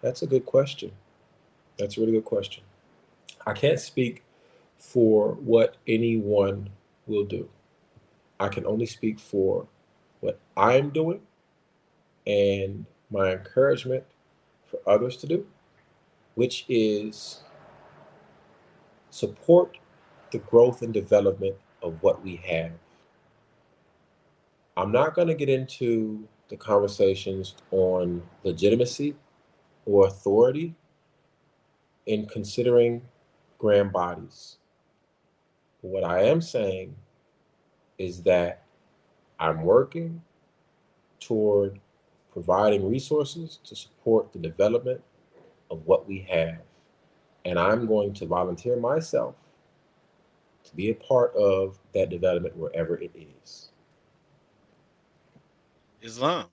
that's a good question. That's a really good question. I can't speak for what anyone will do. I can only speak for what I'm doing and my encouragement for others to do, which is support the growth and development of what we have. I'm not going to get into the conversations on legitimacy or authority in considering grand bodies. What I am saying is that I'm working toward providing resources to support the development of what we have. And I'm going to volunteer myself to be a part of that development wherever it is. Islam.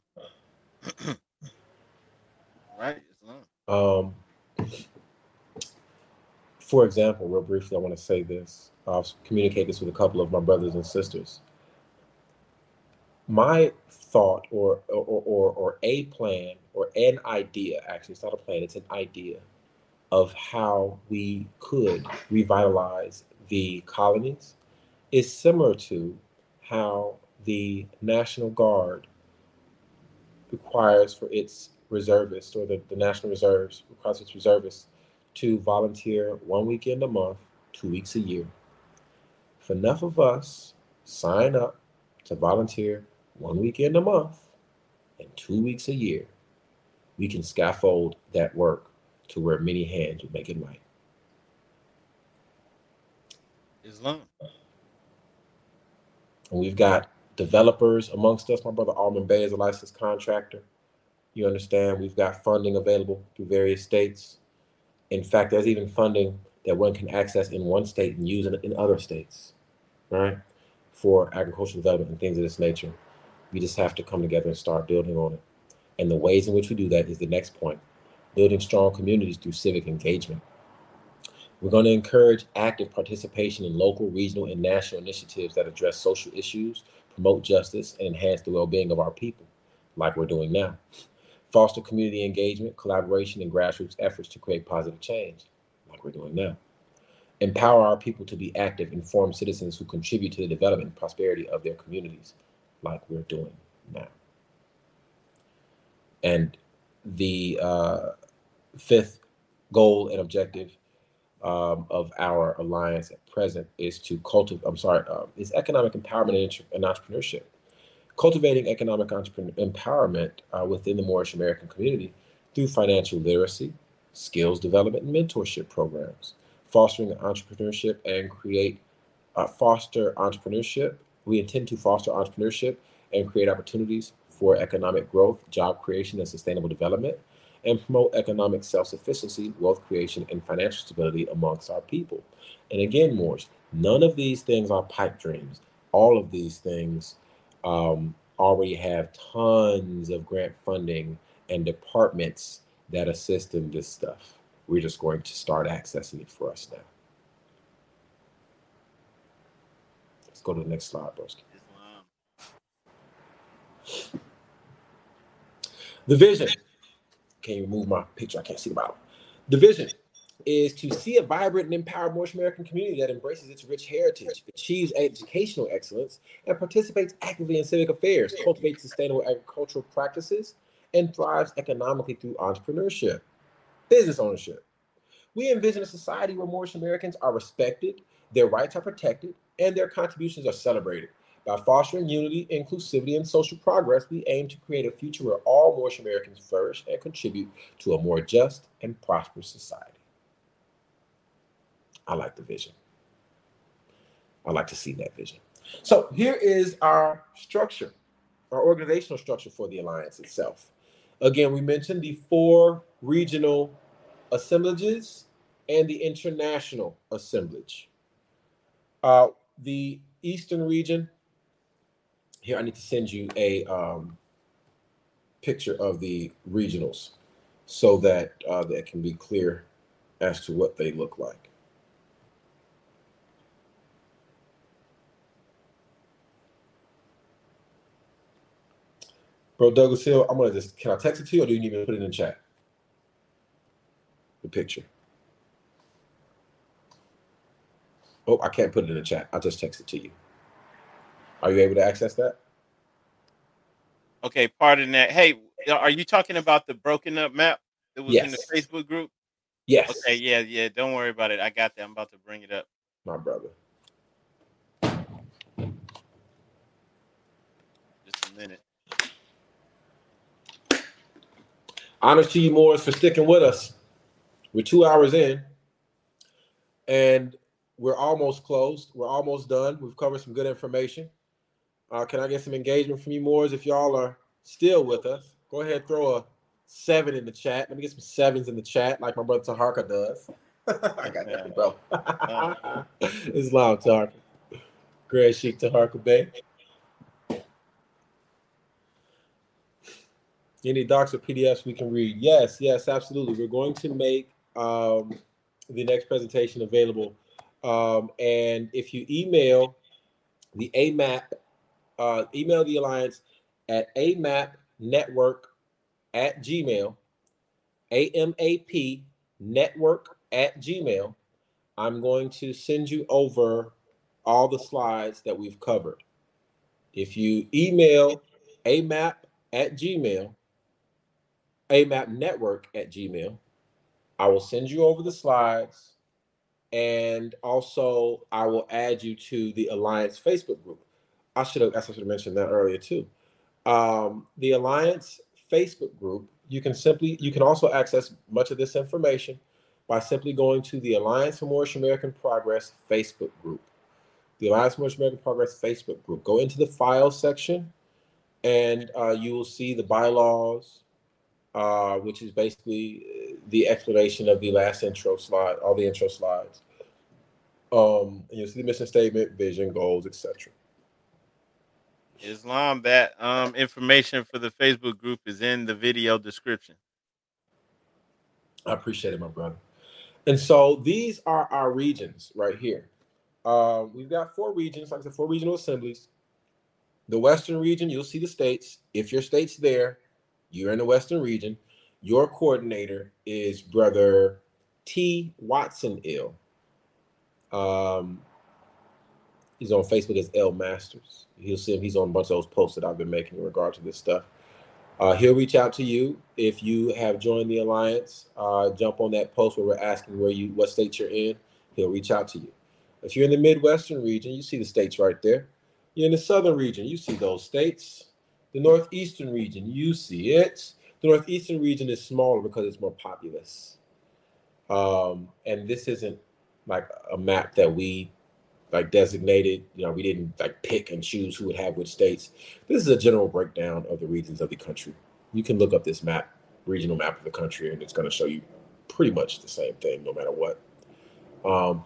(clears throat) right, Islam. Um, for example, real briefly, I want to say this. I'll communicate this with a couple of my brothers and sisters. My thought, or or or, or a plan, or an idea. Actually, it's not a plan; it's an idea of how we could revitalize the colonies is similar to how the National Guard requires for its reservists or the, the National Reserves requires its reservists to volunteer one weekend a month, two weeks a year. If enough of us sign up to volunteer one weekend a month and two weeks a year, we can scaffold that work to where many hands would make it right. Islam. And we've got developers amongst us. My brother Alman Bey is a licensed contractor. You understand? We've got funding available through various states. In fact, there's even funding that one can access in one state and use in, in other states, right? For agricultural development and things of this nature. We just have to come together and start building on it. And the ways in which we do that is the next point building strong communities through civic engagement. We're going to encourage active participation in local, regional, and national initiatives that address social issues, promote justice, and enhance the well being of our people, like we're doing now. Foster community engagement, collaboration, and grassroots efforts to create positive change, like we're doing now. Empower our people to be active, informed citizens who contribute to the development and prosperity of their communities, like we're doing now. And the uh, fifth goal and objective um, of our alliance at present is to cultivate, I'm sorry, uh, is economic empowerment and entrepreneurship. Cultivating economic empowerment uh, within the Moorish American community through financial literacy, skills development, and mentorship programs. Fostering entrepreneurship and create, uh, foster entrepreneurship. We intend to foster entrepreneurship and create opportunities for economic growth, job creation, and sustainable development and promote economic self sufficiency, wealth creation, and financial stability amongst our people. And again, Moors, none of these things are pipe dreams. All of these things um, already have tons of grant funding and departments that assist in this stuff. We're just going to start accessing it for us now. Go to the next slide, Broski. The vision can you move my picture? I can't see the bottom. The vision is to see a vibrant and empowered Moorish American community that embraces its rich heritage, achieves educational excellence, and participates actively in civic affairs, cultivates sustainable agricultural practices, and thrives economically through entrepreneurship, business ownership. We envision a society where Moorish Americans are respected, their rights are protected, and their contributions are celebrated. By fostering unity, inclusivity, and social progress, we aim to create a future where all Moorish Americans flourish and contribute to a more just and prosperous society. I like the vision. I like to see that vision. So here is our structure, our organizational structure for the alliance itself. Again, we mentioned the four regional assemblages and the international assemblage. Uh, the Eastern region here, I need to send you a um, picture of the regionals so that uh, that can be clear as to what they look like. Bro, Douglas El, I'm gonna just can I text it to you or do you need me to put it in the chat? The picture. Oh, I can't put it in the chat. I'll just text it to you. Are you able to access that? Okay, pardon that. Hey, are you talking about the broken up map that was in the Facebook group? Yes. Okay, yeah, yeah. Don't worry about it. I got that. I'm about to bring it up. My brother. Just a minute. Honors to you, Moors, for sticking with us. We're two hours in, and we're almost closed. We're almost done. We've covered some good information. Uh, can I get some engagement from you, Moors? If y'all are still with us, go ahead throw a seven in the chat. Let me get some sevens in the chat, like my brother Taharka does. (laughs) I got that, bro. (laughs) Islam Taharka. Great Sheikh Taharka Bey. Any docs or PDFs we can read? Yes, yes, absolutely. We're going to make um, the next presentation available. Um, and if you email the AMAP, uh, email the Alliance at AMAP network at gmail, AMAP network at gmail, I'm going to send you over all the slides that we've covered. If you email amap at gmail, amap network at gmail, I will send you over the slides and also I will add you to the Alliance Facebook group. I should have, I should have mentioned that earlier too. Um, the Alliance Facebook group, you can simply, you can also access much of this information by simply going to the Alliance for Moorish American Progress Facebook group. The Alliance for Moorish American Progress Facebook group. Go into the file section and uh, you will see the bylaws, uh, which is basically the explanation of the last intro slide, all the intro slides. Um, and you'll see the mission statement, vision, goals, etc. Islam, that um information for the Facebook group is in the video description. I appreciate it, my brother. And so these are our regions right here. Uh, we've got four regions, like I said, four regional assemblies. The Western region, you'll see the states. If your state's there, you're in the Western region. Your coordinator is Brother T. Watson El. Um, he's on Facebook as L Masters. You'll see him. He's on a bunch of those posts that I've been making in regard to this stuff. Uh, he'll reach out to you if you have joined the alliance. Uh, jump on that post where we're asking where you, what state you're in. He'll reach out to you. If you're in the Midwestern region, you see the states right there. You're in the Southern region, you see those states. The Northeastern region, you see it. The Northeastern region is smaller because it's more populous. Um, and this isn't like a map that we like designated. You know, we didn't like pick and choose who would have which states. This is a general breakdown of the regions of the country. You can look up this map, regional map of the country, and it's going to show you pretty much the same thing, no matter what. Um,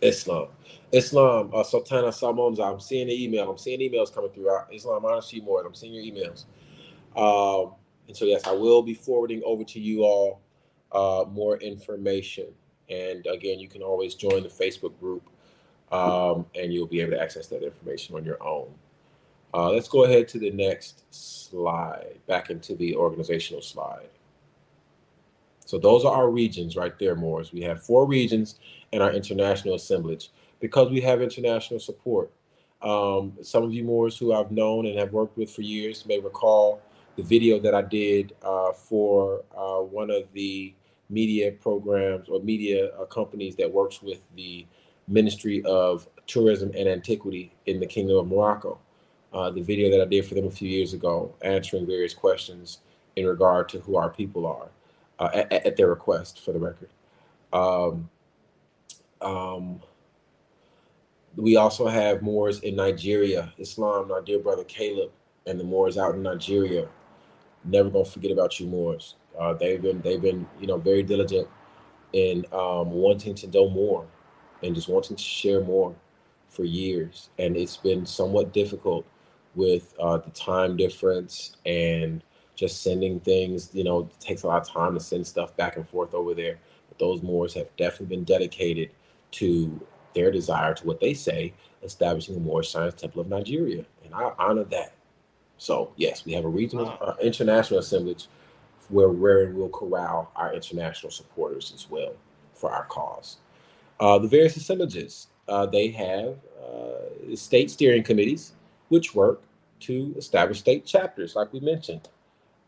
Islam, Islam, uh, Sultana Salmons. I'm seeing the email. I'm seeing emails coming through. Islam, I see more. I'm seeing your emails. Um, and so, yes, I will be forwarding over to you all uh, more information. And again, you can always join the Facebook group um, and you'll be able to access that information on your own. Uh, let's go ahead to the next slide, back into the organizational slide. So those are our regions right there, Moors. We have four regions and our international assemblage because we have international support. Um, some of you, Moors, who I've known and have worked with for years may recall the video that I did uh, for uh, one of the media programs or media uh, companies that works with the Ministry of Tourism and Antiquity in the Kingdom of Morocco. Uh, the video that I did for them a few years ago, answering various questions in regard to who our people are uh, at, at, their request, for the record. Um, um, we also have Moors in Nigeria, Islam, our dear brother Caleb, and the Moors out in Nigeria. Never gonna forget about you, Moors. Uh, they've been they've been you know very diligent in um, wanting to know more and just wanting to share more for years, and it's been somewhat difficult with uh, the time difference and just sending things. You know, it takes a lot of time to send stuff back and forth over there. But those Moors have definitely been dedicated to their desire to what they say, establishing the Moorish Science Temple of Nigeria, and I honor that. So yes, we have a regional, uh, international assemblage where where we'll corral our international supporters as well for our cause. Uh, the various assemblages, uh, they have uh, state steering committees, which work to establish state chapters, like we mentioned,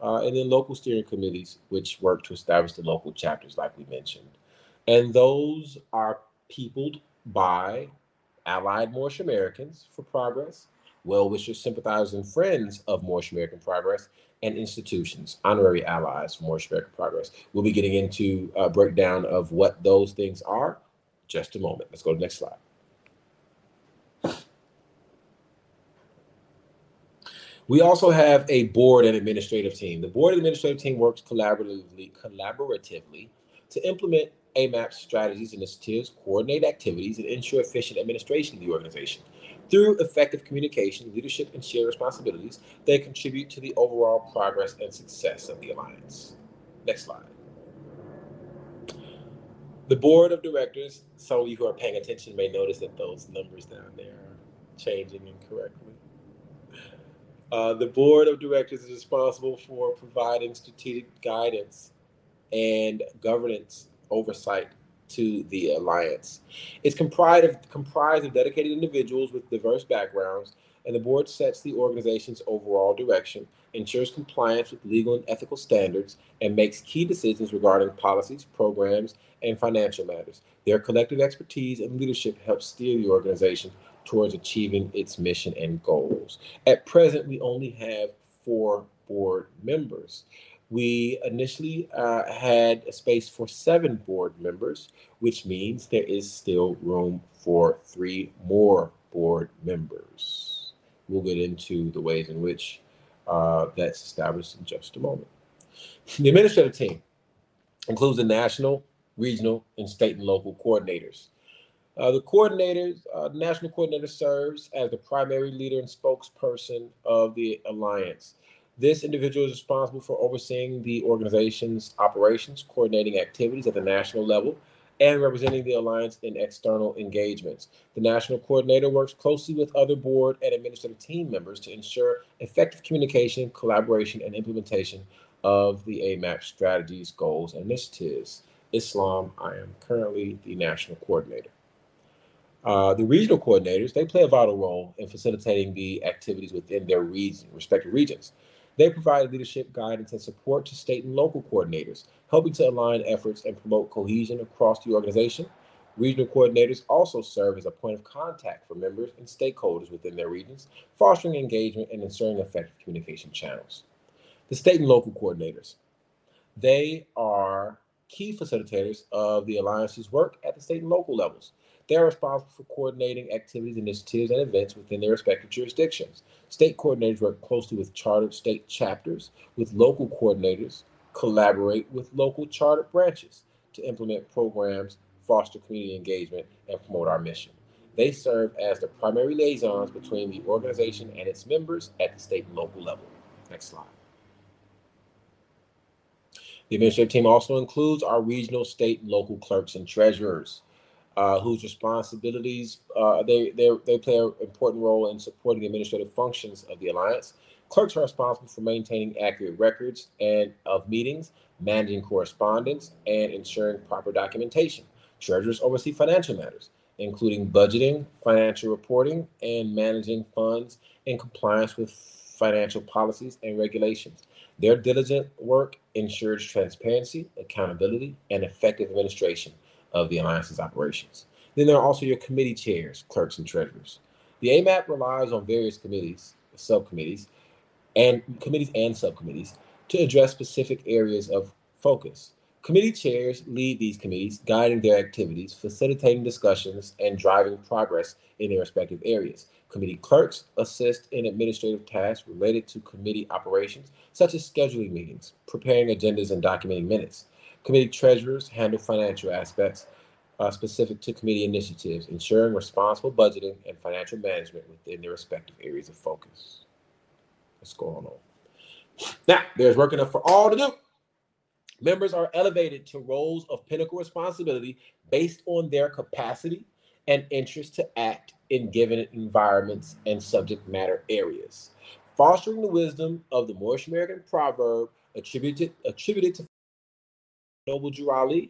uh, and then local steering committees, which work to establish the local chapters, like we mentioned. And those are peopled by allied Moorish Americans for progress, well wishers, sympathizers, and friends of Moorish American progress, and institutions, honorary allies for Moorish American progress. We'll be getting into a breakdown of what those things are just a moment. Let's go to the next slide. We also have a board and administrative team. The board and administrative team works collaboratively, collaboratively to implement AMAP strategies, initiatives, coordinate activities, and ensure efficient administration of the organization. Through effective communication, leadership, and shared responsibilities, they contribute to the overall progress and success of the Alliance. Next slide. The board of directors, some of you who are paying attention may notice that those numbers down there are changing incorrectly. Uh, the board of directors is responsible for providing strategic guidance and governance oversight to the alliance. It's comprised of, comprised of dedicated individuals with diverse backgrounds, and the board sets the organization's overall direction, ensures compliance with legal and ethical standards, and makes key decisions regarding policies, programs, and financial matters. Their collective expertise and leadership help steer the organization towards achieving its mission and goals. At present, we only have four board members. We initially uh, had a space for seven board members, which means there is still room for three more board members. We'll get into the ways in which uh, that's established in just a moment. The administrative team includes the national, regional, and state and local coordinators. Uh, the coordinators, uh, the national coordinator serves as the primary leader and spokesperson of the alliance. This individual is responsible for overseeing the organization's operations, coordinating activities at the national level, and representing the alliance in external engagements. The national coordinator works closely with other board and administrative team members to ensure effective communication, collaboration, and implementation of the AMAP strategies, goals, and initiatives. Islam, I am currently the national coordinator. Uh, the regional coordinators, they play a vital role in facilitating the activities within their region, respective regions. They provide leadership, guidance, and support to state and local coordinators, helping to align efforts and promote cohesion across the organization. Regional coordinators also serve as a point of contact for members and stakeholders within their regions, fostering engagement and ensuring effective communication channels. The state and local coordinators. They are key facilitators of the Alliance's work at the state and local levels. They are responsible for coordinating activities, initiatives, and events within their respective jurisdictions. State coordinators work closely with chartered state chapters, with local coordinators, collaborate with local chartered branches to implement programs, foster community engagement, and promote our mission. They serve as the primary liaisons between the organization and its members at the state and local level. Next slide. The administrative team also includes our regional, state, and local clerks and treasurers uh, whose responsibilities uh, they, they they play an important role in supporting the administrative functions of the alliance. Clerks are responsible for maintaining accurate records and of meetings, managing correspondence, and ensuring proper documentation. Treasurers oversee financial matters, including budgeting, financial reporting, and managing funds in compliance with financial policies and regulations. Their diligent work ensures transparency, accountability, and effective administration of the Alliance's operations. Then there are also your committee chairs, clerks, and treasurers. The AMAP relies on various committees, subcommittees, and committees and subcommittees to address specific areas of focus. Committee chairs lead these committees, guiding their activities, facilitating discussions, and driving progress in their respective areas. Committee clerks assist in administrative tasks related to committee operations, such as scheduling meetings, preparing agendas, and documenting minutes. Committee treasurers handle financial aspects uh, specific to committee initiatives, ensuring responsible budgeting and financial management within their respective areas of focus. What's going on? Now, there's work enough for all to do. Members are elevated to roles of pinnacle responsibility based on their capacity and interest to act in given environments and subject matter areas. Fostering the wisdom of the Moorish American proverb attributed, attributed to Noble Drew.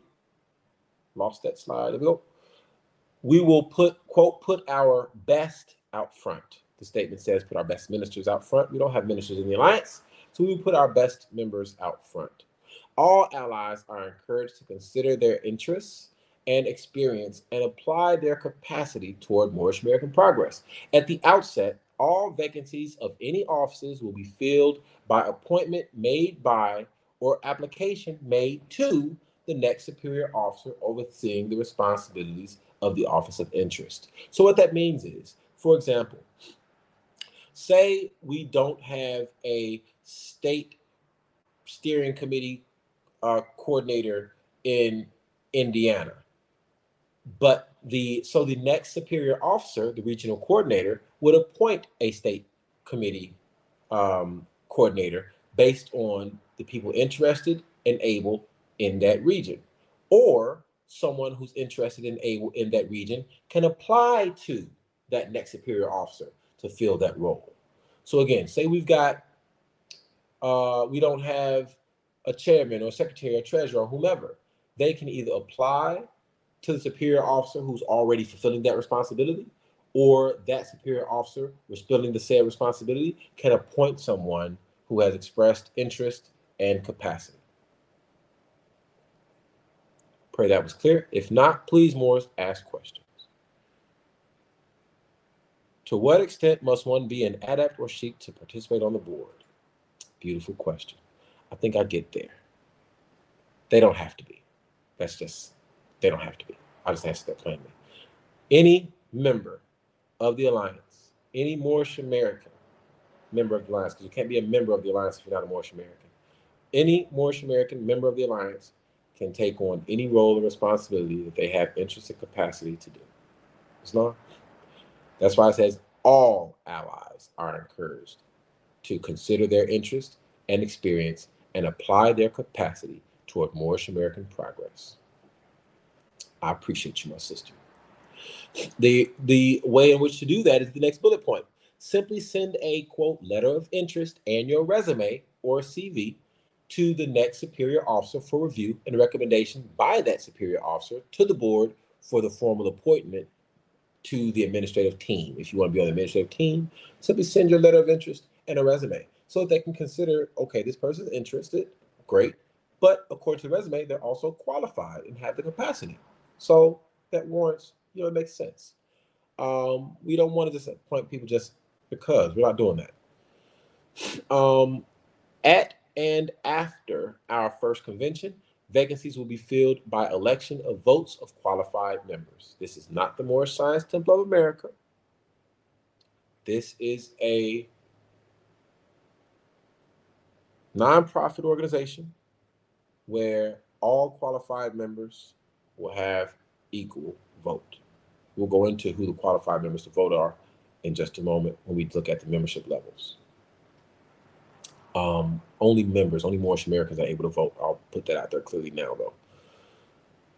Lost that slide. There we go. We will put, quote, put our best out front. The statement says put our best ministers out front. We don't have ministers in the alliance, so we will put our best members out front. All allies are encouraged to consider their interests and experience and apply their capacity toward Moorish American progress. At the outset, all vacancies of any offices will be filled by appointment made by or application made to the next superior officer overseeing the responsibilities of the office of interest. So, what that means is, for example, say we don't have a state steering committee uh, coordinator in Indiana but the so the next superior officer, the regional coordinator, would appoint a state committee um, coordinator based on the people interested and able in that region, or someone who's interested and able in that region can apply to that next superior officer to fill that role. So again, say we've got uh, we don't have a chairman or secretary or treasurer or whomever, they can either apply to the superior officer who's already fulfilling that responsibility, or that superior officer who's fulfilling the said responsibility can appoint someone who has expressed interest and capacity. Pray that was clear. If not, please, Moors, ask questions. To what extent must one be an adept or sheik to participate on the board? Beautiful question. I think I get there. They don't have to be. That's just they don't have to be. I just answered that plainly. Any member of the alliance, any Moorish American member of the alliance, because you can't be a member of the alliance if you're not a Moorish American. Any Moorish American member of the alliance can take on any role and responsibility that they have interest and capacity to do. Not. That's why it says all allies are encouraged to consider their interest and experience and apply their capacity toward Moorish American progress. I appreciate you, my sister. The the way in which to do that is the next bullet point. Simply send a quote letter of interest and your resume or CV to the next superior officer for review and recommendation by that superior officer to the board for the formal appointment to the administrative team. If you want to be on the administrative team, simply send your letter of interest and a resume so they can consider okay, this person's interested, great, but according to the resume, they're also qualified and have the capacity. So that warrants, you know, it makes sense. Um, we don't want to just appoint people just because we're not doing that. Um, at and after our first convention, vacancies will be filled by election of votes of qualified members. This is not the Moorish Science Temple of America. This is a nonprofit organization where all qualified members will have equal vote. We'll go into who the qualified members to vote are in just a moment when we look at the membership levels. Um, only members, only Moorish Americans are able to vote. I'll put that out there clearly now, though.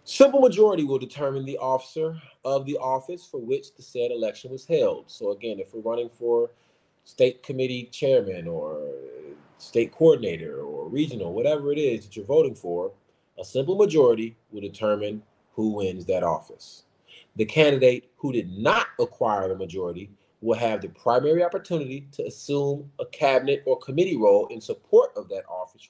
Simple majority will determine the officer of the office for which the said election was held. So, again, if we're running for state committee chairman or state coordinator or regional, whatever it is that you're voting for, a simple majority will determine who wins that office. The candidate who did not acquire the majority will have the primary opportunity to assume a cabinet or committee role in support of that office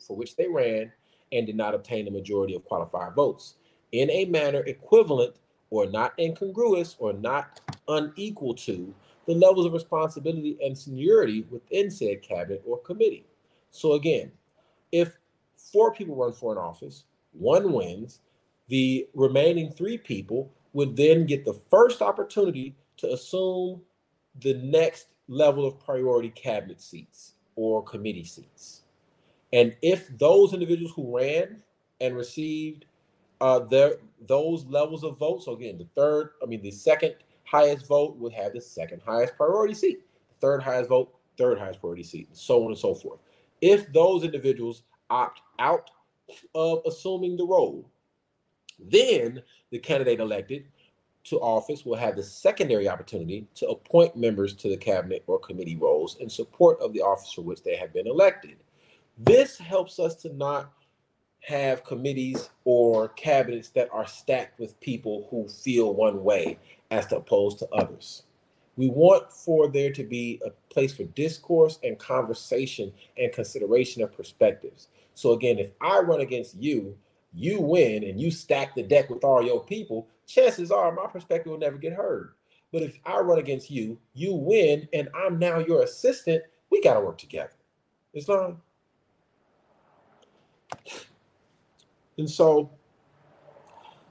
for which they ran and did not obtain the majority of qualified votes in a manner equivalent or not incongruous or not unequal to the levels of responsibility and seniority within said cabinet or committee. So again, if four people run for an office, one wins, the remaining three people would then get the first opportunity to assume the next level of priority cabinet seats or committee seats. And if those individuals who ran and received uh, their those levels of votes, so again, the third, I mean, the second highest vote would have the second highest priority seat, third highest vote, third highest priority seat, and so on and so forth. If those individuals opt out of assuming the role, then the candidate elected to office will have the secondary opportunity to appoint members to the cabinet or committee roles in support of the office for which they have been elected. This helps us to not have committees or cabinets that are stacked with people who feel one way as opposed to others. We want for there to be a place for discourse and conversation and consideration of perspectives. So again, if I run against you, you win and you stack the deck with all your people, chances are my perspective will never get heard. But if I run against you, you win and I'm now your assistant, we got to work together. Islam. And so,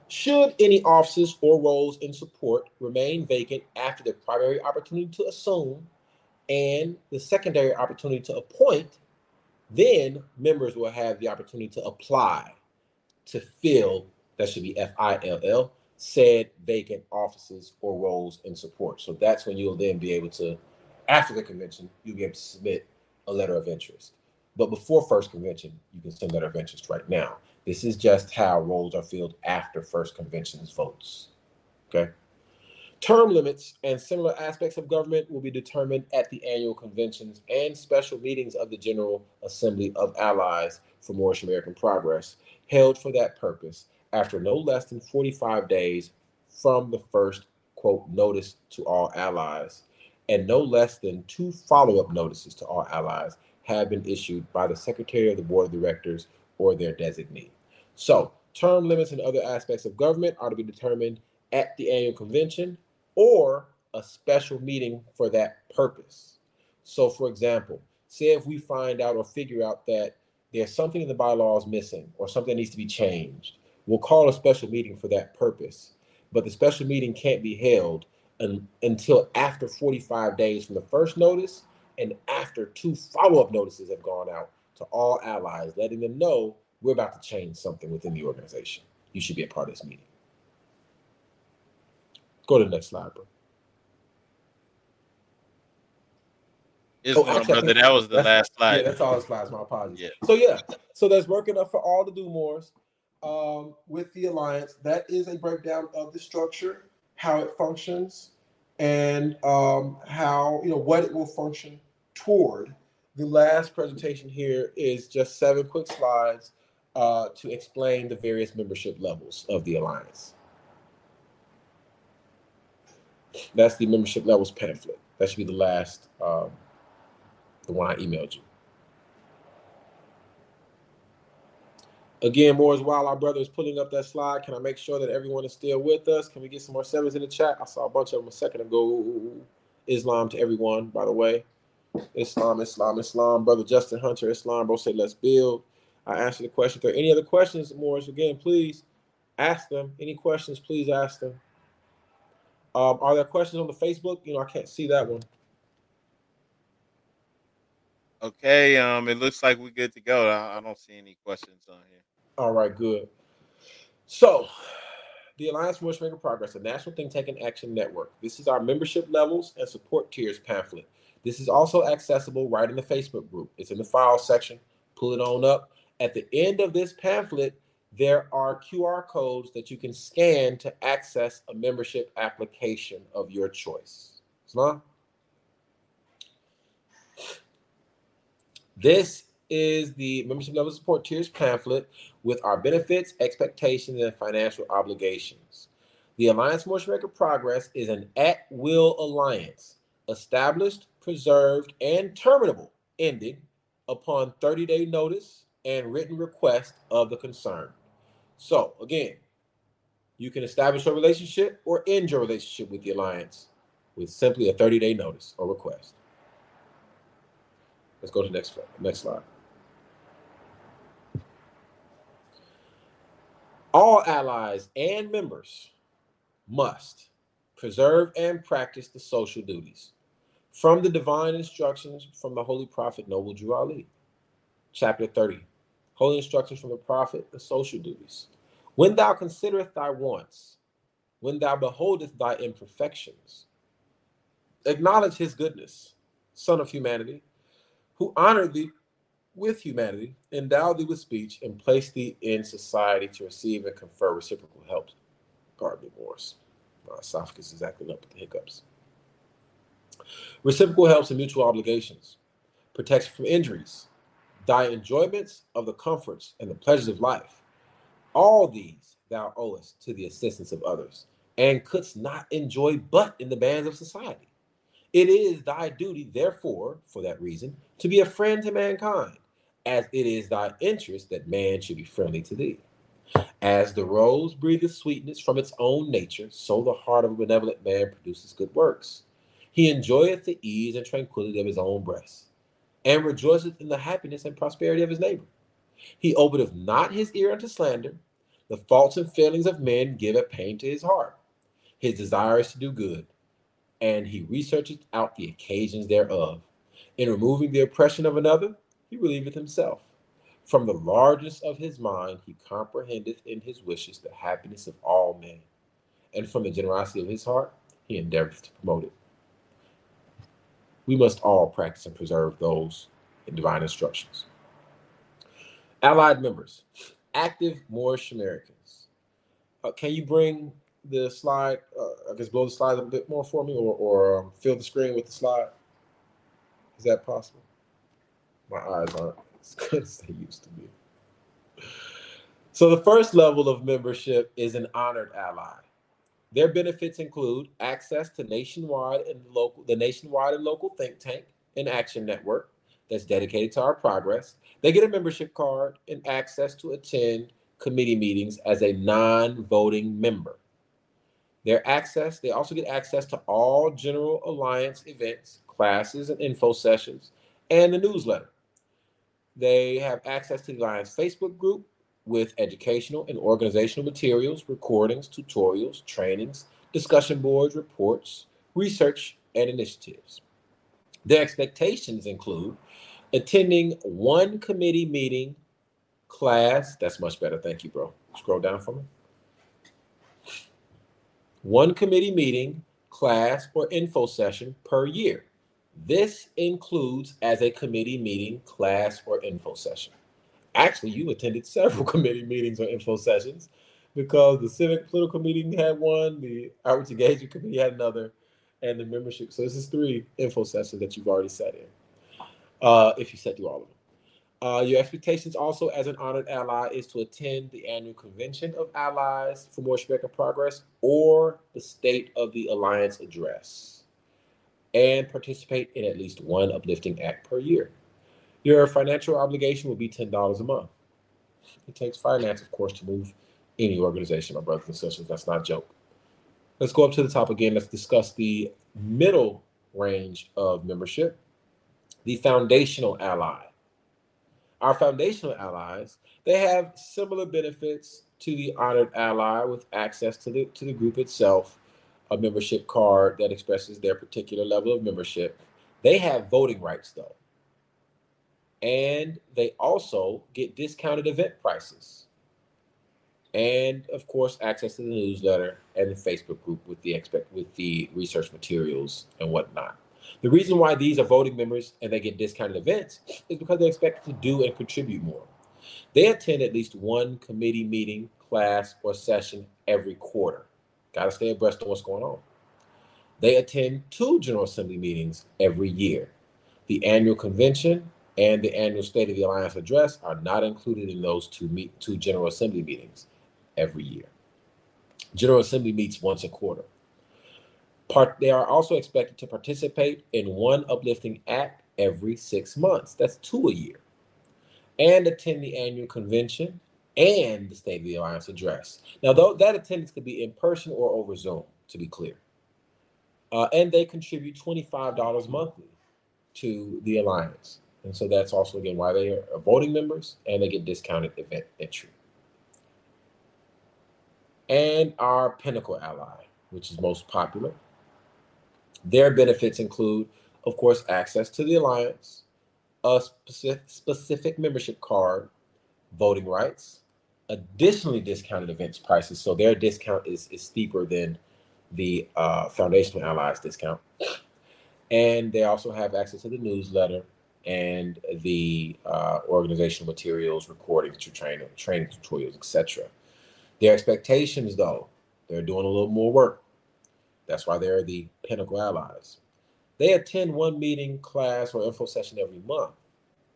should any offices or roles in support remain vacant after the primary opportunity to assume and the secondary opportunity to appoint, then members will have the opportunity to apply to fill, that should be F I L L, said vacant offices or roles in support. So that's when you'll then be able to, after the convention, you'll be able to submit a letter of interest. But before first convention, you can send letter of interest right now. This is just how roles are filled after first convention's votes. Okay. Term limits and similar aspects of government will be determined at the annual conventions and special meetings of the General Assembly of Allies for Moorish American Progress, held for that purpose after no less than 45 days from the first quote notice to all allies, and no less than two follow up notices to all allies have been issued by the Secretary of the Board of Directors or their designee. So, term limits and other aspects of government are to be determined at the annual convention or a special meeting for that purpose. So, for example, say if we find out or figure out that there's something in the bylaws missing or something needs to be changed, we'll call a special meeting for that purpose. But the special meeting can't be held un- until after 45 days from the first notice and after two follow up notices have gone out to all allies, letting them know we're about to change something within the organization. You should be a part of this meeting. Go to the next slide, bro. Oh, brother, that was the last slide. Yeah, that's all the slides. My apologies. Yeah. So yeah, so that's working up for all the do mores um, with the alliance. That is a breakdown of the structure, how it functions, and um, how you know what it will function toward. The last presentation here is just seven quick slides uh, to explain the various membership levels of the alliance. That's the membership levels pamphlet. That should be the last, um, the one I emailed you. Again, Moors while our brother is pulling up that slide, can I make sure that everyone is still with us? Can we get some more sevens in the chat? I saw a bunch of them a second ago. Islam to everyone, by the way. Islam, Islam, Islam. Brother Justin Hunter, Islam, bro, say let's build. I answered the question. If there are any other questions, Moors, again, please ask them. Any questions, please ask them. Um, are there questions on the Facebook? You know, I can't see that one. Okay, um, it looks like we're good to go. I, I don't see any questions on here. All right, good. So, the Alliance for Making Progress, a national think tank and action network. This is our membership levels and support tiers pamphlet. This is also accessible right in the Facebook group. It's in the file section. Pull it on up. At the end of this pamphlet, there are QR codes that you can scan to access a membership application of your choice. Islam? This is the membership level support tiers pamphlet with our benefits, expectations, and financial obligations. The Alliance Moorish American Progress is an at will alliance established, preserved, and terminable, ending upon 30 day notice and written request of the concern. So, again, you can establish a relationship or end your relationship with the alliance with simply a 30 day notice or request. Let's go to the next. Next slide. All allies and members must preserve and practice the social duties from the divine instructions from the Holy Prophet Noble Drew Ali. Chapter 30 Holy instructions from the prophet, the social duties. When thou considerest thy wants, when thou beholdest thy imperfections, acknowledge his goodness, Son of humanity, who honored thee with humanity, endow thee with speech, and place thee in society to receive and confer reciprocal help. Pardon me, Moors. My esophagus is acting up with the hiccups. Reciprocal helps and mutual obligations, protection from injuries, thy enjoyments of the comforts and the pleasures of life. All these thou owest to the assistance of others, and couldst not enjoy but in the bands of society. It is thy duty, therefore, for that reason, to be a friend to mankind, as it is thy interest that man should be friendly to thee. As the rose breatheth sweetness from its own nature, so the heart of a benevolent man produces good works. He enjoyeth the ease and tranquility of his own breast, and rejoiceth in the happiness and prosperity of his neighbor. He openeth not his ear unto slander. The faults and failings of men give a pain to his heart. His desire is to do good, and he researcheth out the occasions thereof. In removing the oppression of another, he relieveth himself. From the largest of his mind, he comprehendeth in his wishes the happiness of all men, and from the generosity of his heart, he endeavoreth to promote it. We must all practice and preserve those in divine instructions. Allied members, active Moorish Americans. Uh, can you bring the slide, uh, I guess blow the slide a bit more for me or, or um, fill the screen with the slide? Is that possible? My eyes aren't as good as they used to be. So the first level of membership is an honored ally. Their benefits include access to nationwide and local, the nationwide and local think tank and action network that's dedicated to our progress. They get a membership card and access to attend committee meetings as a non-voting member. Their access, they also get access to all General Alliance events, classes, and info sessions, and the newsletter. They have access to the Alliance Facebook group with educational and organizational materials, recordings, tutorials, trainings, discussion boards, reports, research, and initiatives. Their expectations include attending one committee meeting, class. That's much better. Thank you, bro. Scroll down for me. One committee meeting, class, or info session per year. This includes as a committee meeting, class, or info session. Actually, you attended several (laughs) committee meetings or info sessions because the civic political meeting had one, the outreach engagement committee had another, and the membership. So this is three info sessions that you've already set in. Uh, if you set through all of them. Uh, your expectations also as an honored ally is to attend the annual convention of allies for Moorish American Progress or the State of the Alliance address and participate in at least one uplifting act per year. Your financial obligation will be $10 a month. It takes finance, of course, to move any organization, my brothers and sisters. That's not a joke. Let's go up to the top again. Let's discuss the middle range of membership, the foundational ally. Our foundational allies, they have similar benefits to the honored ally with access to the to the group itself, a membership card that expresses their particular level of membership. They have voting rights though. And they also get discounted event prices. And of course, access to the newsletter and the Facebook group with the expect with the research materials and whatnot. The reason why these are voting members and they get discounted events is because they're expected to do and contribute more. They attend at least one committee meeting, class, or session every quarter. Got to stay abreast of what's going on. They attend two General Assembly meetings every year. The annual convention and the annual State of the Alliance address are not included in those two, meet, two General Assembly meetings every year. General Assembly meets once a quarter. Part, they are also expected to participate in one uplifting act every six months. That's two a year. And attend the annual convention and the State of the Alliance address. Now, though that attendance could be in person or over Zoom, to be clear. Uh, and they contribute $25 monthly to the Alliance. And so that's also, again, why they are voting members and they get discounted event entry. And our Pinnacle ally, which is most popular, their benefits include, of course, access to the alliance, a specific, specific membership card, voting rights, additionally discounted events prices. So their discount is, is steeper than the uh, foundational allies discount. And they also have access to the newsletter and the uh, organizational materials, recordings, training, training tutorials, etc. Their expectations, though, they're doing a little more work. That's why they're the Pinnacle Allies. They attend one meeting, class, or info session every month.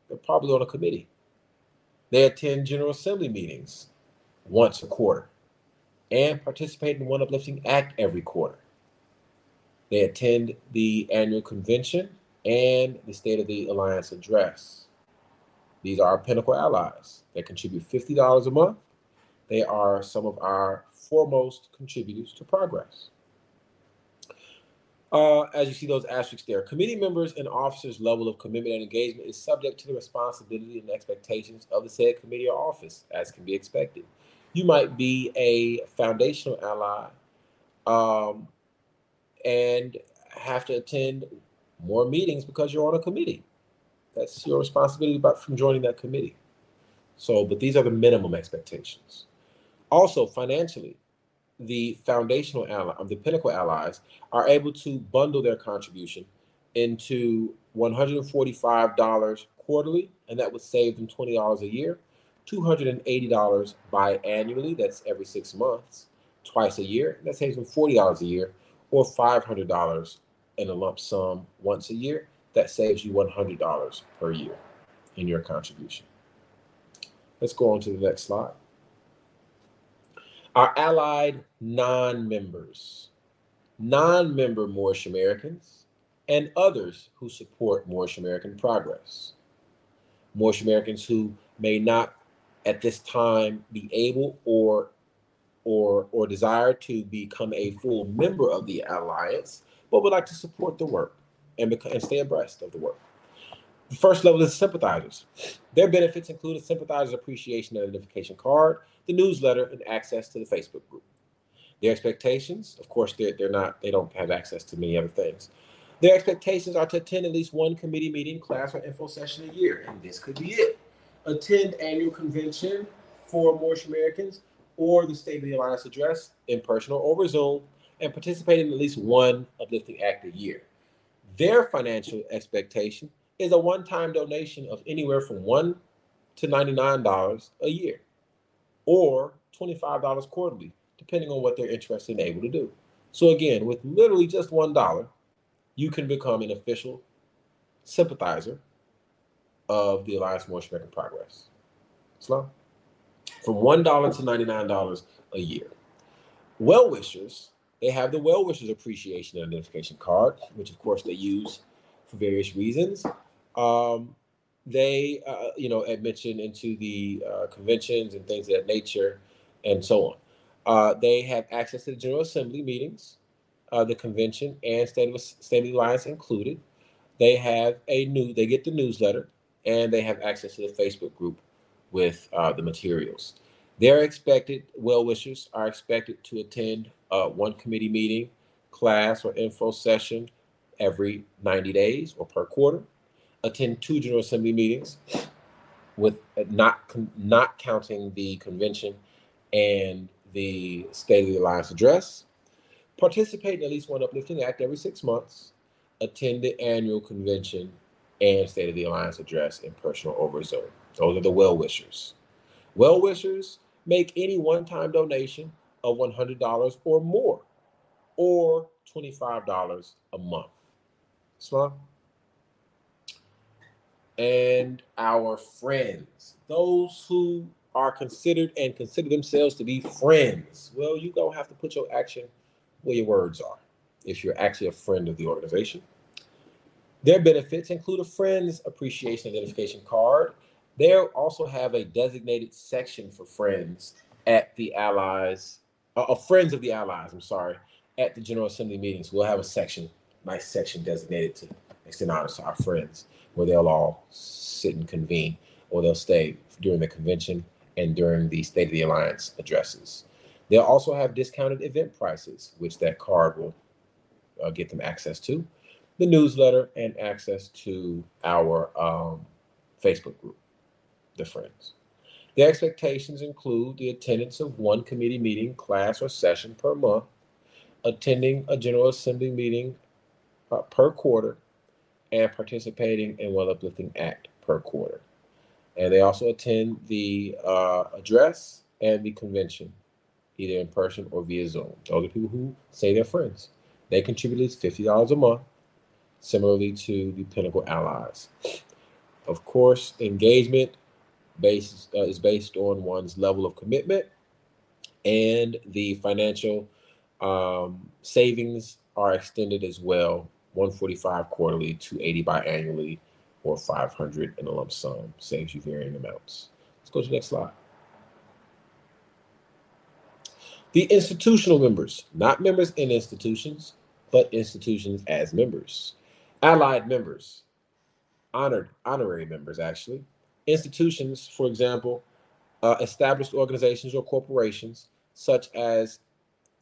they're probably on a committee. They attend General Assembly meetings once a quarter and participate in One Uplifting Act every quarter. They attend the annual convention and the State of the Alliance address. These are our Pinnacle allies. They contribute $50 a month. They are some of our foremost contributors to progress. Uh, as you see those asterisks there, committee members and officers' level of commitment and engagement is subject to the responsibility and expectations of the said committee or office, as can be expected. You might be a foundational ally um, and have to attend more meetings because you're on a committee. That's your responsibility about from joining that committee. So, but these are the minimum expectations. Also, financially, the foundational ally, of the pinnacle allies are able to bundle their contribution into $145 quarterly, and that would save them $20 a year, $280 biannually, that's every six months, twice a year, that saves them $40 a year, or $500 in a lump sum once a year, that saves you $100 per year in your contribution. Let's go on to the next slide. Our allied non members, non member Moorish Americans, and others who support Moorish American progress. Moorish Americans who may not at this time be able or or or desire to become a full member of the alliance, but would like to support the work and, become, and stay abreast of the work. The first level is sympathizers. Their benefits include a sympathizer's appreciation and identification card, the newsletter, and access to the Facebook group. Their expectations, of course, they're, they're not, they don't have access to many other things. Their expectations are to attend at least one committee meeting, class, or info session a year, and this could be it. Attend annual convention for Moorish Americans or the State of the Alliance address in person or over Zoom, and participate in at least one uplifting act a year. Their financial expectation is a one-time donation of anywhere from one to $99 a year or $25 quarterly, depending on what they're interested and able to do. So again, with literally just $1, you can become an official sympathizer of the Alliance for American Progress. Slow. From $1 to $99 a year. Well wishers, they have the well wishers appreciation and identification card, which of course they use for various reasons. Um, they, uh, you know, admission into the uh, conventions and things of that nature, and so on. Uh, they have access to the General Assembly meetings, uh, the convention, and State of State of Alliance included. They have a new, they get the newsletter, and they have access to the Facebook group with uh, the materials. They're expected, well wishers are expected to attend one committee meeting, class, or info session every 90 days or per quarter attend two General Assembly meetings, with not not counting the convention and the State of the Alliance address. Participate in at least one uplifting act every six months. Attend the annual convention and State of the Alliance address in personal over Zoom. Those are the well wishers. Well wishers make any one time donation of $100 or more, or $25 a month. Smart? And our friends, those who are considered and consider themselves to be friends. Well, you're going to have to put your action where your words are if you're actually a friend of the organization. Their benefits include a friends appreciation identification card. They also have a designated section for friends at the allies, uh, uh, friends of the allies, I'm sorry, at the General Assembly meetings. We'll have a section, nice section designated to extend honor to our friends where they'll all sit and convene, or they'll stay during the convention and during the State of the Alliance addresses. They'll also have discounted event prices, which that card will uh, get them access to, the newsletter, and access to our um, Facebook group, The Friends. The expectations include the attendance of one committee meeting, class, or session per month, attending a General Assembly meeting uh, per quarter, and participating in One Uplifting Act per quarter. And they also attend the uh, address and the convention, either in person or via Zoom. Those are people who say they're friends. They contribute at least $50 a month, similarly to the Pinnacle Allies. Of course, engagement based uh, is based on one's level of commitment, and the financial um, savings are extended as well 145 quarterly, 280 biannually, or 500 in a lump sum. Saves you varying amounts. Let's go to the next slide. The institutional members, not members in institutions, but institutions as members. Allied members, honored honorary members, actually. Institutions, for example, uh, established organizations or corporations, such as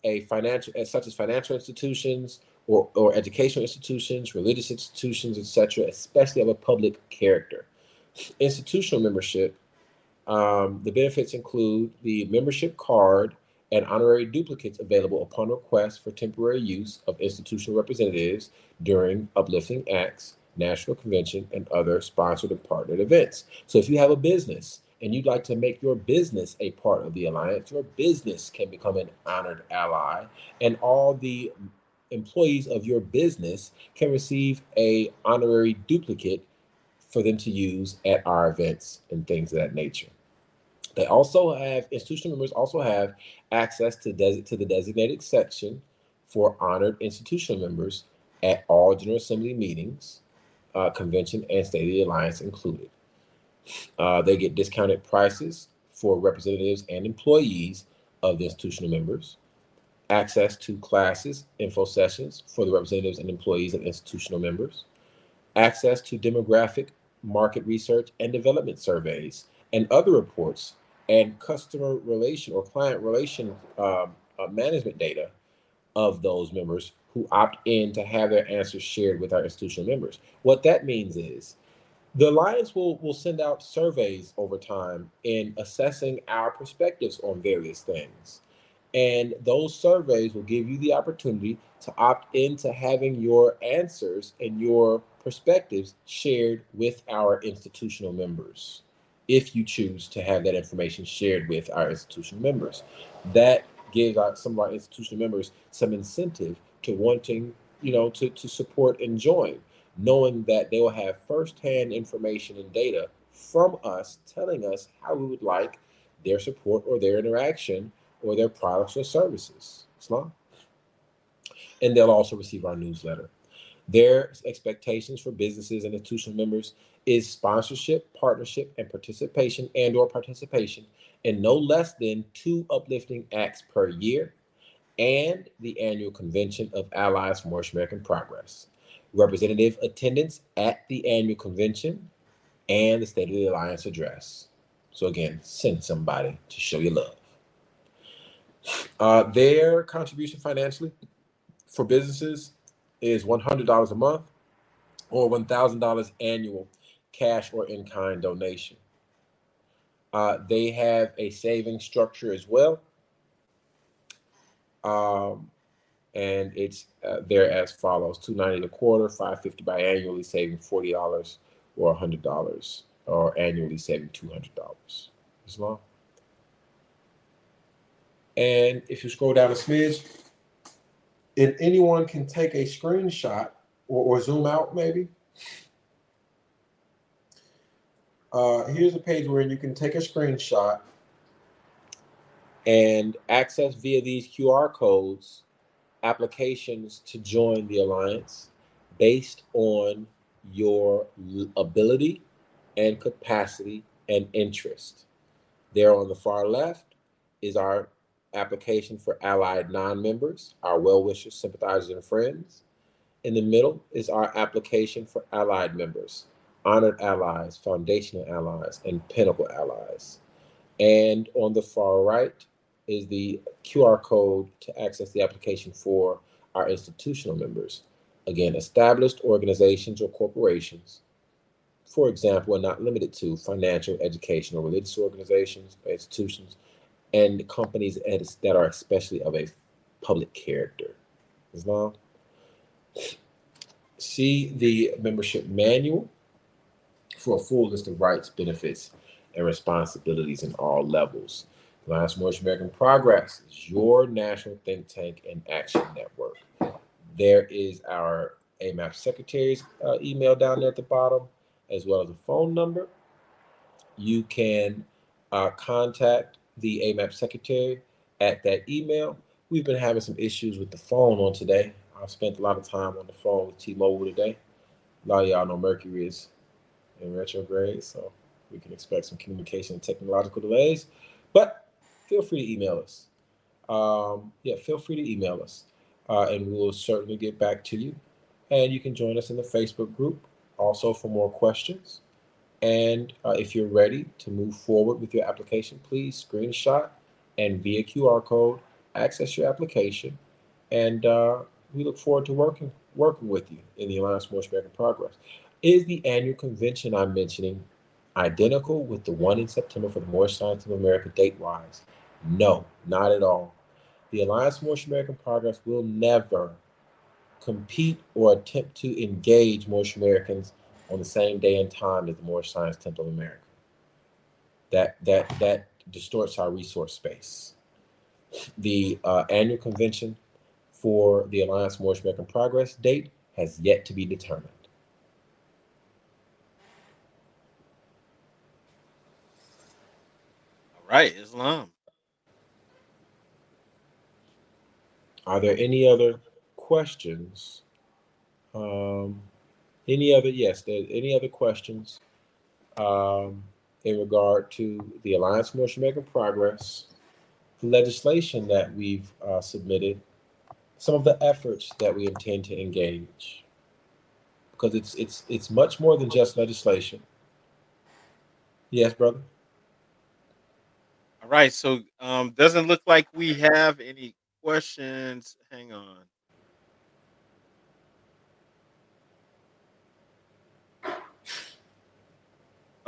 a financial, such as financial institutions, or, or educational institutions, religious institutions, etc., especially of a public character. Institutional membership, um, the benefits include the membership card and honorary duplicates available upon request for temporary use of institutional representatives during uplifting acts, national convention, and other sponsored and partnered events. So if you have a business and you'd like to make your business a part of the alliance, your business can become an honored ally, and all the employees of your business can receive a honorary duplicate for them to use at our events and things of that nature. They also have institutional members also have access to des- to the designated section for honored institutional members at all General Assembly meetings, uh, convention, and State of the Alliance included. Uh, they get discounted prices for representatives and employees of the institutional members access to classes, info sessions for the representatives and employees of institutional members, access to demographic, market research, and development surveys, and other reports and customer relation or client relation um, uh, management data of those members who opt in to have their answers shared with our institutional members. What that means is the Alliance will, will send out surveys over time in assessing our perspectives on various things. And those surveys will give you the opportunity to opt into having your answers and your perspectives shared with our institutional members if you choose to have that information shared with our institutional members. That gives our, some of our institutional members some incentive to wanting, you know, to, to support and join, knowing that they will have firsthand information and data from us telling us how we would like their support or their interaction or their products or services. Islam. And they'll also receive our newsletter. Their expectations for businesses and institutional members is sponsorship, partnership, and participation and or participation in no less than two uplifting acts per year and the annual convention of Allies for More American Progress. Representative attendance at the annual convention and the State of the Alliance address. So again, send somebody to show your love. Uh, their contribution financially for businesses is $100 a month or $1,000 annual cash or in kind donation. Uh, they have a saving structure as well. Um, and it's uh, there as follows 290 a quarter 550 biannually saving $40 or $100 or annually saving $200 Islam? And if you scroll down a smidge, if anyone can take a screenshot or, or zoom out, maybe. Uh, here's a page where you can take a screenshot and access via these QR codes applications to join the alliance based on your ability and capacity and interest. There on the far left is our application for allied non-members, our well-wishers, sympathizers, and friends. In the middle is our application for allied members, honored allies, foundational allies, and pinnacle allies. And on the far right is the QR code to access the application for our institutional members. Again, established organizations or corporations, for example, are not limited to financial, educational, religious organizations, institutions, and companies that are especially of a public character. Islam. See the membership manual for a full list of rights, benefits, and responsibilities in all levels. Alliance for American Progress is your national think tank and action network. There is our AMAP secretary's uh, email down there at the bottom, as well as a phone number. You can uh, contact the AMAP secretary at that email. We've been having some issues with the phone on today. I've spent a lot of time on the phone with T-Mobile today. A lot of y'all know Mercury is in retrograde, so we can expect some communication and technological delays. But feel free to email us. Um, yeah, feel free to email us, uh, and we will certainly get back to you. And you can join us in the Facebook group also for more questions. And uh, if you're ready to move forward with your application, please screenshot and via QR code access your application. And uh, we look forward to working working with you in the Alliance for Moorish American Progress. Is the annual convention I'm mentioning identical with the one in September for the Moorish Science of America date wise? No, not at all. The Alliance for Moorish American Progress will never compete or attempt to engage Moorish Americans on the same day and time as the Moorish Science Temple of America. That that that distorts our resource space. The uh, annual convention for the Alliance Moorish American Progress date has yet to be determined. All right, Islam. Are there any other questions? Um, any other, yes, there, any other questions um, in regard to the Alliance for Moorish American Progress, the legislation that we've uh, submitted, some of the efforts that we intend to engage? Because it's it's it's much more than just legislation. Yes, brother. All right, so um, doesn't look like we have any questions. Hang on.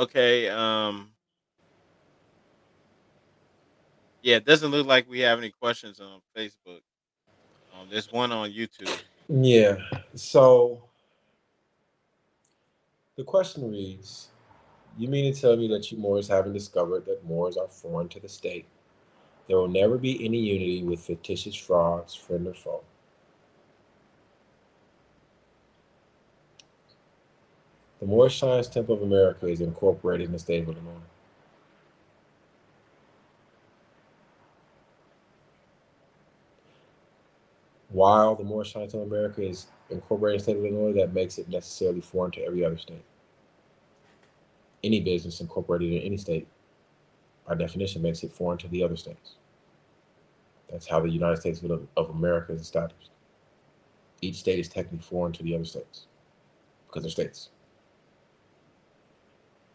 Okay. Um. Yeah, it doesn't look like we have any questions on Facebook. Um, there's one on YouTube. Yeah. So the question reads You mean to tell me that you Moors haven't discovered that Moors are foreign to the state? There will never be any unity with fictitious frauds, friend or foe. The Moorish Science Temple of America is incorporated in the state of Illinois. While the Moorish Science Temple of America is incorporated in the state of Illinois, that makes it necessarily foreign to every other state. Any business incorporated in any state, by definition, makes it foreign to the other states. That's how the United States of America is established. Each state is technically foreign to the other states because they're states.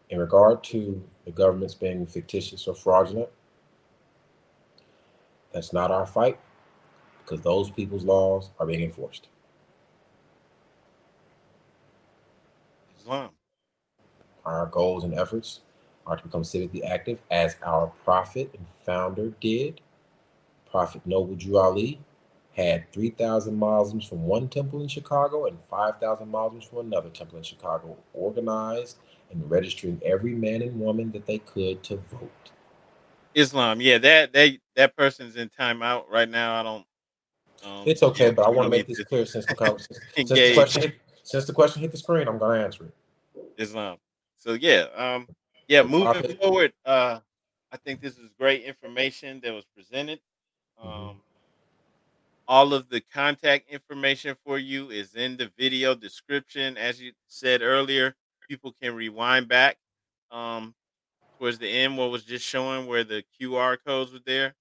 In regard to the governments being fictitious or fraudulent, that's not our fight because those people's laws are being enforced. Islam. Our goals and efforts are to become civically active as our prophet and founder did. Prophet Noble Drew Ali had 3,000 Muslims from one temple in Chicago and 5,000 Muslims from another temple in Chicago, organized and registering every man and woman that they could to vote. Islam. Yeah, that that that person's in timeout right now. I don't. Um, It's okay, but I want to make this clear since the, since, since (laughs) the question hit, since the question hit the screen, I'm going to answer it. Islam. So yeah, um, yeah, moving forward, uh, I think this is great information that was presented. Mm-hmm. Um, all of the contact information for you is in the video description. As you said earlier, people can rewind back um, towards the end, what was just showing where the QR codes were there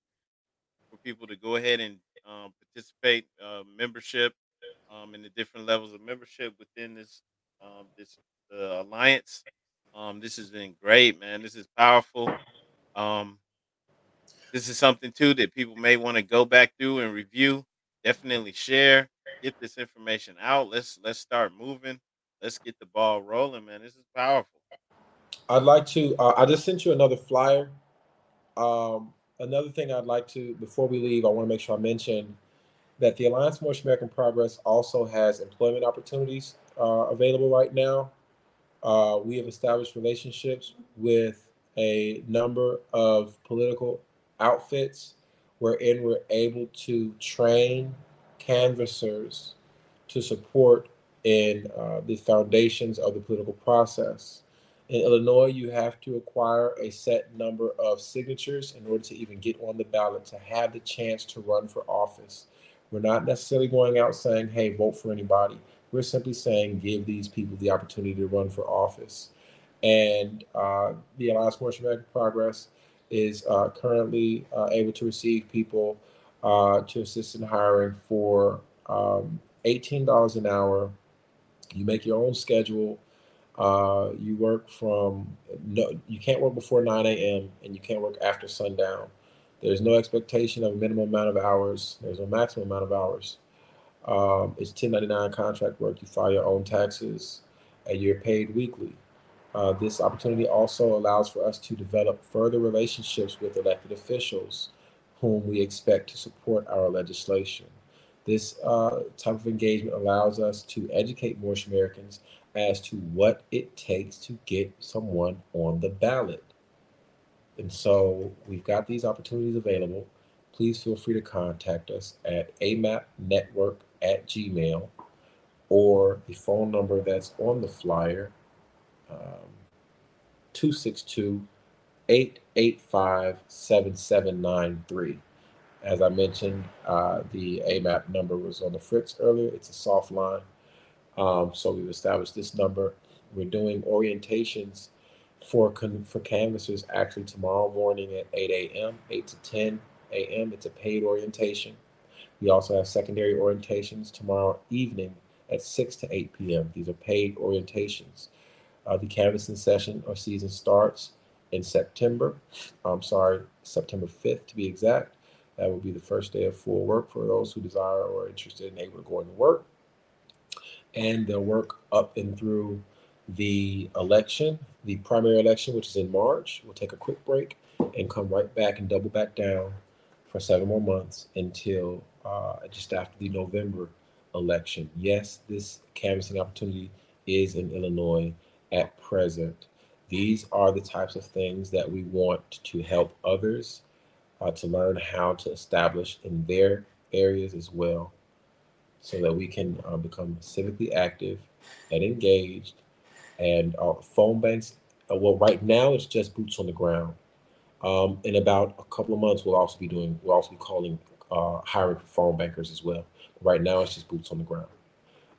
for people to go ahead and um, participate uh, membership um, in the different levels of membership within this um, this uh, alliance. Um, this has been great, man. This is powerful. Um, this is something too that people may want to go back through and review. Definitely share, get this information out. Let's let's start moving. Let's get the ball rolling, man. This is powerful. I'd like to. Uh, I just sent you another flyer. Um, another thing I'd like to, before we leave, I want to make sure I mention that the Alliance for American Progress also has employment opportunities uh, available right now. Uh, we have established relationships with a number of political outfits wherein we're able to train canvassers to support in uh, the foundations of the political process. In Illinois, you have to acquire a set number of signatures in order to even get on the ballot to have the chance to run for office. We're not necessarily going out saying, hey, vote for anybody. We're simply saying, give these people the opportunity to run for office. And uh, the Alliance for American Progress is uh, currently uh, able to receive people uh, to assist in hiring for um, $18 an hour. You make your own schedule. Uh, you work from no, you can't work before 9 a.m. and you can't work after sundown. There's no expectation of a minimum amount of hours. There's no maximum amount of hours. Um, it's 1099 contract work. You file your own taxes, and you're paid weekly. Uh, this opportunity also allows for us to develop further relationships with elected officials whom we expect to support our legislation. This uh, type of engagement allows us to educate Moorish Americans as to what it takes to get someone on the ballot. And so we've got these opportunities available. Please feel free to contact us at amapnetwork at gmail or the phone number that's on the flyer um, 262 885 7793. As I mentioned, uh, the AMAP number was on the Fritz earlier. It's a soft line. Um, so we've established this number. We're doing orientations for for canvassers actually tomorrow morning at 8 a.m., 8 to 10 a.m. It's a paid orientation. We also have secondary orientations tomorrow evening at 6 to 8 p.m. These are paid orientations. Uh, the canvassing session or season starts in September. I'm sorry, September 5th to be exact. That will be the first day of full work for those who desire or are interested and able to go into work. And they'll work up and through the election, the primary election, which is in March. We'll take a quick break and come right back and double back down for seven more months until uh, just after the November election. Yes, this canvassing opportunity is in Illinois at present. These are the types of things that we want to help others to learn how to establish in their areas as well so that we can uh, become civically active and engaged. And uh, phone banks, uh, well, right now it's just boots on the ground. Um, in about a couple of months, we'll also be doing, we'll also be calling, uh, hiring phone bankers as well. Right now, it's just boots on the ground.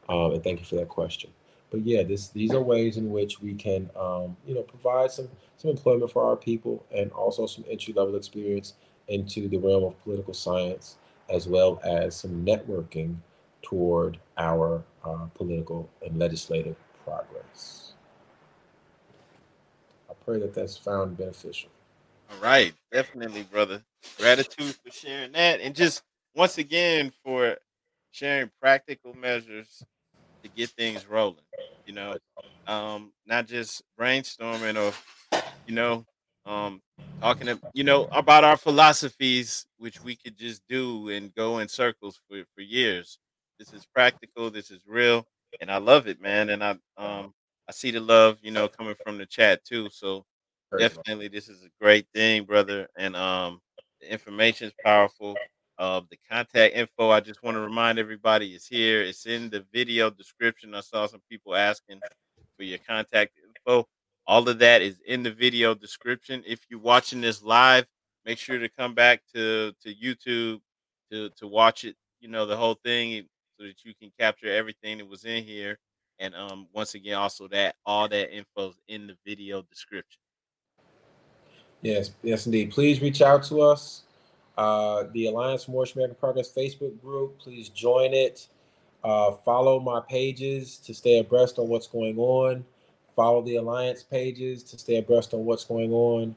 Um, and thank you for that question but yeah, this these are ways in which we can um, you know provide some some employment for our people and also some entry level experience into the realm of political science as well as some networking toward our uh, political and legislative progress. I pray that that's found beneficial. All right, definitely, brother. Gratitude for sharing that, and just once again for sharing practical measures to get things rolling. You know, um, not just brainstorming or you know, um, talking to, you know about our philosophies, which we could just do and go in circles for for years. This is practical. This is real, and I love it, man. And I um I see the love, you know, coming from the chat too. So definitely, this is a great thing, brother. And um, the information is powerful. Uh, the contact info, I just want to remind everybody is here. It's in the video description. I saw some people asking for your contact info. All of that is in the video description. If you're watching this live, make sure to come back to to YouTube to to watch it. You know the whole thing so that you can capture everything that was in here. And um, once again, also that all that info is in the video description. Yes, yes, indeed. Please reach out to us uh, the Alliance for Moorish American Progress Facebook group. Please join it. Uh, follow my pages to stay abreast on what's going on. Follow the Alliance pages to stay abreast on what's going on.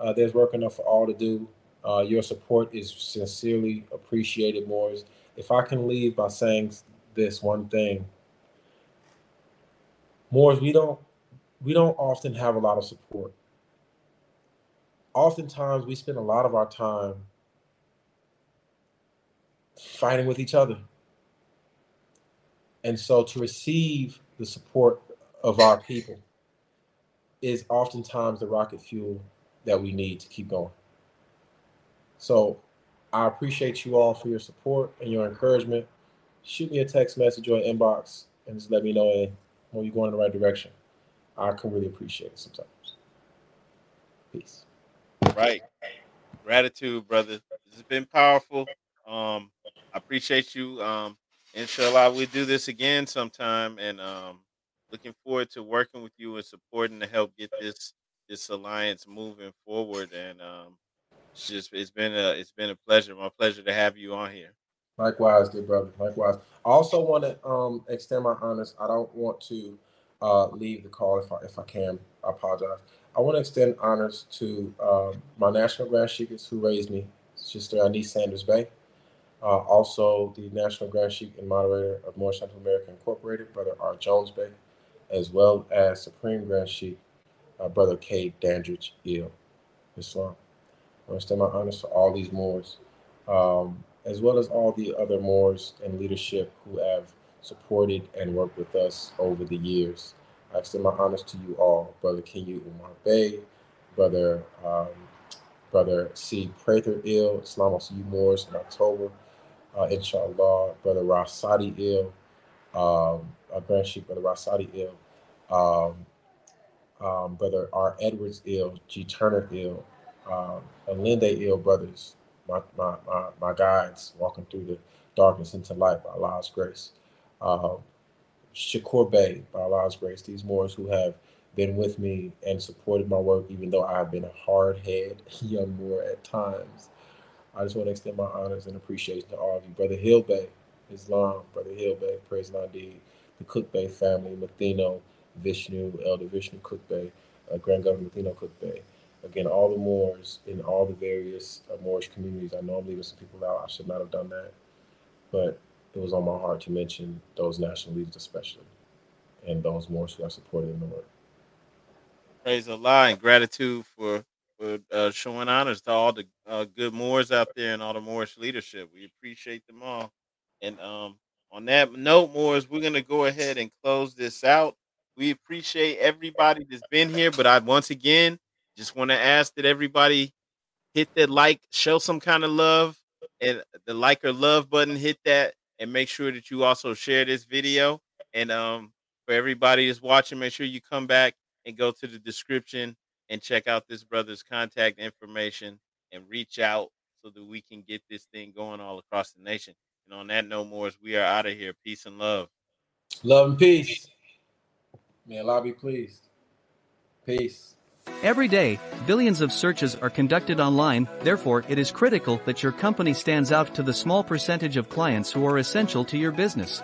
Uh, there's work enough for all to do. Uh, your support is sincerely appreciated, Moors. If I can leave by saying this one thing, Moors, we don't we don't often have a lot of support. Oftentimes, we spend a lot of our time fighting with each other. And so to receive the support of our people is oftentimes the rocket fuel that we need to keep going. So I appreciate you all for your support and your encouragement. Shoot me a text message or inbox and just let me know when you're going in the right direction. I can really appreciate it sometimes. Peace. Right. Gratitude, brother. This has been powerful. Um, I appreciate you. Um, inshallah, we do this again sometime, and um, looking forward to working with you and supporting to help get this this alliance moving forward. And um, it's just it's been a it's been a pleasure, my pleasure to have you on here. Likewise, dear brother. Likewise. I also want to um, extend my honors. I don't want to uh, leave the call if I if I can. I apologize. I want to extend honors to um, my national grand sheikess who raised me, Sister Anise Sanders Bey. Uh, also, the national grand sheikh and moderator of Moorish Central America Incorporated, Brother R. Jones Bey, as well as Supreme Grand Sheikh, uh, Brother K. Dandridge El, Islam. I extend my honors to all these Moors, um, as well as all the other Moors and leadership who have supported and worked with us over the years. I extend my honors to you all, Brother Kenyu Umar Bey, Brother um, Brother C. Prather El, Islam will see you Moors in October, uh, inshallah, Brother Rasadi El, um, uh, Grand Sheikh Brother Rasadi El, um, um, Brother R. Edwards El, G. Turner El, um, and Linde El brothers, my, my, my, my guides walking through the darkness into light by Allah's grace. Uh, Shakur Bey, by Allah's grace, these Moors who have been with me and supported my work, even though I've been a hard head (laughs) young Moor at times. I just want to extend my honors and appreciation to all of you. Brother Hill Bey, Islam, Brother Hill Bey, Praise Nadi, the Cook Bey family, Mathino, Vishnu, Elder Vishnu Cook Bey, uh, Grand Governor Mathino Cook Bey. Again, all the Moors in all the various uh, Moorish communities. I know I'm leaving some people out. I should not have done that. But it was on my heart to mention those national leaders, especially, and those Moors who have supported in the work. Praise Allah and gratitude for for uh, showing honors to all the uh, good Moors out there and all the Moorish leadership. We appreciate them all. And um, on that note, Moors, we're gonna go ahead and close this out. We appreciate everybody that's been here, but I once again just want to ask that everybody hit that like, show some kind of love, and the like or love button, hit that, and make sure that you also share this video. And um, for everybody that's watching, make sure you come back and go to the description and check out this brother's contact information and reach out so that we can get this thing going all across the nation. And on that note, Moors, we are out of here. Peace and love. Love and peace. May Allah be pleased. Peace. Every day, billions of searches are conducted online, therefore, it is critical that your company stands out to the small percentage of clients who are essential to your business.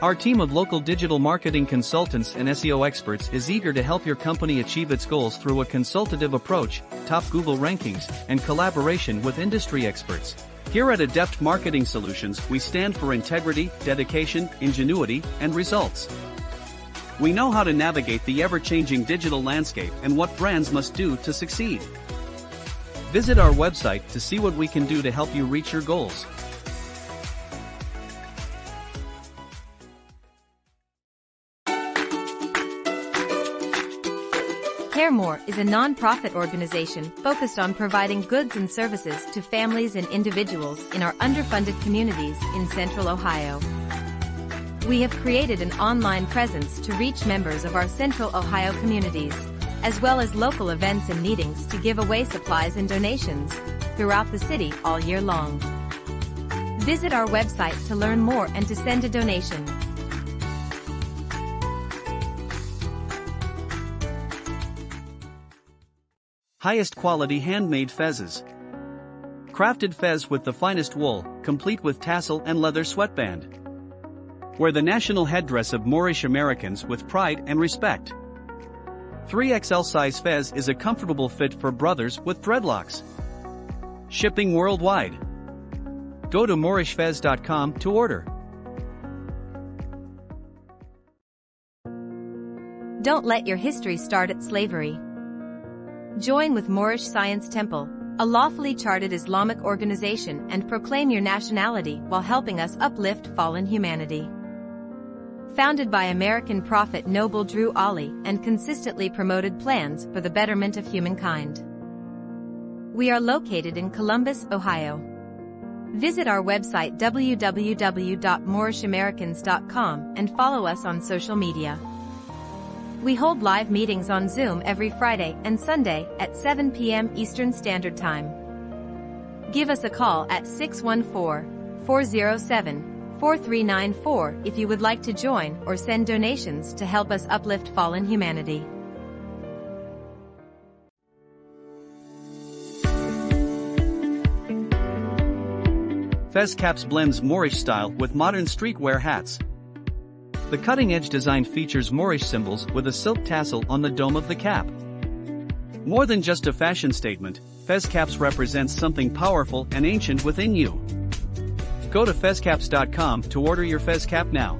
Our team of local digital marketing consultants and SEO experts is eager to help your company achieve its goals through a consultative approach, top Google rankings, and collaboration with industry experts. Here at Adept Marketing Solutions, we stand for integrity, dedication, ingenuity, and results. We know how to navigate the ever-changing digital landscape and what brands must do to succeed. Visit our website to see what we can do to help you reach your goals. CareMore is a non-profit organization focused on providing goods and services to families and individuals in our underfunded communities in Central Ohio. We have created an online presence to reach members of our Central Ohio communities, as well as local events and meetings to give away supplies and donations throughout the city all year long. Visit our website to learn more and to send a donation. Highest quality handmade fezzes. Crafted fez with the finest wool, complete with tassel and leather sweatband. Wear the national headdress of Moorish Americans with pride and respect. 3XL size fez is a comfortable fit for brothers with dreadlocks. Shipping worldwide. Go to moorishfez.com to order. Don't let your history start at slavery. Join with Moorish Science Temple, a lawfully chartered Islamic organization and proclaim your nationality while helping us uplift fallen humanity. Founded by American prophet Noble Drew Ali and consistently promoted plans for the betterment of humankind. We are located in Columbus, Ohio. Visit our website www.moorishamericans.com and follow us on social media. We hold live meetings on Zoom every Friday and Sunday at 7 p.m. Eastern Standard Time. Give us a call at 614-407-4394 if you would like to join or send donations to help us uplift fallen humanity. Fez Caps blends Moorish style with modern streetwear hats. The cutting-edge design features Moorish symbols with a silk tassel on the dome of the cap. More than just a fashion statement, Fez Caps represents something powerful and ancient within you. Go to fezcaps.com to order your Fez Cap now.